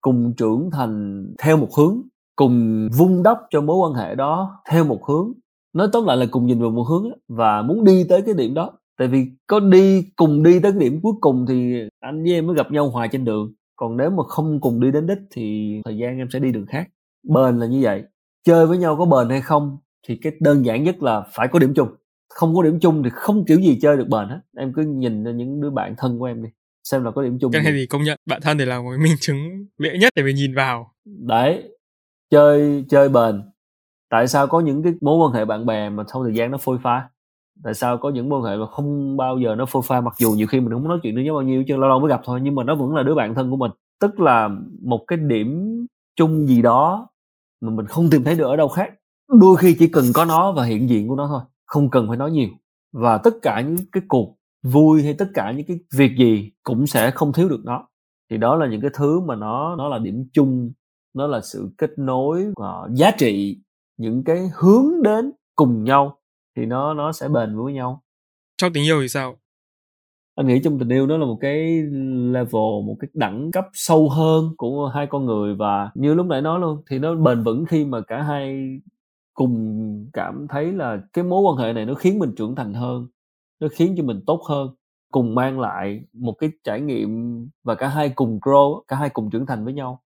cùng trưởng thành theo một hướng cùng vung đắp cho mối quan hệ đó theo một hướng. Nói tóm lại là cùng nhìn vào một hướng và muốn đi tới cái điểm đó. Tại vì có đi cùng đi tới cái điểm cuối cùng thì anh với em mới gặp nhau hoài trên đường. Còn nếu mà không cùng đi đến đích thì thời gian em sẽ đi đường khác. Bền là như vậy. Chơi với nhau có bền hay không thì cái đơn giản nhất là phải có điểm chung. Không có điểm chung thì không kiểu gì chơi được bền hết. Em cứ nhìn những đứa bạn thân của em đi xem là có điểm chung cái này thì công nhận bạn thân thì là một minh chứng dễ nhất để mình nhìn vào. Đấy chơi chơi bền. Tại sao có những cái mối quan hệ bạn bè mà sau thời gian nó phôi pha tại sao có những mối quan hệ mà không bao giờ nó phôi pha mặc dù nhiều khi mình không nói chuyện với nhau bao nhiêu, chứ lâu lâu mới gặp thôi, nhưng mà nó vẫn là đứa bạn thân của mình. Tức là một cái điểm chung gì đó mà mình không tìm thấy được ở đâu khác. Đôi khi chỉ cần có nó và hiện diện của nó thôi, không cần phải nói nhiều. Và tất cả những cái cuộc vui hay tất cả những cái việc gì cũng sẽ không thiếu được nó. Thì đó là những cái thứ mà nó nó là điểm chung nó là sự kết nối và giá trị những cái hướng đến cùng nhau thì nó nó sẽ bền với nhau. Trong tình yêu thì sao? Anh nghĩ trong tình yêu nó là một cái level một cái đẳng cấp sâu hơn của hai con người và như lúc nãy nói luôn thì nó bền vững khi mà cả hai cùng cảm thấy là cái mối quan hệ này nó khiến mình trưởng thành hơn nó khiến cho mình tốt hơn cùng mang lại một cái trải nghiệm và cả hai cùng grow cả hai cùng trưởng thành với nhau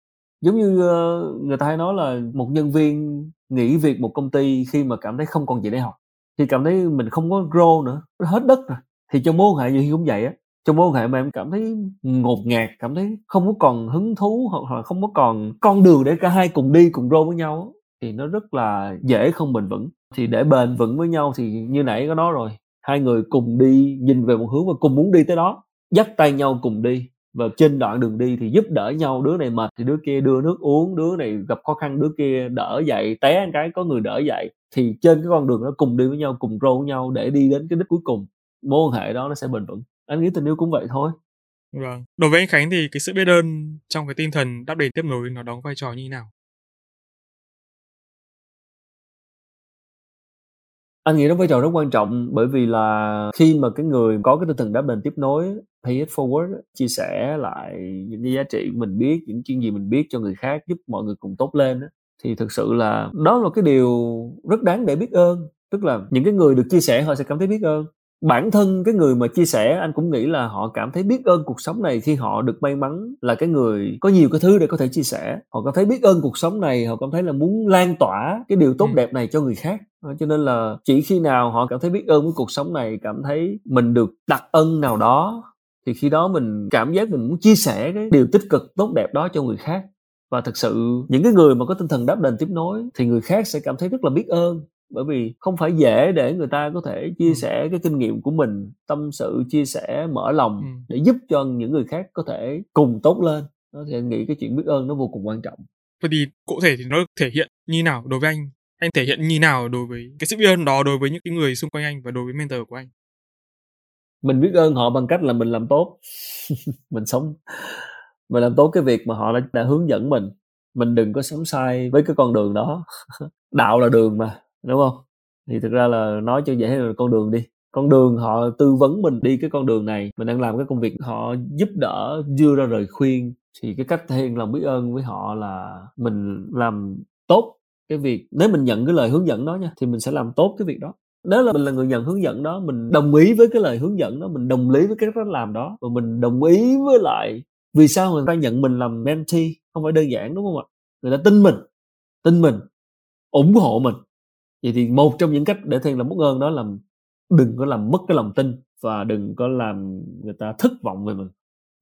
giống như ờ, người ta hay nói là một nhân viên nghỉ việc một công ty khi mà cảm thấy không còn gì để học, thì cảm thấy mình không có grow nữa, nó hết đất rồi. Thì trong mối quan hệ như cũng vậy á, trong mối quan hệ mà em cảm thấy ngột ngạt, cảm thấy không có còn hứng thú hoặc là không có còn con đường để cả hai cùng đi cùng grow với nhau thì nó rất là dễ không bền vững. Thì để bền vững với nhau thì như nãy có nói rồi, hai người cùng đi nhìn về một hướng và cùng muốn đi tới đó, dắt tay nhau cùng đi và trên đoạn đường đi thì giúp đỡ nhau đứa này mệt thì đứa kia đưa nước uống đứa này gặp khó khăn đứa kia đỡ dậy té một cái có người đỡ dậy. Thì trên cái con đường đó cùng đi với nhau cùng rô với nhau để đi đến cái đích cuối cùng. Mối quan hệ đó nó sẽ bền vững. Anh nghĩ tình yêu cũng vậy thôi. Vâng. Đối với anh khánh thì cái sự biết ơn trong cái tinh thần đáp đền tiếp nối nó đóng vai trò như thế nào? Anh nghĩ nó vai trò rất quan trọng bởi vì là khi mà cái người có cái tinh thần đáp đền tiếp nối pay it forward chia sẻ lại những cái giá trị mình biết những chuyện gì mình biết cho người khác giúp mọi người cùng tốt lên thì thực sự là đó là cái điều rất đáng để biết ơn. Tức là những cái người được chia sẻ họ sẽ cảm thấy biết ơn. Bản thân cái người mà chia sẻ anh cũng nghĩ là họ cảm thấy biết ơn cuộc sống này khi họ được may mắn là cái người có nhiều cái thứ để có thể chia sẻ. Họ cảm thấy biết ơn cuộc sống này họ cảm thấy là muốn lan tỏa cái điều tốt ừ. đẹp này cho người khác. Cho nên là chỉ khi nào họ cảm thấy biết ơn với cuộc sống này cảm thấy mình được đặc ân nào đó thì khi đó mình cảm giác mình muốn chia sẻ cái điều tích cực tốt đẹp đó cho người khác. Và thực sự những cái người mà có tinh thần đáp đền tiếp nối thì người khác sẽ cảm thấy rất là biết ơn. Bởi vì không phải dễ để người ta có thể chia ừ. sẻ cái kinh nghiệm của mình tâm sự chia sẻ mở lòng ừ. để giúp cho những người khác có thể cùng tốt lên. Đó thì anh nghĩ cái chuyện biết ơn nó vô cùng quan trọng. Vậy thì cụ thể thì nó thể hiện như nào đối với anh? Anh thể hiện như nào đối với cái sự biết ơn đó đối với những cái người xung quanh anh và đối với mentor của anh mình biết ơn họ bằng cách là mình làm tốt. [LAUGHS] Mình sống mình làm tốt cái việc mà họ đã, đã hướng dẫn mình. Mình đừng có sống sai với cái con đường đó. [LAUGHS] Đạo là đường mà đúng không? Thì thực ra là nói cho dễ là con đường đi. Con đường họ tư vấn mình đi cái con đường này mình đang làm cái công việc họ giúp đỡ đưa ra lời khuyên. Thì cái cách thể hiện lòng biết ơn với họ là mình làm tốt cái việc nếu mình nhận cái lời hướng dẫn đó nha thì mình sẽ làm tốt cái việc đó nếu là mình là người nhận hướng dẫn đó, mình đồng ý với cái lời hướng dẫn đó, mình đồng ý với cái cách làm đó, và mình đồng ý với lại vì sao người ta nhận mình làm mentee không phải đơn giản, đúng không ạ? Người ta tin mình tin mình, ủng hộ mình. Vậy thì một trong những cách để thiên làm bất ơn đó là đừng có làm mất cái lòng tin và đừng có làm người ta thất vọng về mình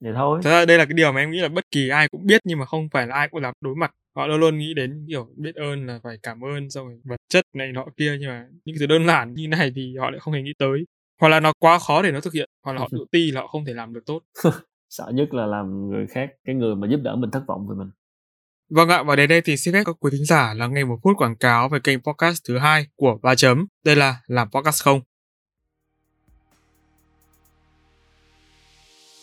vậy thôi. Thật ra đây là cái điều mà em nghĩ là bất kỳ ai cũng biết nhưng mà không phải là ai cũng làm đối mặt. Họ luôn luôn nghĩ đến kiểu biết ơn là phải cảm ơn xong rồi vật chất này nọ kia nhưng mà những thứ đơn giản như này thì họ lại không hề nghĩ tới. Hoặc là nó quá khó để nó thực hiện hoặc là họ tự ti là họ không thể làm được tốt. [LAUGHS] Sợ nhất là làm người khác cái người mà giúp đỡ mình thất vọng về mình. Vâng ạ, và đến đây thì xin phép các quý thính giả là nghe một phút quảng cáo về kênh podcast thứ hai của Ba Chấm. Đây là Làm Podcast Không.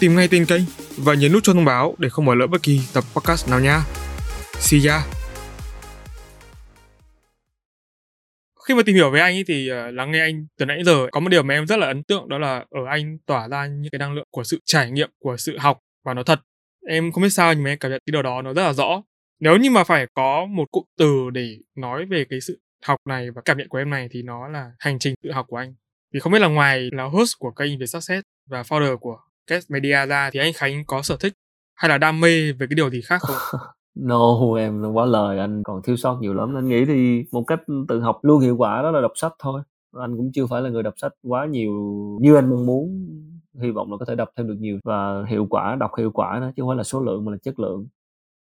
tìm ngay tên kênh và nhấn nút cho thông báo để không bỏ lỡ bất kỳ tập podcast nào nha. See ya! Khi mà tìm hiểu về anh ấy thì uh, lắng nghe anh từ nãy giờ có một điều mà em rất là ấn tượng đó là ở anh tỏa ra những cái năng lượng của sự trải nghiệm, của sự học và nó thật em không biết sao nhưng mà em cảm nhận cái điều đó nó rất là rõ nếu như mà phải có một cụm từ để nói về cái sự học này và cảm nhận của em này thì nó là hành trình tự học của anh Vì không biết là ngoài là host của kênh về success và founder của Cast Media ra thì anh Khánh có sở thích hay là đam mê về cái điều gì khác không? [LAUGHS] no, em quá lời, anh còn thiếu sót nhiều lắm. Anh nghĩ thì một cách tự học luôn hiệu quả đó là đọc sách thôi. Anh cũng chưa phải là người đọc sách quá nhiều như anh mong muốn. Hy vọng là có thể đọc thêm được nhiều và hiệu quả, đọc hiệu quả đó, chứ không phải là số lượng mà là chất lượng.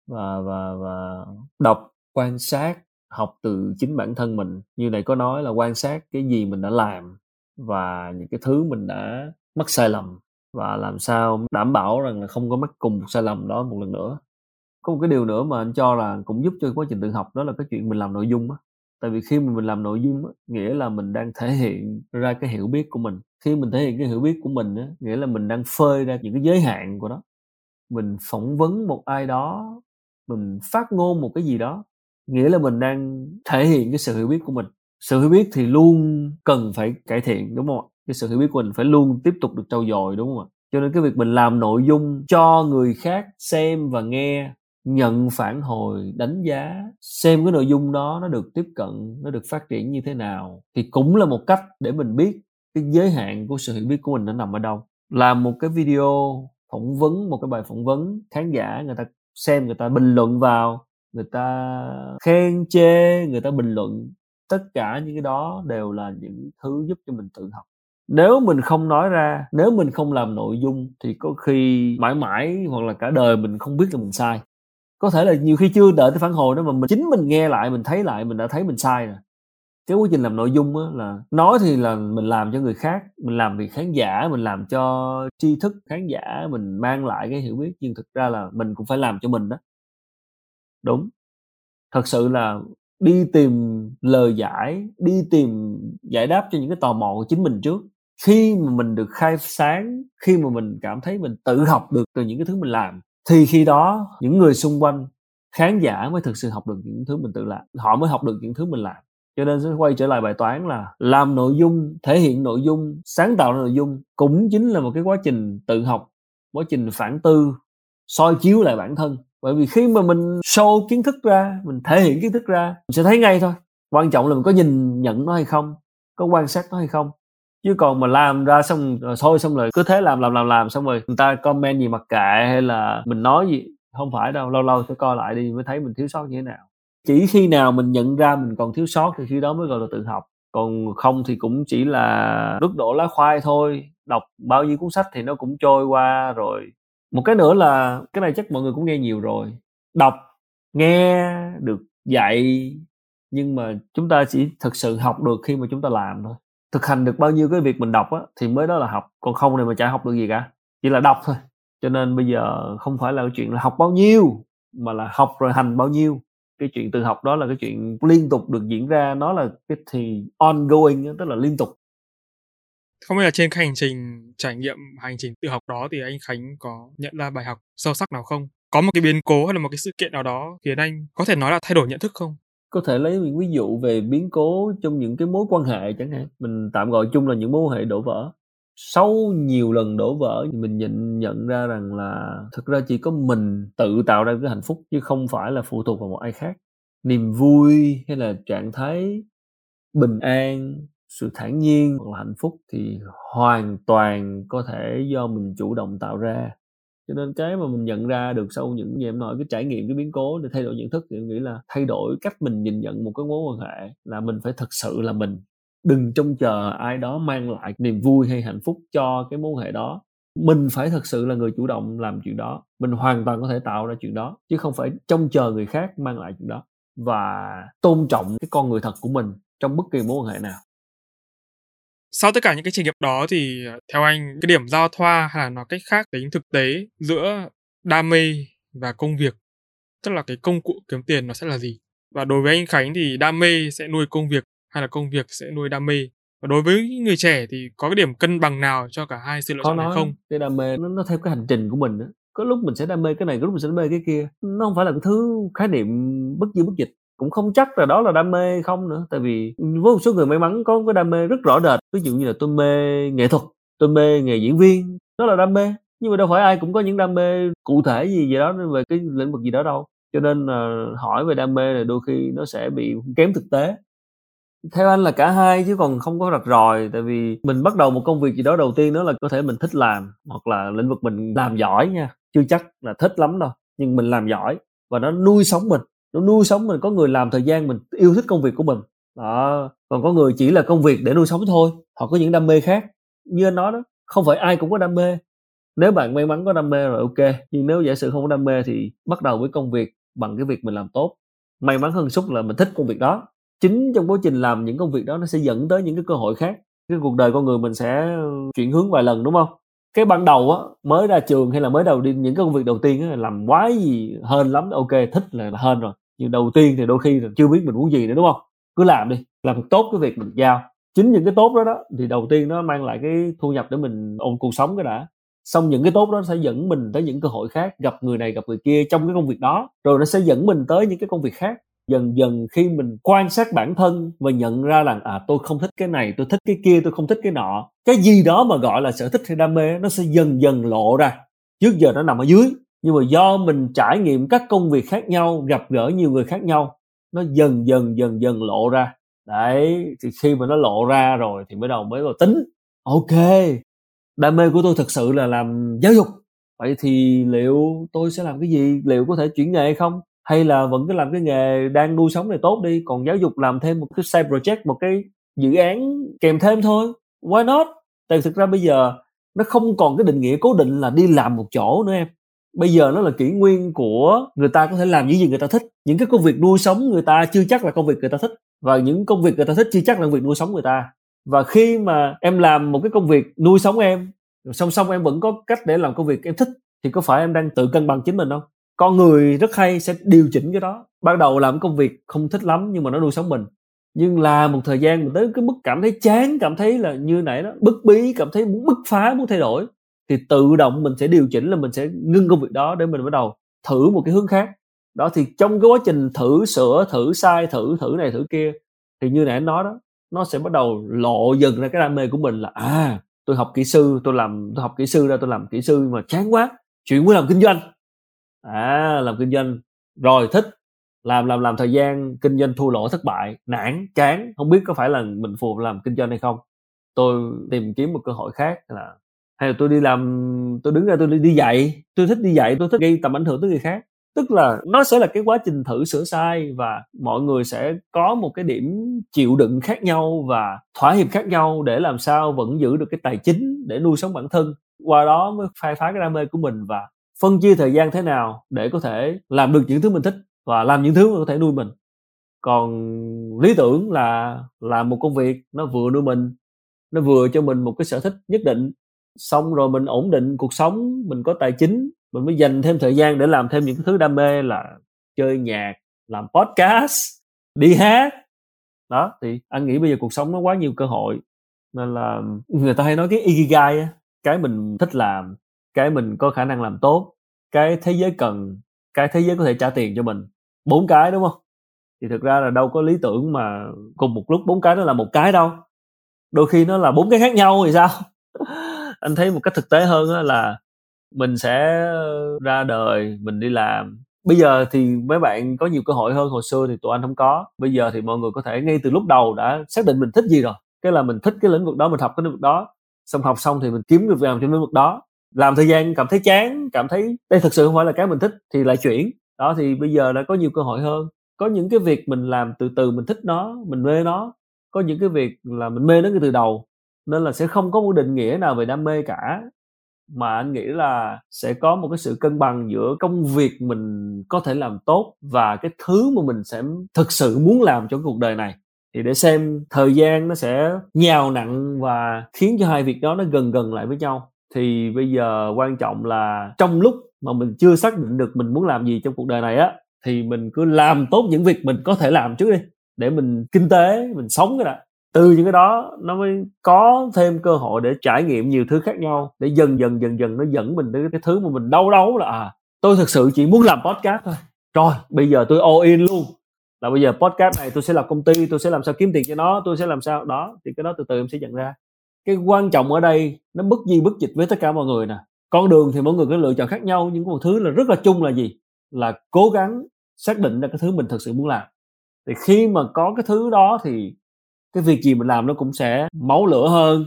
Và và và đọc, quan sát, học từ chính bản thân mình. Như này có nói là quan sát cái gì mình đã làm và những cái thứ mình đã mắc sai lầm và làm sao đảm bảo rằng là không có mắc cùng sai lầm đó một lần nữa. Có một cái điều nữa mà anh cho là cũng giúp cho quá trình tự học đó là cái chuyện mình làm nội dung á. Tại vì khi mà mình làm nội dung á, nghĩa là mình đang thể hiện ra cái hiểu biết của mình. Khi mình thể hiện cái hiểu biết của mình á, nghĩa là mình đang phơi ra những cái giới hạn của nó. Mình phỏng vấn một ai đó, mình phát ngôn một cái gì đó, nghĩa là mình đang thể hiện cái sự hiểu biết của mình. Sự hiểu biết thì luôn cần phải cải thiện, đúng không ạ? Cái sự hiểu biết của mình phải luôn tiếp tục được trau dồi, đúng không ạ? Cho nên cái việc mình làm nội dung cho người khác xem và nghe, nhận phản hồi, đánh giá, xem cái nội dung đó nó được tiếp cận, nó được phát triển như thế nào thì cũng là một cách để mình biết cái giới hạn của sự hiểu biết của mình nó nằm ở đâu. Làm một cái video phỏng vấn, một cái bài phỏng vấn, khán giả người ta xem, người ta bình luận vào, người ta khen, chê, người ta bình luận. Tất cả những cái đó đều là những thứ giúp cho mình tự học nếu mình không nói ra, nếu mình không làm nội dung thì có khi mãi mãi hoặc là cả đời mình không biết là mình sai. Có thể là nhiều khi chưa đợi tới phản hồi đó mà mình, chính mình nghe lại, mình thấy lại, mình đã thấy mình sai rồi. Cái quá trình làm nội dung á là nói thì là mình làm cho người khác, mình làm vì khán giả, mình làm cho tri thức khán giả, mình mang lại cái hiểu biết. Nhưng thực ra là mình cũng phải làm cho mình đó. Đúng. Thật sự là đi tìm lời giải, đi tìm giải đáp cho những cái tò mò của chính mình trước khi mà mình được khai sáng, khi mà mình cảm thấy mình tự học được từ những cái thứ mình làm, thì khi đó những người xung quanh khán giả mới thực sự học được những thứ mình tự làm. Họ mới học được những thứ mình làm. Cho nên sẽ quay trở lại bài toán là làm nội dung, thể hiện nội dung, sáng tạo nội dung cũng chính là một cái quá trình tự học, quá trình phản tư, soi chiếu lại bản thân. Bởi vì khi mà mình show kiến thức ra, mình thể hiện kiến thức ra, mình sẽ thấy ngay thôi. Quan trọng là mình có nhìn nhận nó hay không, có quan sát nó hay không chứ còn mà làm ra xong rồi thôi xong rồi, cứ thế làm làm làm làm xong rồi người ta comment gì mặc kệ hay là mình nói gì, không phải đâu, lâu lâu sẽ coi lại đi mới thấy mình thiếu sót như thế nào. Chỉ khi nào mình nhận ra mình còn thiếu sót thì khi đó mới gọi là tự học. Còn không thì cũng chỉ là nước đổ lá khoai thôi, đọc bao nhiêu cuốn sách thì nó cũng trôi qua rồi. Một cái nữa là, cái này chắc mọi người cũng nghe nhiều rồi, đọc, nghe được dạy nhưng mà chúng ta chỉ thực sự học được khi mà chúng ta làm thôi thực hành được bao nhiêu cái việc mình đọc á, thì mới đó là học. Còn không thì mà chả học được gì cả. Chỉ là đọc thôi. Cho nên bây giờ không phải là cái chuyện là học bao nhiêu, mà là học rồi hành bao nhiêu. Cái chuyện tự học đó là cái chuyện liên tục được diễn ra. Nó là cái thì ongoing tức là liên tục. Không biết là trên hành trình trải nghiệm, hành trình tự học đó thì anh Khánh có nhận ra bài học sâu sắc nào không? Có một cái biến cố hay là một cái sự kiện nào đó khiến anh có thể nói là thay đổi nhận thức không? Có thể lấy những ví dụ về biến cố trong những cái mối quan hệ chẳng hạn. Mình tạm gọi chung là những mối quan hệ đổ vỡ. Sau nhiều lần đổ vỡ thì mình nhận nhận ra rằng là thực ra chỉ có mình tự tạo ra cái hạnh phúc chứ không phải là phụ thuộc vào một ai khác. Niềm vui hay là trạng thái bình an, sự thản nhiên hoặc là hạnh phúc thì hoàn toàn có thể do mình chủ động tạo ra cho nên cái mà mình nhận ra được sau những gì em nói, cái trải nghiệm, cái biến cố, để thay đổi nhận thức thì em nghĩ là thay đổi cách mình nhìn nhận một cái mối quan hệ là mình phải thật sự là mình. Đừng trông chờ ai đó mang lại niềm vui hay hạnh phúc cho cái mối quan hệ đó. Mình phải thật sự là người chủ động làm chuyện đó. Mình hoàn toàn có thể tạo ra chuyện đó, chứ không phải trông chờ người khác mang lại chuyện đó. Và tôn trọng cái con người thật của mình trong bất kỳ mối quan hệ nào sau tất cả những cái trải nghiệm đó thì ờ, theo anh cái điểm giao thoa hay là nói cách khác tính thực tế giữa đam mê và công việc tức là cái công cụ kiếm tiền nó sẽ là gì? Và đối với anh Khánh thì đam mê sẽ nuôi công việc hay là công việc sẽ nuôi đam mê? Và đối với người trẻ thì có cái điểm cân bằng nào cho cả hai sự lựa chọn này không? cái đam mê nó, nó theo cái hành trình của mình đó. có lúc mình sẽ đam mê cái này có lúc mình sẽ đam mê cái kia. Nó không phải là cái thứ khái niệm bất di bất dịch cũng không chắc là đó là đam mê không nữa, tại vì với một số người may mắn có cái đam mê rất rõ rệt. Ví dụ như là tôi mê nghệ thuật, tôi mê nghề diễn viên, đó là đam mê. Nhưng mà đâu phải ai cũng có những đam mê cụ thể gì gì đó về cái lĩnh vực gì đó đâu. Cho nên là hỏi về đam mê là đôi khi nó sẽ bị kém thực tế. Theo anh là cả hai chứ còn không có rạch ròi, tại vì mình bắt đầu một công việc gì đó đầu tiên đó là có thể mình thích làm hoặc là lĩnh vực mình làm giỏi nha. Chưa chắc là thích lắm đâu, nhưng mình làm giỏi và nó nuôi sống mình nó nuôi sống mình có người làm thời gian mình yêu thích công việc của mình. Đó còn có người chỉ là công việc để nuôi sống thôi họ có những đam mê khác. Như anh nói đó không phải ai cũng có đam mê. Nếu bạn may mắn có đam mê rồi ok nhưng nếu giả sử không có đam mê thì bắt đầu với công việc bằng cái việc mình làm tốt. May mắn hơn xúc là mình thích công việc đó. Chính trong quá trình làm những công việc đó nó sẽ dẫn tới những cái cơ hội khác. Cái cuộc đời con người mình sẽ chuyển hướng vài lần đúng không? Cái ban đầu á mới ra trường hay là mới đầu đi những cái công việc đầu tiên á làm quái gì hơn lắm ok thích là, là hơn rồi nhưng đầu tiên thì đôi khi là chưa biết mình muốn gì nữa, đúng không? Cứ làm đi, làm tốt cái việc mình giao. Chính những cái tốt đó đó thì đầu tiên nó mang lại cái thu nhập để mình ổn cuộc sống cái đã. Xong những cái tốt đó sẽ dẫn mình tới những cơ hội khác, gặp người này gặp người kia trong cái công việc đó. Rồi nó sẽ dẫn mình tới những cái công việc khác. Dần dần khi mình quan sát bản thân và nhận ra là à tôi không thích cái này, tôi thích cái kia, tôi không thích cái nọ. Cái gì đó mà gọi là sở thích hay đam mê nó sẽ dần dần lộ ra. Trước giờ nó nằm ở dưới nhưng mà do mình trải nghiệm các công việc khác nhau, gặp gỡ nhiều người khác nhau, nó dần dần dần dần lộ ra. Đấy, thì khi mà nó lộ ra rồi thì mới đầu mới vào tính. Ok, đam mê của tôi thực sự là làm giáo dục. Vậy thì liệu tôi sẽ làm cái gì? Liệu có thể chuyển nghề hay không? Hay là vẫn cứ làm cái nghề đang nuôi sống này tốt đi, còn giáo dục làm thêm một cái side project, một cái dự án kèm thêm thôi? Why not? Tại thực ra bây giờ nó không còn cái định nghĩa cố định là đi làm một chỗ nữa em bây giờ nó là kỷ nguyên của người ta có thể làm những gì người ta thích. Những cái công việc nuôi sống người ta chưa chắc là công việc người ta thích. Và những công việc người ta thích chưa chắc là công việc nuôi sống người ta. Và khi mà em làm một cái công việc nuôi sống em song song em vẫn có cách để làm công việc em thích, thì có phải em đang tự cân bằng chính mình không? Con người rất hay sẽ điều chỉnh cái đó. Ban đầu làm công việc không thích lắm nhưng mà nó nuôi sống mình. Nhưng là một thời gian mình tới cái mức cảm thấy chán, cảm thấy là như nãy đó, bức bí, cảm thấy muốn bứt phá, muốn thay đổi thì tự động mình sẽ điều chỉnh là mình sẽ ngưng công việc đó để mình bắt đầu thử một cái hướng khác. Đó, thì trong cái quá trình thử sửa, thử sai, thử thử này, thử kia, thì như nãy anh nói đó, nó sẽ bắt đầu lộ dần ra cái đam mê của mình là à tôi học kỹ sư, tôi làm, tôi học kỹ sư ra, tôi làm kỹ sư mà chán quá, chuyện muốn làm kinh doanh. À làm kinh doanh, rồi thích, làm làm làm thời gian, kinh doanh thua lỗ, thất bại, nản, chán, không biết có phải là mình phù hợp làm kinh doanh hay không. Tôi tìm kiếm một cơ hội khác là hay là tôi đi làm tôi đứng ra tôi đi, đi dạy tôi thích đi dạy tôi thích gây tầm ảnh hưởng tới người khác. Tức là nó sẽ là cái quá trình thử sửa sai và mọi người sẽ có một cái điểm chịu đựng khác nhau và thỏa hiệp khác nhau để làm sao vẫn giữ được cái tài chính để nuôi sống bản thân. Qua đó mới khai phá cái đam mê của mình và phân chia thời gian thế nào để có thể làm được những thứ mình thích và làm những thứ mà có thể nuôi mình. Còn lý tưởng là làm một công việc nó vừa nuôi mình nó vừa cho mình một cái sở thích nhất định xong rồi mình ổn định cuộc sống, mình có tài chính, mình mới dành thêm thời gian để làm thêm những thứ đam mê là chơi nhạc, làm podcast, đi hát. Đó, thì anh nghĩ bây giờ cuộc sống nó quá nhiều cơ hội, nên là người ta hay nói cái ikigai á, cái mình thích làm, cái mình có khả năng làm tốt, cái thế giới cần, cái thế giới có thể trả tiền cho mình. Bốn cái, đúng không? Thì thực ra là đâu có lý tưởng mà cùng một lúc bốn cái nó là một cái đâu. Đôi khi nó là bốn cái khác nhau thì sao? Anh thấy một cách thực tế hơn là mình sẽ ra đời, mình đi làm. Bây giờ thì mấy bạn có nhiều cơ hội hơn hồi xưa thì tụi anh không có. Bây giờ thì mọi người có thể ngay từ lúc đầu đã xác định mình thích gì rồi, cái là mình thích cái lĩnh vực đó, mình học cái lĩnh vực đó. Xong học xong thì mình kiếm được làm trong lĩnh vực đó. Làm thời gian cảm thấy chán, cảm thấy đây thực sự không phải là cái mình thích thì lại chuyển. Đó, thì bây giờ đã có nhiều cơ hội hơn. Có những cái việc mình làm từ từ mình thích nó, mình mê nó. Có những cái việc là mình mê nó ngay từ đầu nên là sẽ không có một định nghĩa nào về đam mê cả. Mà anh nghĩ là sẽ có một cái sự cân bằng giữa công việc mình có thể làm tốt và cái thứ mà mình sẽ thực sự muốn làm trong cuộc đời này. Thì để xem thời gian nó sẽ nhào nặng và khiến cho hai việc đó nó gần gần lại với nhau. Thì bây giờ quan trọng là trong lúc mà mình chưa xác định được mình muốn làm gì trong cuộc đời này á, thì mình cứ làm tốt những việc mình có thể làm trước đi. Để mình kinh tế, mình sống cái đã từ những cái đó, nó mới có thêm cơ hội để trải nghiệm nhiều thứ khác nhau, để dần dần dần dần nó dẫn mình tới cái thứ mà mình đau đấu là à tôi thực sự chỉ muốn làm podcast thôi. Rồi, bây giờ tôi all in luôn. Là bây giờ podcast này tôi sẽ làm công ty, tôi sẽ làm sao kiếm tiền cho nó, tôi sẽ làm sao, đó, thì cái đó từ từ em sẽ nhận ra. Cái quan trọng ở đây, nó bất di bất dịch với tất cả mọi người nè. Con đường thì mỗi người có lựa chọn khác nhau, nhưng một thứ là rất là chung là gì? Là cố gắng xác định ra cái thứ mình thực sự muốn làm. Thì khi mà có cái thứ đó thì cái việc gì mình làm nó cũng sẽ máu lửa hơn,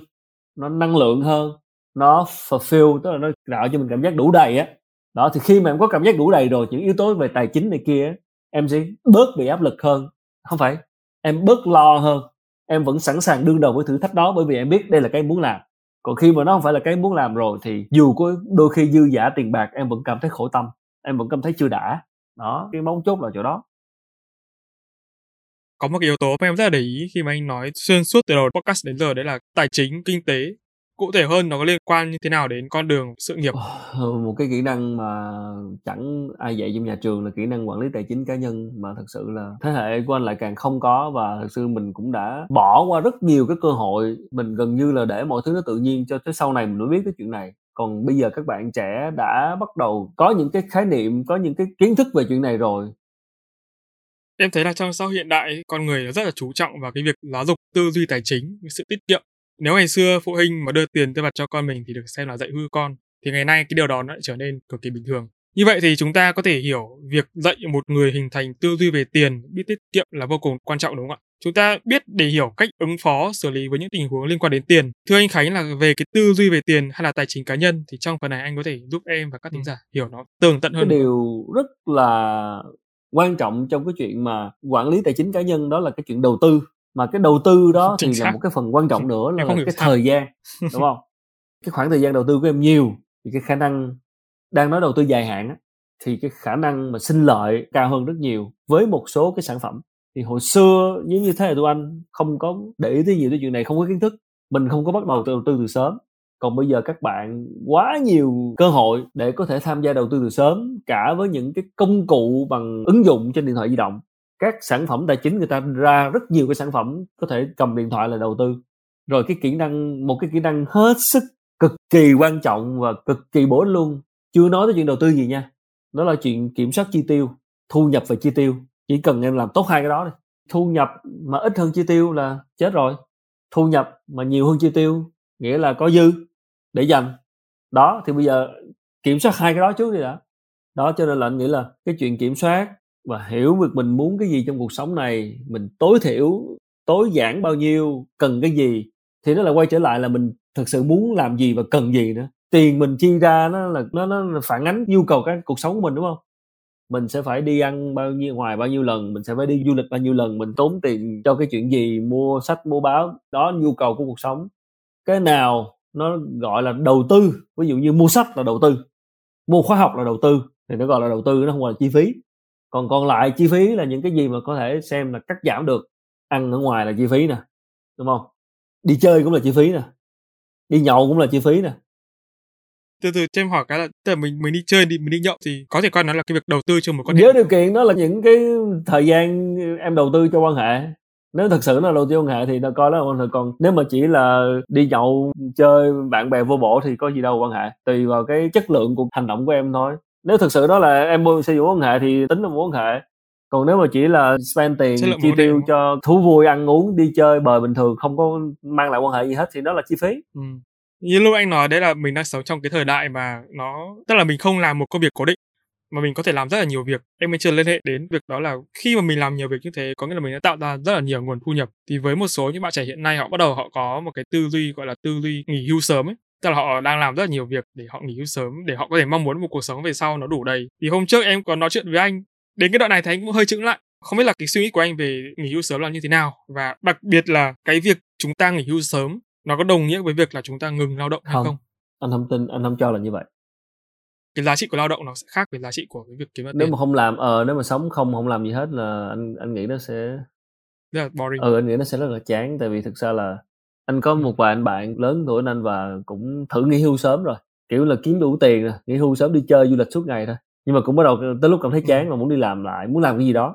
nó năng lượng hơn, nó fulfill, tức là nó tạo cho mình cảm giác đủ đầy á. Đó, thì khi mà em có cảm giác đủ đầy rồi, những yếu tố về tài chính này kia em sẽ bớt bị áp lực hơn. Không phải, em bớt lo hơn. Em vẫn sẵn sàng đương đầu với thử thách đó bởi vì em biết đây là cái em muốn làm. Còn khi mà nó không phải là cái em muốn làm rồi, thì dù có đôi khi dư giả tiền bạc, em vẫn cảm thấy khổ tâm, em vẫn cảm thấy chưa đã. Đó, cái móng chốt là chỗ đó có một cái yếu tố mà em rất là để ý khi mà anh nói xuyên suốt từ đầu podcast đến giờ, đấy là tài chính, kinh tế. Cụ thể hơn nó có liên quan như thế nào đến con đường sự nghiệp? Ờ, một cái kỹ năng mà chẳng ai dạy trong nhà trường là kỹ năng quản lý tài chính cá nhân, mà thật sự là thế hệ của anh lại càng không có, và thật sự mình cũng đã bỏ qua rất nhiều cái cơ hội. Mình gần như là để mọi thứ nó tự nhiên cho tới sau này mình mới biết cái chuyện này. Còn bây giờ các bạn trẻ đã bắt đầu có những cái khái niệm, có những cái kiến thức về chuyện này rồi em thấy là trong xã hội hiện đại con người rất là chú trọng vào cái việc giáo dục tư duy tài chính sự tiết kiệm nếu ngày xưa phụ huynh mà đưa tiền tiêu vặt cho con mình thì được xem là dạy hư con, thì ngày nay cái điều đó nó lại trở nên cực kỳ bình thường. Như vậy thì chúng ta có thể hiểu việc dạy một người hình thành tư duy về tiền, biết tiết kiệm là vô cùng quan trọng đúng không ạ? Chúng ta biết để hiểu cách ứng phó, xử lý với những tình huống liên quan đến tiền. Thưa anh Khánh là về cái tư duy về tiền hay là tài chính cá nhân thì trong phần này anh có thể giúp em và các thính giả hiểu nó tường tận hơn. Cái điều rất là quan trọng trong cái chuyện mà quản lý tài chính cá nhân đó là cái chuyện đầu tư. Mà cái đầu tư đó Chính thì xác. là một cái phần quan trọng nữa là, là cái sao. thời gian [LAUGHS] đúng không? Cái khoảng thời gian đầu tư của em nhiều thì cái khả năng đang nói đầu tư dài hạn á, thì cái khả năng mà sinh lợi cao hơn rất nhiều. Với một số cái sản phẩm thì hồi xưa giống như thế hệ tụi anh không có để ý tới nhiều tới chuyện này không có kiến thức. Mình không có bắt đầu đầu tư từ sớm còn bây giờ các bạn quá nhiều cơ hội để có thể tham gia đầu tư từ sớm, cả với những cái công cụ bằng ứng dụng trên điện thoại di động. Các sản phẩm tài chính người ta ra rất nhiều cái sản phẩm có thể cầm điện thoại là đầu tư. Rồi cái kỹ năng, một cái kỹ năng hết sức cực kỳ quan trọng và cực kỳ bổ ích luôn. Chưa nói tới chuyện đầu tư gì nha. Đó là chuyện kiểm soát chi tiêu, thu nhập và chi tiêu. Chỉ cần em làm tốt hai cái đó đi. Thu nhập mà ít hơn chi tiêu là chết rồi. Thu nhập mà nhiều hơn chi tiêu nghĩa là có dư để dành. Đó, thì bây giờ kiểm soát hai cái đó trước đi đã. Đó, cho nên là anh nghĩ là cái chuyện kiểm soát và hiểu được mình muốn cái gì trong cuộc sống này, mình tối thiểu, tối giản bao nhiêu, cần cái gì, thì nó là quay trở lại là mình thực sự muốn làm gì và cần gì nữa. Tiền mình chi ra nó là, nó nó phản ánh nhu cầu cái cuộc sống của mình, đúng không? Mình sẽ phải đi ăn bao nhiêu, ngoài bao nhiêu lần, mình sẽ phải đi du lịch bao nhiêu lần, mình tốn tiền cho cái chuyện gì, mua sách, mua báo. Đó, nhu cầu của cuộc sống. Cái nào nó gọi là đầu tư. Ví dụ như mua sách là đầu tư. Mua khóa học là đầu tư. Thì nó gọi là đầu tư nó không gọi là chi phí. Còn còn lại chi phí là những cái gì mà có thể xem là cắt giảm được. Ăn ở ngoài là chi phí nè đúng không? Đi chơi cũng là chi phí nè. Đi nhậu cũng là chi phí nè. Từ từ cho em hỏi cái là tức là mình mình đi chơi đi mình đi nhậu thì có thể coi nó là cái việc đầu tư cho một con với điều kiện đó là những cái thời gian em đầu tư cho quan hệ nếu thật sự nó đầu tư quan hệ thì nó coi đó là quan hệ còn nếu mà chỉ là đi nhậu chơi bạn bè vô bổ thì có gì đâu quan hệ. Tùy vào cái chất lượng của hành động của em thôi. Nếu thực sự đó là em xây dựng quan hệ thì tính là mối quan hệ. Còn nếu mà chỉ là spend tiền chi tiêu cho thú vui ăn uống đi chơi bời bình thường không có mang lại quan hệ gì hết thì đó là chi phí. Ừ. như lúc anh nói đấy là mình đang sống trong cái thời đại mà nó tức là mình không làm một công việc cố định mà mình có thể làm rất là nhiều việc. Em mới chưa liên hệ đến việc đó là khi mà mình làm nhiều việc như thế có nghĩa là mình đã tạo ra rất là nhiều nguồn thu nhập. Thì với một số những bạn trẻ hiện nay họ bắt đầu họ có một cái tư duy gọi là tư duy nghỉ hưu sớm ấy. Tức là họ đang làm rất là nhiều việc để họ nghỉ hưu sớm để họ có thể mong muốn một cuộc sống về sau nó đủ đầy. Thì hôm trước em có nói chuyện với anh đến cái đoạn này thấy anh cũng hơi chững lại. Không biết là cái suy nghĩ của anh về nghỉ hưu sớm là như thế nào? Và đặc biệt là cái việc chúng ta nghỉ hưu sớm nó có đồng nghĩa với việc là chúng ta ngừng lao động hay không, không? anh không tin anh không cho là như vậy cái giá trị của lao động nó sẽ khác với giá trị của cái việc kiếm nếu tiền. mà không làm ờ nếu mà sống không không làm gì hết là anh anh nghĩ nó sẽ rất là boring. Ừ anh nghĩ nó sẽ rất là chán tại vì thực ra là anh có một vài anh bạn lớn tuổi anh và cũng thử nghỉ hưu sớm rồi. Kiểu là kiếm đủ tiền rồi nghỉ hưu sớm đi chơi du lịch suốt ngày thôi. Nhưng mà cũng bắt đầu tới lúc cảm thấy chán và muốn đi làm lại muốn làm cái gì đó.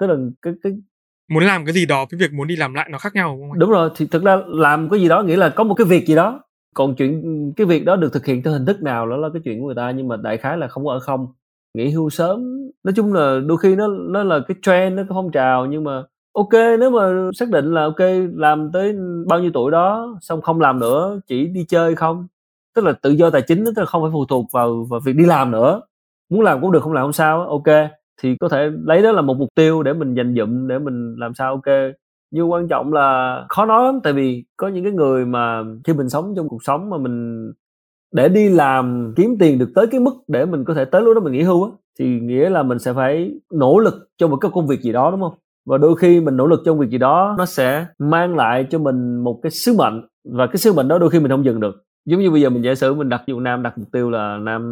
Tức là cái cái muốn làm cái gì đó với việc muốn đi làm lại nó khác nhau đúng không? Đúng rồi thì thực ra làm cái gì đó nghĩa là có một cái việc gì đó còn chuyện, cái việc đó được thực hiện theo hình thức nào đó là cái chuyện của người ta, nhưng mà đại khái là không có ở không. Nghỉ hưu sớm. Nói chung là đôi khi nó nó là cái trend, nó cái phong trào, nhưng mà ok, nếu mà xác định là ok, làm tới bao nhiêu tuổi đó, xong không làm nữa, chỉ đi chơi không? Tức là tự do tài chính, tức là không phải phụ thuộc vào vào việc đi làm nữa. Muốn làm cũng được, không làm không sao, ok. Thì có thể lấy đó là một mục tiêu để mình dành dụm, để mình làm sao, ok nhưng quan trọng là khó nói lắm, tại vì có những cái người mà khi mình sống trong cuộc sống mà mình, để đi làm kiếm tiền được tới cái mức để mình có thể tới lúc đó mình nghỉ hưu á, thì nghĩa là mình sẽ phải nỗ lực cho một cái công việc gì đó, đúng không? Và đôi khi mình nỗ lực trong việc gì đó, nó sẽ mang lại cho mình một cái sứ mệnh, và cái sứ mệnh đó đôi khi mình không dừng được. Giống như bây giờ mình giả sử mình đặt dụ nam, đặt mục tiêu là năm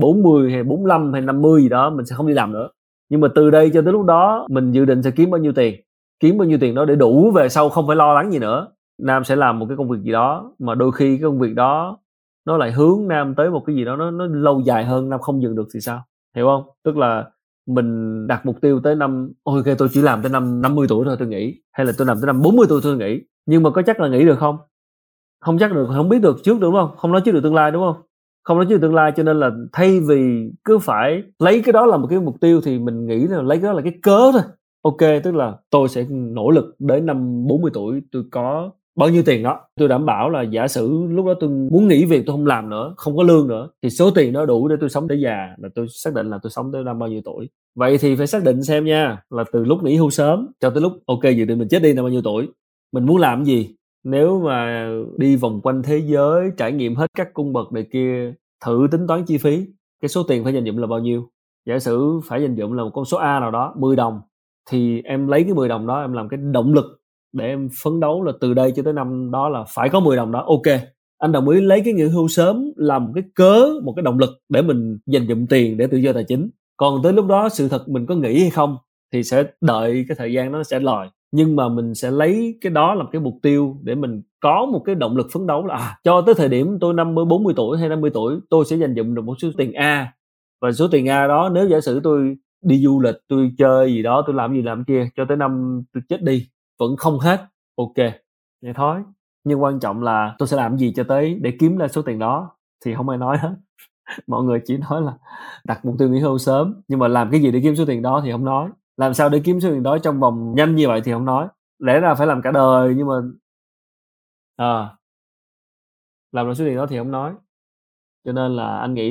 40 hay 45 hay 50 gì đó, mình sẽ không đi làm nữa. Nhưng mà từ đây cho tới lúc đó, mình dự định sẽ kiếm bao nhiêu tiền? Kiếm bao nhiêu tiền đó để đủ về sau không phải lo lắng gì nữa. Nam sẽ làm một cái công việc gì đó mà đôi khi cái công việc đó nó lại hướng nam tới một cái gì đó nó nó lâu dài hơn, nam không dừng được thì sao? Hiểu không? Tức là mình đặt mục tiêu tới năm, ôi, ok, tôi chỉ làm tới năm 50 tuổi thôi tôi nghĩ, hay là tôi làm tới năm 40 tuổi tôi nghĩ. Nhưng mà có chắc là nghĩ được không? Không chắc được, không biết được trước đúng không? Không nói trước được tương lai đúng không? Không nói trước được tương lai cho nên là thay vì cứ phải lấy cái đó là một cái mục tiêu thì mình nghĩ là lấy cái đó là cái cớ thôi ok, tức là tôi sẽ nỗ lực đến năm 40 tuổi tôi có bao nhiêu tiền đó. Tôi đảm bảo là giả sử lúc đó tôi muốn nghỉ việc tôi không làm nữa, không có lương nữa, thì số tiền đó đủ để tôi sống tới già, là tôi xác định là tôi sống tới năm bao nhiêu tuổi. Vậy thì phải xác định xem nha, là từ lúc nghỉ hưu sớm cho tới lúc, ok, dự định mình chết đi năm bao nhiêu tuổi, mình muốn làm gì? Nếu mà đi vòng quanh thế giới, trải nghiệm hết các cung bậc này kia, thử tính toán chi phí, cái số tiền phải dành dụm là bao nhiêu? Giả sử phải dành dụm là một con số a nào đó 10 đồng thì em lấy cái 10 đồng đó em làm cái động lực để em phấn đấu là từ đây cho tới năm đó là phải có 10 đồng đó ok. Anh đồng ý lấy cái nghỉ hưu sớm làm một cái cớ một cái động lực để mình dành dụm tiền để tự do tài chính. Còn tới lúc đó sự thật mình có nghĩ hay không thì sẽ đợi cái thời gian nó sẽ lòi. Nhưng mà mình sẽ lấy cái đó làm cái mục tiêu để mình có một cái động lực phấn đấu là à, cho tới thời điểm tôi 50 40 tuổi hay 50 tuổi tôi sẽ dành dụm được một số tiền A. Và số tiền A đó nếu giả sử tôi đi du lịch tôi chơi gì đó tôi làm gì làm kia cho tới năm tôi chết đi vẫn không hết. Ok nghe thôi. Nhưng quan trọng là tôi sẽ làm gì cho tới để kiếm ra số tiền đó thì không ai nói hết. [LAUGHS] Mọi người chỉ nói là đặt mục tiêu nghỉ hưu sớm nhưng mà làm cái gì để kiếm số tiền đó thì không nói. Làm sao để kiếm số tiền đó trong vòng nhanh như vậy thì không nói. Lẽ ra phải làm cả đời nhưng mà à, làm được số tiền đó thì không nói cho nên là anh nghĩ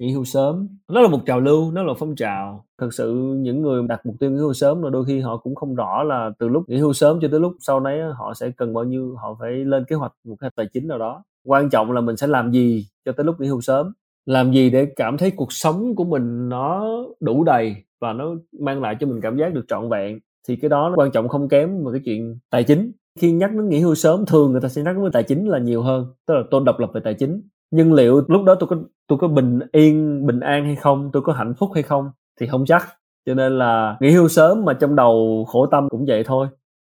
nghỉ hưu sớm. Nó là một trào lưu, nó là phong trào. Thực sự những người đặt mục tiêu nghỉ hưu sớm là đôi khi họ cũng không rõ là từ lúc nghỉ hưu sớm cho tới lúc sau đấy họ sẽ cần bao nhiêu, họ phải lên kế hoạch một cái tài chính nào đó. Quan trọng là mình sẽ làm gì cho tới lúc nghỉ hưu sớm? Làm gì để cảm thấy cuộc sống của mình nó đủ đầy và nó mang lại cho mình cảm giác được trọn vẹn? Thì cái đó nó quan trọng không kém một cái chuyện tài chính. Khi nhắc đến nghỉ hưu sớm, thường người ta sẽ nhắc đến tài chính là nhiều hơn, tức là tôi độc lập về tài chính nhưng liệu lúc đó tôi có tôi có bình yên, bình an hay không? Tôi có hạnh phúc hay không? Thì không chắc. Cho nên là nghỉ hưu sớm mà trong đầu khổ tâm cũng vậy thôi.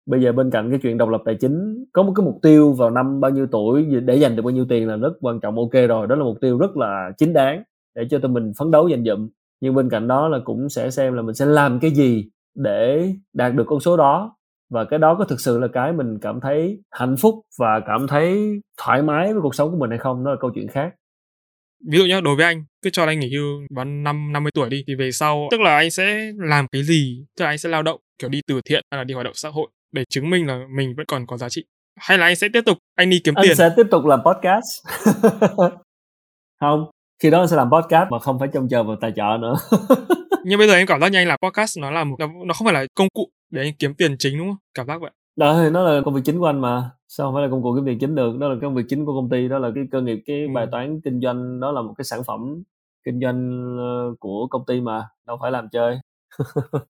Bây giờ bên cạnh cái chuyện độc lập tài chính, có một cái mục tiêu vào năm bao nhiêu tuổi để dành được bao nhiêu tiền là rất quan trọng, ok rồi, đó là mục tiêu rất là chính đáng để cho tụi mình phấn đấu dành dụm. Nhưng bên cạnh đó là cũng sẽ xem là mình sẽ làm cái gì để đạt được con số đó và cái đó có thực sự là cái mình cảm thấy hạnh phúc và cảm thấy thoải mái với cuộc sống của mình hay không? Đó là câu chuyện khác. Ví dụ nhá đối với anh cứ cho anh nghỉ hưu vào năm 50 tuổi đi thì về sau tức là anh sẽ làm cái gì? Tức là anh sẽ lao động kiểu đi từ thiện hay là đi hoạt động xã hội để chứng minh là mình vẫn còn có giá trị? Hay là anh sẽ tiếp tục anh đi kiếm anh tiền? anh sẽ tiếp tục làm podcast. [LAUGHS] Không khi đó anh sẽ làm podcast mà không phải trông chờ vào tài trợ nữa. [LAUGHS] Nhưng bây giờ em cảm giác như anh làm podcast nó là một nó không phải là công cụ để anh kiếm tiền chính đúng không? Cảm giác vậy. Thì nó là công việc chính của anh mà. Sao không phải là công cụ kiếm tiền chính được? Đó là công việc chính của công ty đó là cái cơ nghiệp cái ừ. bài toán kinh doanh. Đó là một cái sản phẩm kinh doanh ờ, của công ty mà. Đâu phải làm chơi. [LAUGHS]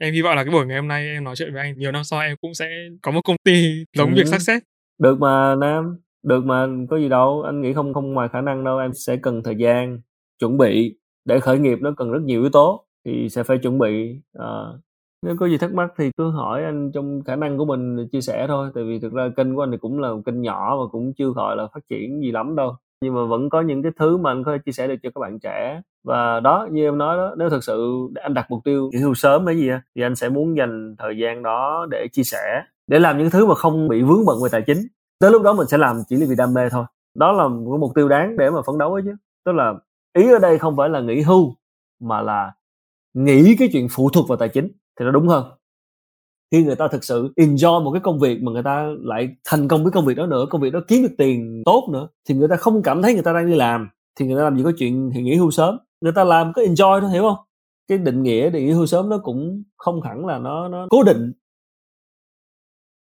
Em hy vọng là cái buổi ngày hôm nay em nói chuyện với anh nhiều năm sau em cũng sẽ có một công ty giống ừ. việc success. Được mà nam. Được mà có gì đâu. Anh nghĩ không không ngoài khả năng đâu. Em sẽ cần thời gian chuẩn bị để khởi nghiệp. Nó cần rất nhiều yếu tố thì sẽ phải chuẩn bị uh, nếu có gì thắc mắc thì cứ hỏi anh trong khả năng của mình chia sẻ thôi. Tại vì thực ra kênh của anh thì cũng là một kênh nhỏ và cũng chưa gọi là phát triển gì lắm đâu. Nhưng mà vẫn có những cái thứ mà anh có thể chia sẻ được cho các bạn trẻ. Và đó như em nói đó nếu thực sự anh đặt mục tiêu nghỉ hưu sớm hay gì á, thì anh sẽ muốn dành thời gian đó để chia sẻ để làm những thứ mà không bị vướng bận về tài chính. Tới lúc đó mình sẽ làm chỉ vì đam mê thôi. Đó là một mục tiêu đáng để mà phấn đấu ấy chứ. Tức là ý ở đây không phải là nghỉ hưu mà là nghĩ cái chuyện phụ thuộc vào tài chính thì nó đúng hơn. Khi người ta thực sự enjoy một cái công việc mà người ta lại thành công với công việc đó nữa, công việc đó kiếm được tiền tốt nữa, thì người ta không cảm thấy người ta đang đi làm, thì người ta làm gì có chuyện thì nghỉ hưu sớm. Người ta làm có enjoy thôi, hiểu không? Cái định nghĩa để nghỉ hưu sớm nó cũng không hẳn là nó nó cố định.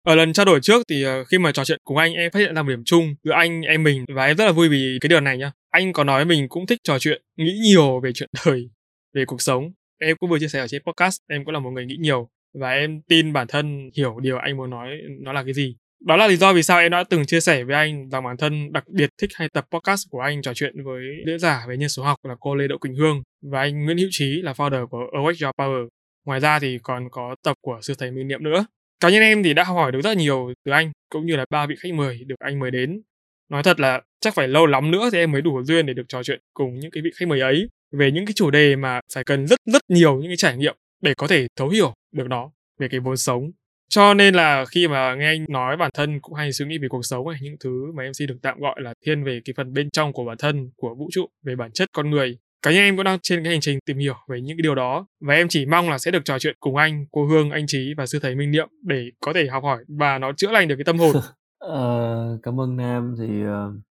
Ở lần trao đổi trước thì ờ, khi mà trò chuyện cùng anh, em phát hiện ra một điểm chung giữa anh, em mình và em rất là vui vì cái điều này nhá. Anh có nói mình cũng thích trò chuyện, nghĩ nhiều về chuyện [LAUGHS] đời, về cuộc sống em cũng vừa chia sẻ ở trên podcast, em cũng là một người nghĩ nhiều và em tin bản thân hiểu điều anh muốn nói, nó là cái gì đó là lý do vì sao em đã từng chia sẻ với anh rằng bản thân đặc biệt thích hay tập podcast của anh, trò chuyện với diễn giả về nhân số học là cô Lê Đậu Quỳnh Hương và anh Nguyễn Hữu Trí là founder của Awake Your Power. Ngoài ra thì còn có tập của sư thầy Minh Niệm nữa. Cá nhân em thì đã học hỏi được rất nhiều từ anh, cũng như là ba vị khách mời được anh mời đến. Nói thật là chắc phải lâu lắm nữa thì em mới đủ duyên để được trò chuyện cùng những cái vị khách mời ấy về những cái chủ đề mà phải cần rất rất nhiều những cái trải nghiệm để có thể thấu hiểu được nó về cái vốn sống. Cho nên là khi mà nghe anh nói bản thân cũng hay suy nghĩ về cuộc sống này những thứ mà em xin được tạm gọi là thiên về cái phần bên trong của bản thân của vũ trụ về bản chất con người. Cá nhân em cũng đang trên cái hành trình tìm hiểu về những cái điều đó và em chỉ mong là sẽ được trò chuyện cùng anh cô hương anh trí và sư thầy minh niệm để có thể học hỏi và nó chữa lành được cái tâm hồn. [LAUGHS] Ờ, cảm ơn nam. Thì uh,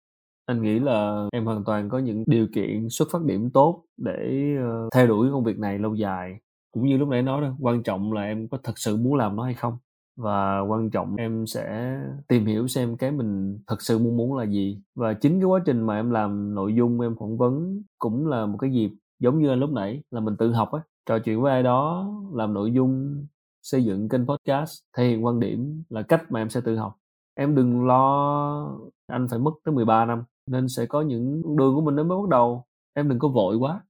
anh nghĩ là em hoàn toàn có những điều kiện xuất phát điểm tốt để ờ, uh, theo đuổi công việc này lâu dài. Cũng như lúc nãy nói đó quan trọng là em có thật sự muốn làm nó hay không? Và quan trọng em sẽ tìm hiểu xem cái mình thật sự muốn muốn là gì. Và chính cái quá trình mà em làm nội dung em phỏng vấn cũng là một cái dịp giống như lúc nãy là mình tự học á trò chuyện với ai đó làm nội dung xây dựng kênh podcast thể hiện quan điểm là cách mà em sẽ tự học. Em đừng lo anh phải mất tới 13 năm nên sẽ có những đường của mình nó mới bắt đầu. Em đừng có vội quá.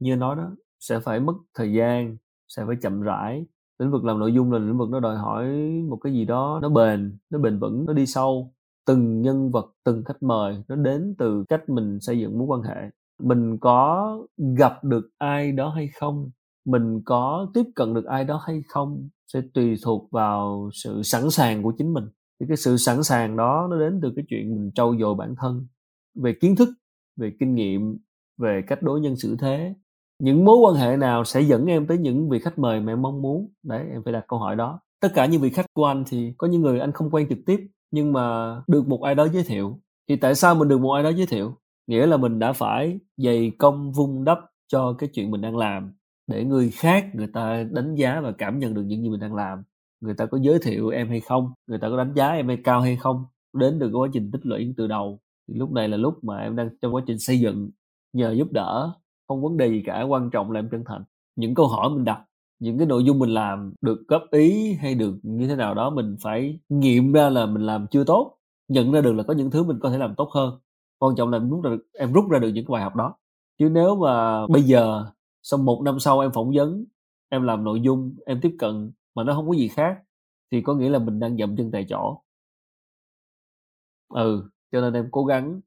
Như nói đó, sẽ phải mất thời gian, sẽ phải chậm rãi. Lĩnh vực làm nội dung là lĩnh vực nó đòi hỏi một cái gì đó nó bền nó bền vững, nó đi sâu. Từng nhân vật, từng khách mời nó đến từ cách mình xây dựng mối quan hệ. Mình có gặp được ai đó hay không? Mình có tiếp cận được ai đó hay không? Sẽ tùy thuộc vào sự sẵn sàng của chính mình. Thì cái sự sẵn sàng đó nó đến từ cái chuyện mình trau dồi bản thân về kiến thức, về kinh nghiệm, về cách đối nhân xử thế. Những mối quan hệ nào sẽ dẫn em tới những vị khách mời mà em mong muốn? Đấy, em phải đặt câu hỏi đó. Tất cả những vị khách của anh thì có những người anh không quen trực tiếp, nhưng mà được một ai đó giới thiệu. Thì tại sao mình được một ai đó giới thiệu? Nghĩa là mình đã phải dày công vung đắp cho cái chuyện mình đang làm để người khác, người ta đánh giá và cảm nhận được những gì mình đang làm. Người ta có giới thiệu em hay không? Người ta có đánh giá em hay cao hay không? Đến từ quá trình tích lũy từ đầu thì lúc này là lúc mà em đang trong quá trình xây dựng nhờ giúp đỡ không vấn đề gì cả quan trọng là em chân thành. Những câu hỏi mình đặt những cái nội dung mình làm được góp ý hay được như thế nào đó mình phải nghiệm ra là mình làm chưa tốt nhận ra được là có những thứ mình có thể làm tốt hơn. Quan trọng là em rút ra được, em rút ra được những cái bài học đó. Chứ nếu mà bây giờ sau một năm sau em phỏng vấn em làm nội dung em tiếp cận mà nó không có gì khác thì có nghĩa là mình đang dậm chân tại chỗ. Ừ cho nên em cố gắng.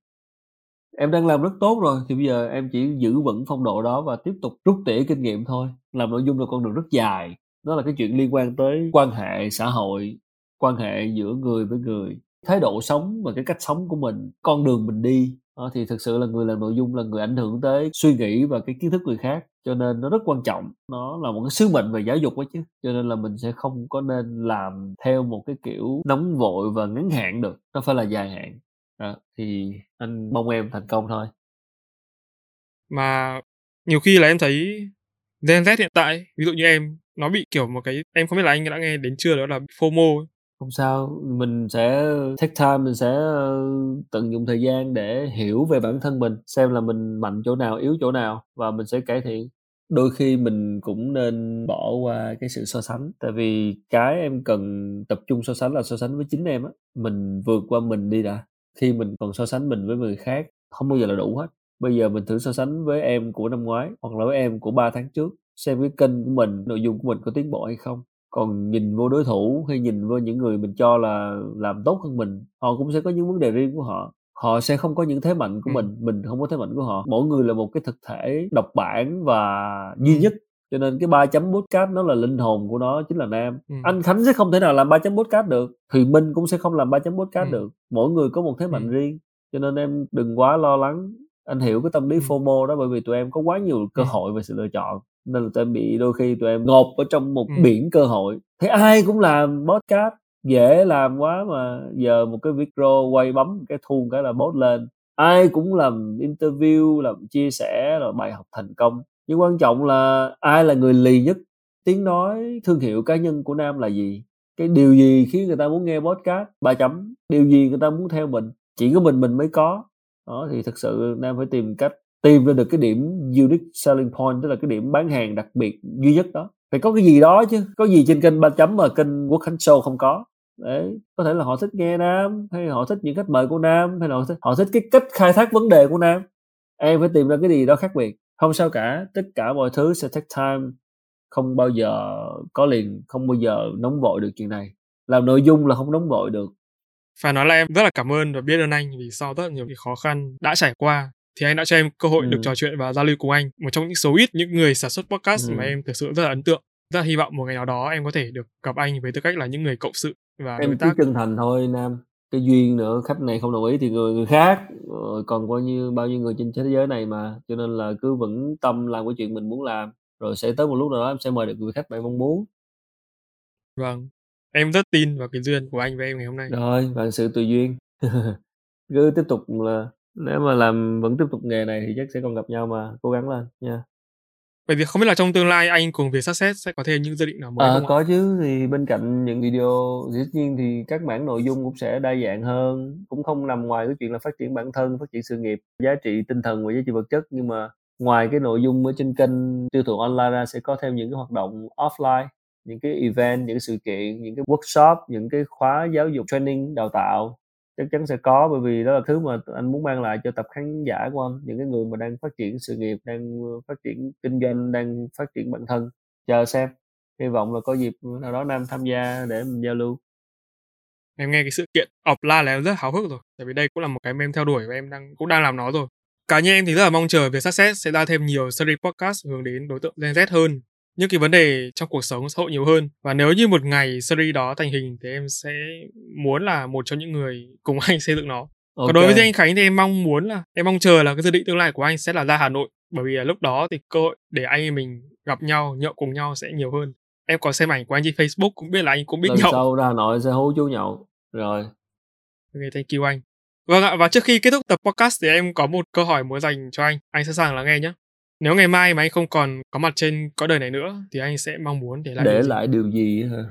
Em đang làm rất tốt rồi, thì bây giờ em chỉ giữ vững phong độ đó và tiếp tục rút tỉa kinh nghiệm thôi, làm nội dung là con đường rất dài. Đó là cái chuyện liên quan tới quan hệ xã hội, quan hệ giữa người với người, thái độ sống và cái cách sống của mình, con đường mình đi. Thì thực sự là người làm nội dung là người ảnh hưởng tới suy nghĩ và cái kiến thức người khác, cho nên nó rất quan trọng. Nó là một cái sứ mệnh về giáo dục đó chứ, cho nên là mình sẽ không có nên làm theo một cái kiểu nóng vội và ngắn hạn được. Nó phải là dài hạn đó, thì anh mong em thành công thôi. Mà nhiều khi là em thấy Gen Z hiện tại ví dụ như em nó bị kiểu một cái em không biết là anh đã nghe đến chưa đó là FOMO ấy. không sao mình sẽ take time mình sẽ tận dụng thời gian để hiểu về bản thân mình xem là mình mạnh chỗ nào yếu chỗ nào và mình sẽ cải thiện. Đôi khi mình cũng nên bỏ qua cái sự so sánh tại vì cái em cần tập trung so sánh là so sánh với chính em á mình vượt qua mình đi đã khi mình còn so sánh mình với người khác không bao giờ là đủ hết. Bây giờ mình thử so sánh với em của năm ngoái hoặc là với em của 3 tháng trước xem cái kênh của mình nội dung của mình có tiến bộ hay không. Còn nhìn vô đối thủ hay nhìn vô những người mình cho là làm tốt hơn mình họ cũng sẽ có những vấn đề riêng của họ. Họ sẽ không có những thế mạnh của ừ. mình mình không có thế mạnh của họ. Mỗi người là một cái thực thể độc bản và duy nhất cho nên cái ba chấm podcast nó là linh hồn của nó chính là nam. Ừ. anh khánh sẽ không thể nào làm ba chấm podcast được thùy minh cũng sẽ không làm ba chấm podcast ừ. được. Mỗi người có một thế mạnh ừ. riêng. Cho nên em đừng quá lo lắng. Anh hiểu cái tâm lý FOMO đó bởi vì tụi em có quá nhiều cơ hội về sự lựa chọn nên là tụi em bị đôi khi tụi em ngộp ở trong một biển cơ hội. Thế ai cũng làm podcast dễ làm quá mà giờ một cái video quay bấm cái thu cái là post lên. Ai cũng làm interview làm chia sẻ rồi bài học thành công nhưng quan trọng là ai là người lì nhất? Tiếng nói thương hiệu cá nhân của nam là gì? Cái điều gì khiến người ta muốn nghe podcast ba chấm? Điều gì người ta muốn theo mình? Chỉ có mình mình mới có. Đó thì thực sự nam phải tìm cách tìm ra được cái điểm unique selling point tức là cái điểm bán hàng đặc biệt duy nhất đó. Phải có cái gì đó chứ có gì trên kênh ba chấm mà kênh quốc khánh show không có. Đấy có thể là họ thích nghe nam hay họ thích những khách mời của nam hay là họ thích, họ thích cái cách khai thác vấn đề của nam. Em phải tìm ra cái gì đó khác biệt không sao cả tất cả mọi thứ sẽ take time. Không bao giờ có liền không bao giờ nóng vội được chuyện này. Làm nội dung là không nóng vội được. Phải nói là em rất là cảm ơn và biết ơn anh vì sau rất nhiều cái khó khăn đã trải qua thì anh đã cho em cơ hội ừ. được trò chuyện và giao lưu cùng anh. Một trong những số ít những người sản xuất podcast ừ. mà em thực sự rất là ấn tượng. Rất là hy vọng một ngày nào đó em có thể được gặp anh với tư cách là những người cộng sự và em cứ chân thành thôi nam cái duyên nữa khách này không đồng ý thì người người khác. Rồi còn bao nhiêu bao nhiêu người trên thế giới này mà cho nên là cứ vững tâm làm cái chuyện mình muốn làm rồi sẽ tới một lúc nào đó em sẽ mời được người khách bạn mong muốn. Vâng em rất tin vào cái duyên của anh với em ngày hôm nay. Rồi và sự tùy duyên. [LAUGHS] Cứ tiếp tục là nếu mà làm vẫn tiếp tục nghề này thì chắc sẽ còn gặp nhau mà cố gắng lên nha Vậy thì không biết là trong tương lai anh cùng việc Success sẽ có thêm những dự định nào mới à, không có chứ. Thì bên cạnh những video dĩ nhiên thì các mảng nội dung cũng sẽ đa dạng hơn. Cũng không nằm ngoài cái chuyện là phát triển bản thân phát triển sự nghiệp giá trị tinh thần và giá trị vật chất. Nhưng mà ngoài cái nội dung ở trên kênh tiêu thụ online ra sẽ có thêm những cái hoạt động offline những cái event những cái sự kiện những cái workshop những cái khóa giáo dục training đào tạo chắc chắn sẽ có, bởi vì đó là thứ mà anh muốn mang lại cho tập khán giả của anh, những cái người mà đang phát triển sự nghiệp, đang ờ, phát triển kinh doanh, đang phát triển bản thân. Chờ xem. Hy vọng là có dịp nào đó nam tham gia để mình giao lưu. Em nghe cái sự kiện offline là em rất háo hức rồi, tại vì đây cũng là một cái mà em theo đuổi và em đang, cũng đang làm nó rồi. Cá nhân em thì rất là mong chờ việc success sẽ ra thêm nhiều series podcast hướng đến đối tượng Gen Z hơn những cái vấn đề trong cuộc sống xã hội nhiều hơn. Và nếu như một ngày series đó thành hình thì em sẽ muốn là một trong những người cùng [LAUGHS] anh xây dựng nó. Okay. còn đối với anh Khánh thì em mong muốn là em mong chờ là cái dự định tương lai của anh sẽ là ra Hà Nội. Bởi vì là lúc đó thì cơ hội để anh mình gặp nhau nhậu cùng nhau sẽ nhiều hơn. Em có xem ảnh của anh trên Facebook cũng biết là anh cũng biết Lần nhậu. sau ra Hà Nội sẽ hú chú nhậu. Rồi. Ok thank you anh. Vâng ạ và trước khi kết thúc tập podcast thì em có một câu hỏi muốn dành cho anh. Anh sẵn sàng lắng nghe nhé nếu ngày mai mà anh không còn có mặt trên có đời này nữa thì anh sẽ mong muốn để lại để điều gì? lại điều gì hả?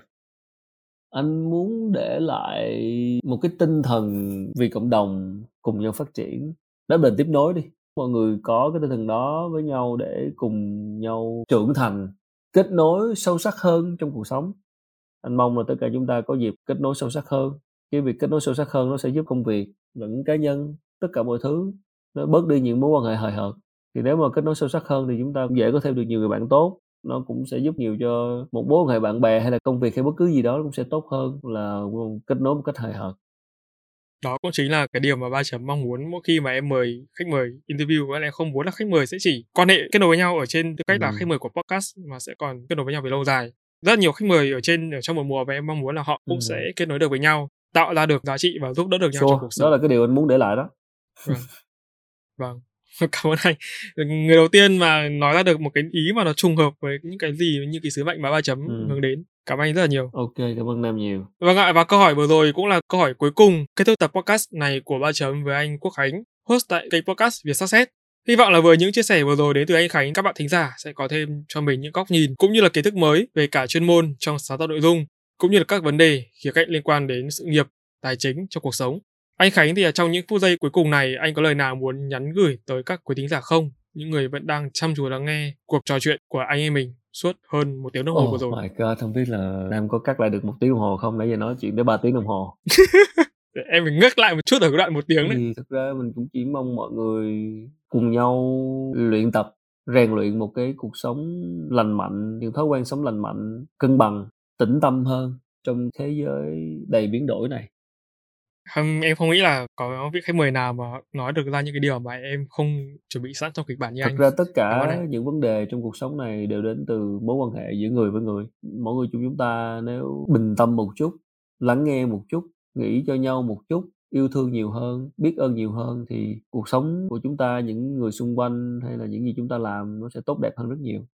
Anh muốn để lại một cái tinh thần vì cộng đồng cùng nhau phát triển. Đó bền tiếp nối đi. Mọi người có cái tinh thần đó với nhau để cùng nhau trưởng thành kết nối sâu sắc hơn trong cuộc sống. Anh mong là tất cả chúng ta có dịp kết nối sâu sắc hơn. Cái việc kết nối sâu sắc hơn nó sẽ giúp công việc lẫn cá nhân tất cả mọi thứ nó bớt đi những mối quan hệ hời hợt thì nếu mà kết nối sâu sắc hơn thì chúng ta cũng dễ có thêm được nhiều người bạn tốt nó cũng sẽ giúp nhiều cho một mối quan hệ bạn bè hay là công việc hay bất cứ gì đó cũng sẽ tốt hơn là kết nối một cách hời hợt đó cũng chính là cái điều mà ba chấm mong muốn mỗi khi mà em mời khách mời interview em không muốn là khách mời sẽ chỉ quan hệ kết nối với nhau ở trên tư cách ừ. là khách mời của podcast mà sẽ còn kết nối với nhau về lâu dài rất nhiều khách mời ở trên ở trong một mùa và em mong muốn là họ cũng ừ. sẽ kết nối được với nhau tạo ra được giá trị và giúp đỡ được nhau sure. trong cuộc sống đó là cái điều anh muốn để lại đó vâng, vâng. [LAUGHS] cảm ơn anh. Người đầu tiên mà nói ra được một cái ý mà nó trùng hợp với những cái gì những cái sứ mệnh mà ba chấm ừ. hướng đến. Cảm ơn anh rất là nhiều. Ok cảm ơn nam nhiều. Vâng ạ và câu hỏi vừa rồi cũng là câu hỏi cuối cùng. Kết thúc tập podcast này của ba chấm với anh quốc khánh host tại kênh podcast việt success Hy vọng là với những chia sẻ vừa rồi đến từ anh Khánh, các bạn thính giả sẽ có thêm cho mình những góc nhìn cũng như là kiến thức mới về cả chuyên môn trong sáng tạo nội dung, cũng như là các vấn đề khía cạnh liên quan đến sự nghiệp, tài chính trong cuộc sống. Anh Khánh thì trong những phút giây cuối cùng này, anh có lời nào muốn nhắn gửi tới các quý thính giả không? Những người vẫn đang chăm chú lắng nghe cuộc trò chuyện của anh em mình suốt hơn một tiếng đồng hồ oh vừa rồi. my god, không biết là Nam có cắt lại được một tiếng đồng hồ không? Nãy giờ nói chuyện đến ba tiếng đồng hồ. [LAUGHS] em mình ngước lại một chút ở cái đoạn một tiếng đấy. Thì thực ra mình cũng chỉ mong mọi người cùng nhau luyện tập, rèn luyện một cái cuộc sống lành mạnh, những thói quen sống lành mạnh, cân bằng, tĩnh tâm hơn trong thế giới đầy biến đổi này không em không nghĩ là có vị khách mời nào mà nói được ra những cái điều mà em không chuẩn bị sẵn trong kịch bản như Thật anh. ra tất cả những vấn đề trong cuộc sống này đều đến từ mối quan hệ giữa người với người. Mỗi người chung chúng ta nếu bình tâm một chút, lắng nghe một chút, nghĩ cho nhau một chút, yêu thương nhiều hơn biết ơn nhiều hơn thì cuộc sống của chúng ta những người xung quanh hay là những gì chúng ta làm nó sẽ tốt đẹp hơn rất nhiều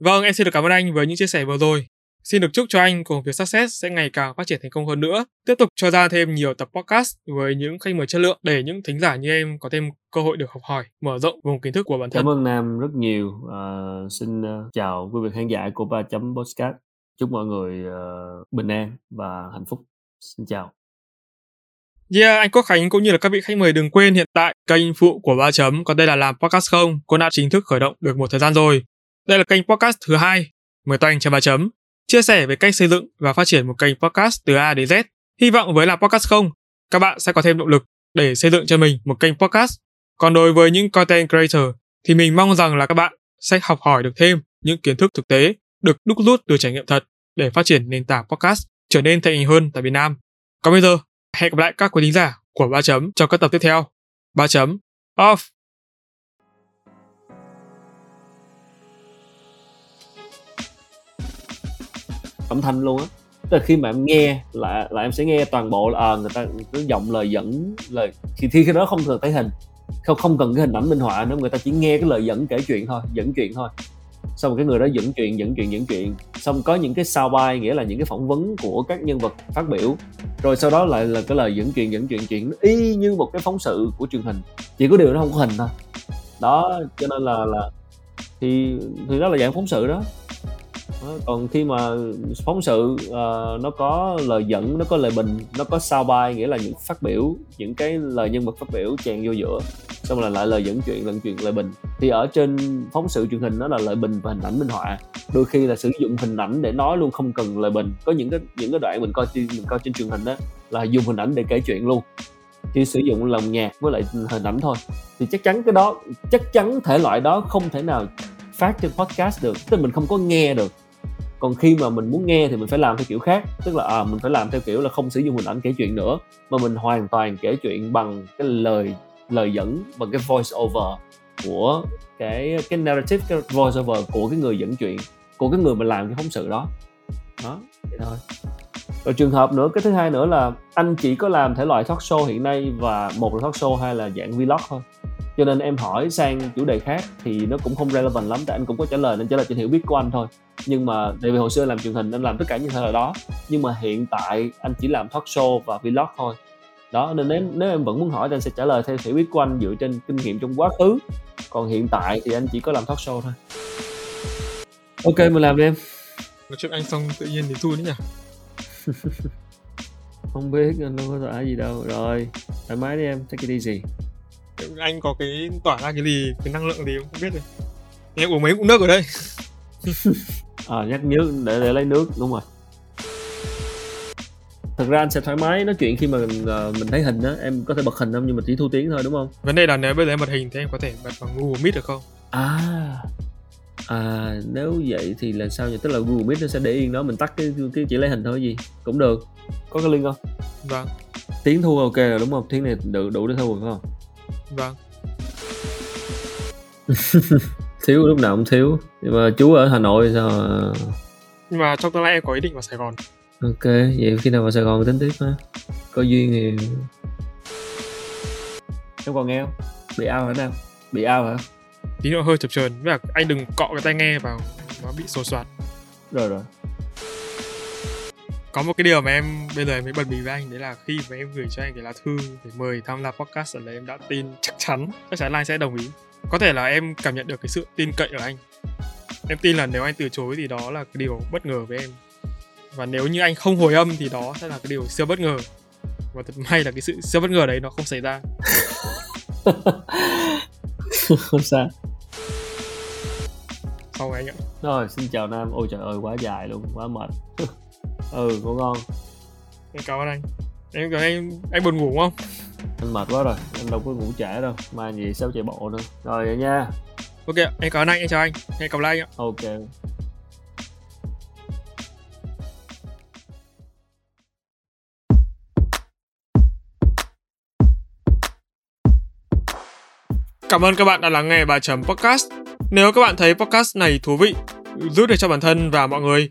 vâng em xin được cảm ơn anh với những chia sẻ vừa rồi Xin được chúc cho anh cùng việc Success sẽ ngày càng phát triển thành công hơn nữa, tiếp tục cho ra thêm nhiều tập podcast với những khách mời chất lượng để những thính giả như em có thêm cơ hội được học hỏi, mở rộng vùng kiến thức của bản thân. Cảm ơn Nam rất nhiều. Uh, xin uh, chào quý vị khán giả của 3 chấm podcast. Chúc mọi người uh, bình an và hạnh phúc. Xin chào. Yeah, anh Quốc Khánh cũng như là các vị khách mời đừng quên hiện tại kênh phụ của 3 chấm còn đây là làm podcast không cũng đã chính thức khởi động được một thời gian rồi. Đây là kênh podcast thứ hai. Mời toanh cho 3 chấm chia sẻ về cách xây dựng và phát triển một kênh podcast từ A đến Z. Hy vọng với là podcast không, các bạn sẽ có thêm động lực để xây dựng cho mình một kênh podcast. Còn đối với những content creator thì mình mong rằng là các bạn sẽ học hỏi được thêm những kiến thức thực tế được đúc rút từ trải nghiệm thật để phát triển nền tảng podcast trở nên thành hình hơn tại Việt Nam. Còn bây giờ, hẹn gặp lại các quý thính giả của ba chấm trong các tập tiếp theo. Ba chấm off. Âm thanh luôn á. Tức là khi mà em nghe là là em sẽ nghe toàn bộ là à, người ta cứ giọng lời dẫn lời thì khi cái đó không cần thấy hình. Không không cần cái hình ảnh minh họa nữa người ta chỉ nghe cái lời dẫn kể chuyện thôi dẫn chuyện thôi. Xong cái người đó dẫn chuyện dẫn chuyện dẫn chuyện. Xong có những cái soundbite nghĩa là những cái phỏng vấn của các nhân vật phát biểu. Rồi sau đó lại là cái lời dẫn chuyện dẫn chuyện chuyện y như một cái phóng sự của truyền hình. Chỉ có điều nó không có hình thôi. Đó cho nên là là thì thì đó là dạng phóng sự đó còn khi mà phóng sự uh, nó có lời dẫn nó có lời bình nó có sao bài nghĩa là những phát biểu những cái lời nhân vật phát biểu chèn vô giữa xong là lại lời dẫn chuyện lần chuyện lời bình. Thì ở trên phóng sự truyền hình nó là lời bình và hình ảnh minh họa. Đôi khi là sử dụng hình ảnh để nói luôn không cần lời bình. Có những cái những cái đoạn mình coi mình coi trên truyền hình đó là dùng hình ảnh để kể chuyện luôn. Chỉ sử dụng lòng nhạc với lại hình ảnh thôi. Thì chắc chắn cái đó chắc chắn thể loại đó không thể nào phát trên podcast được. Tức là mình không có nghe được còn khi mà mình muốn nghe thì mình phải làm theo kiểu khác tức là à, mình phải làm theo kiểu là không sử dụng hình ảnh kể chuyện nữa mà mình hoàn toàn kể chuyện bằng cái lời lời dẫn bằng cái voice over của cái cái narrative cái voice over của cái người dẫn chuyện của cái người mà làm cái phóng sự đó. Đó vậy thôi. Rồi trường hợp nữa cái thứ hai nữa là anh chỉ có làm thể loại talk show hiện nay và một là talk show hay là dạng vlog thôi cho nên em hỏi sang chủ đề khác thì nó cũng không relevant lắm tại anh cũng có trả lời nên trả lời trên hiểu biết của anh thôi. Nhưng mà tại vì hồi xưa làm truyền hình anh làm tất cả những loại đó. Nhưng mà hiện tại anh chỉ làm talk show và vlog thôi. Đó nên nếu nếu em vẫn muốn hỏi thì anh sẽ trả lời theo hiểu biết của anh dựa trên kinh nghiệm trong quá khứ. Còn hiện tại thì anh chỉ có làm talk show thôi. Ok mình làm đi em. Nói chuyện anh xong tự nhiên thì thui đấy nhỉ? [LAUGHS] Không biết anh đâu có tỏa gì đâu. Rồi thoải mái đi em take it easy anh có cái tỏa ra cái gì cái năng lượng gì không biết rồi em uống mấy ngụm nước ở đây. [LAUGHS] À nhắc nhớ để để lấy nước đúng rồi. Thật ra anh sẽ thoải mái nói chuyện khi mà mình, uh, mình thấy hình á em có thể bật hình không nhưng mà chỉ thu tiếng thôi đúng không? Vấn đề là nếu bây giờ em bật hình thì em có thể bật bằng Google Meet được không? À à nếu vậy thì là sao nhỉ? Tức là Google Meet nó sẽ để yên đó mình tắt cái cái chỉ lấy hình thôi gì? Cũng được. Có cái link không? Vâng. Tiếng thu ok rồi đúng không? Tiếng này đủ đủ để thu rồi phải không vâng. [LAUGHS] Thiếu lúc nào cũng thiếu. Nhưng mà chú ở hà nội sao mà... nhưng mà trong tương lai em có ý định vào sài gòn. Ok vậy khi nào vào sài gòn tính tiếp ha. Có duyên thì em còn nghe không? Bị ao hả nào? Bị ao hả? Tí nữa hơi chập chờn. Với là anh đừng cọ cái tai nghe vào. Nó bị sổ soạt. Rồi rồi có một cái điều mà em bây giờ mới bật mí với anh đấy là khi mà em gửi cho anh cái lá thư để mời tham gia podcast ở đây em đã tin chắc chắn chắc chắn là anh sẽ đồng ý. Có thể là em cảm nhận được cái sự tin cậy ở anh. Em tin là nếu anh từ chối thì đó là cái điều bất ngờ với em. Và nếu như anh không hồi âm thì đó sẽ là cái điều siêu bất ngờ. Và thật may là cái sự siêu bất ngờ đấy nó không xảy ra. [LAUGHS] Không sao. Sau anh ạ. Rồi xin chào nam. Ôi trời ơi quá dài luôn quá mệt [LAUGHS] ừ ngủ ngon. Em cảm ơn anh. Em anh anh buồn ngủ không? Anh mệt quá rồi anh đâu có ngủ trễ đâu. Mai gì sao chạy bộ nữa. Rồi vậy nha. Ok em cảm ơn anh em chào anh. Hẹn gặp lại anh ạ. Ok. Cảm ơn các bạn đã lắng nghe bài chấm podcast. Nếu các bạn thấy podcast này thú vị, giúp được cho bản thân và mọi người,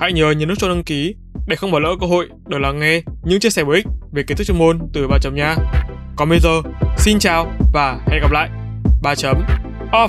Hãy nhớ nhấn nút cho đăng ký để không bỏ lỡ cơ hội được lắng nghe những chia sẻ bổ ích về kiến thức chuyên môn từ ba chấm nha. Còn bây giờ, xin chào và hẹn gặp lại. 3 chấm off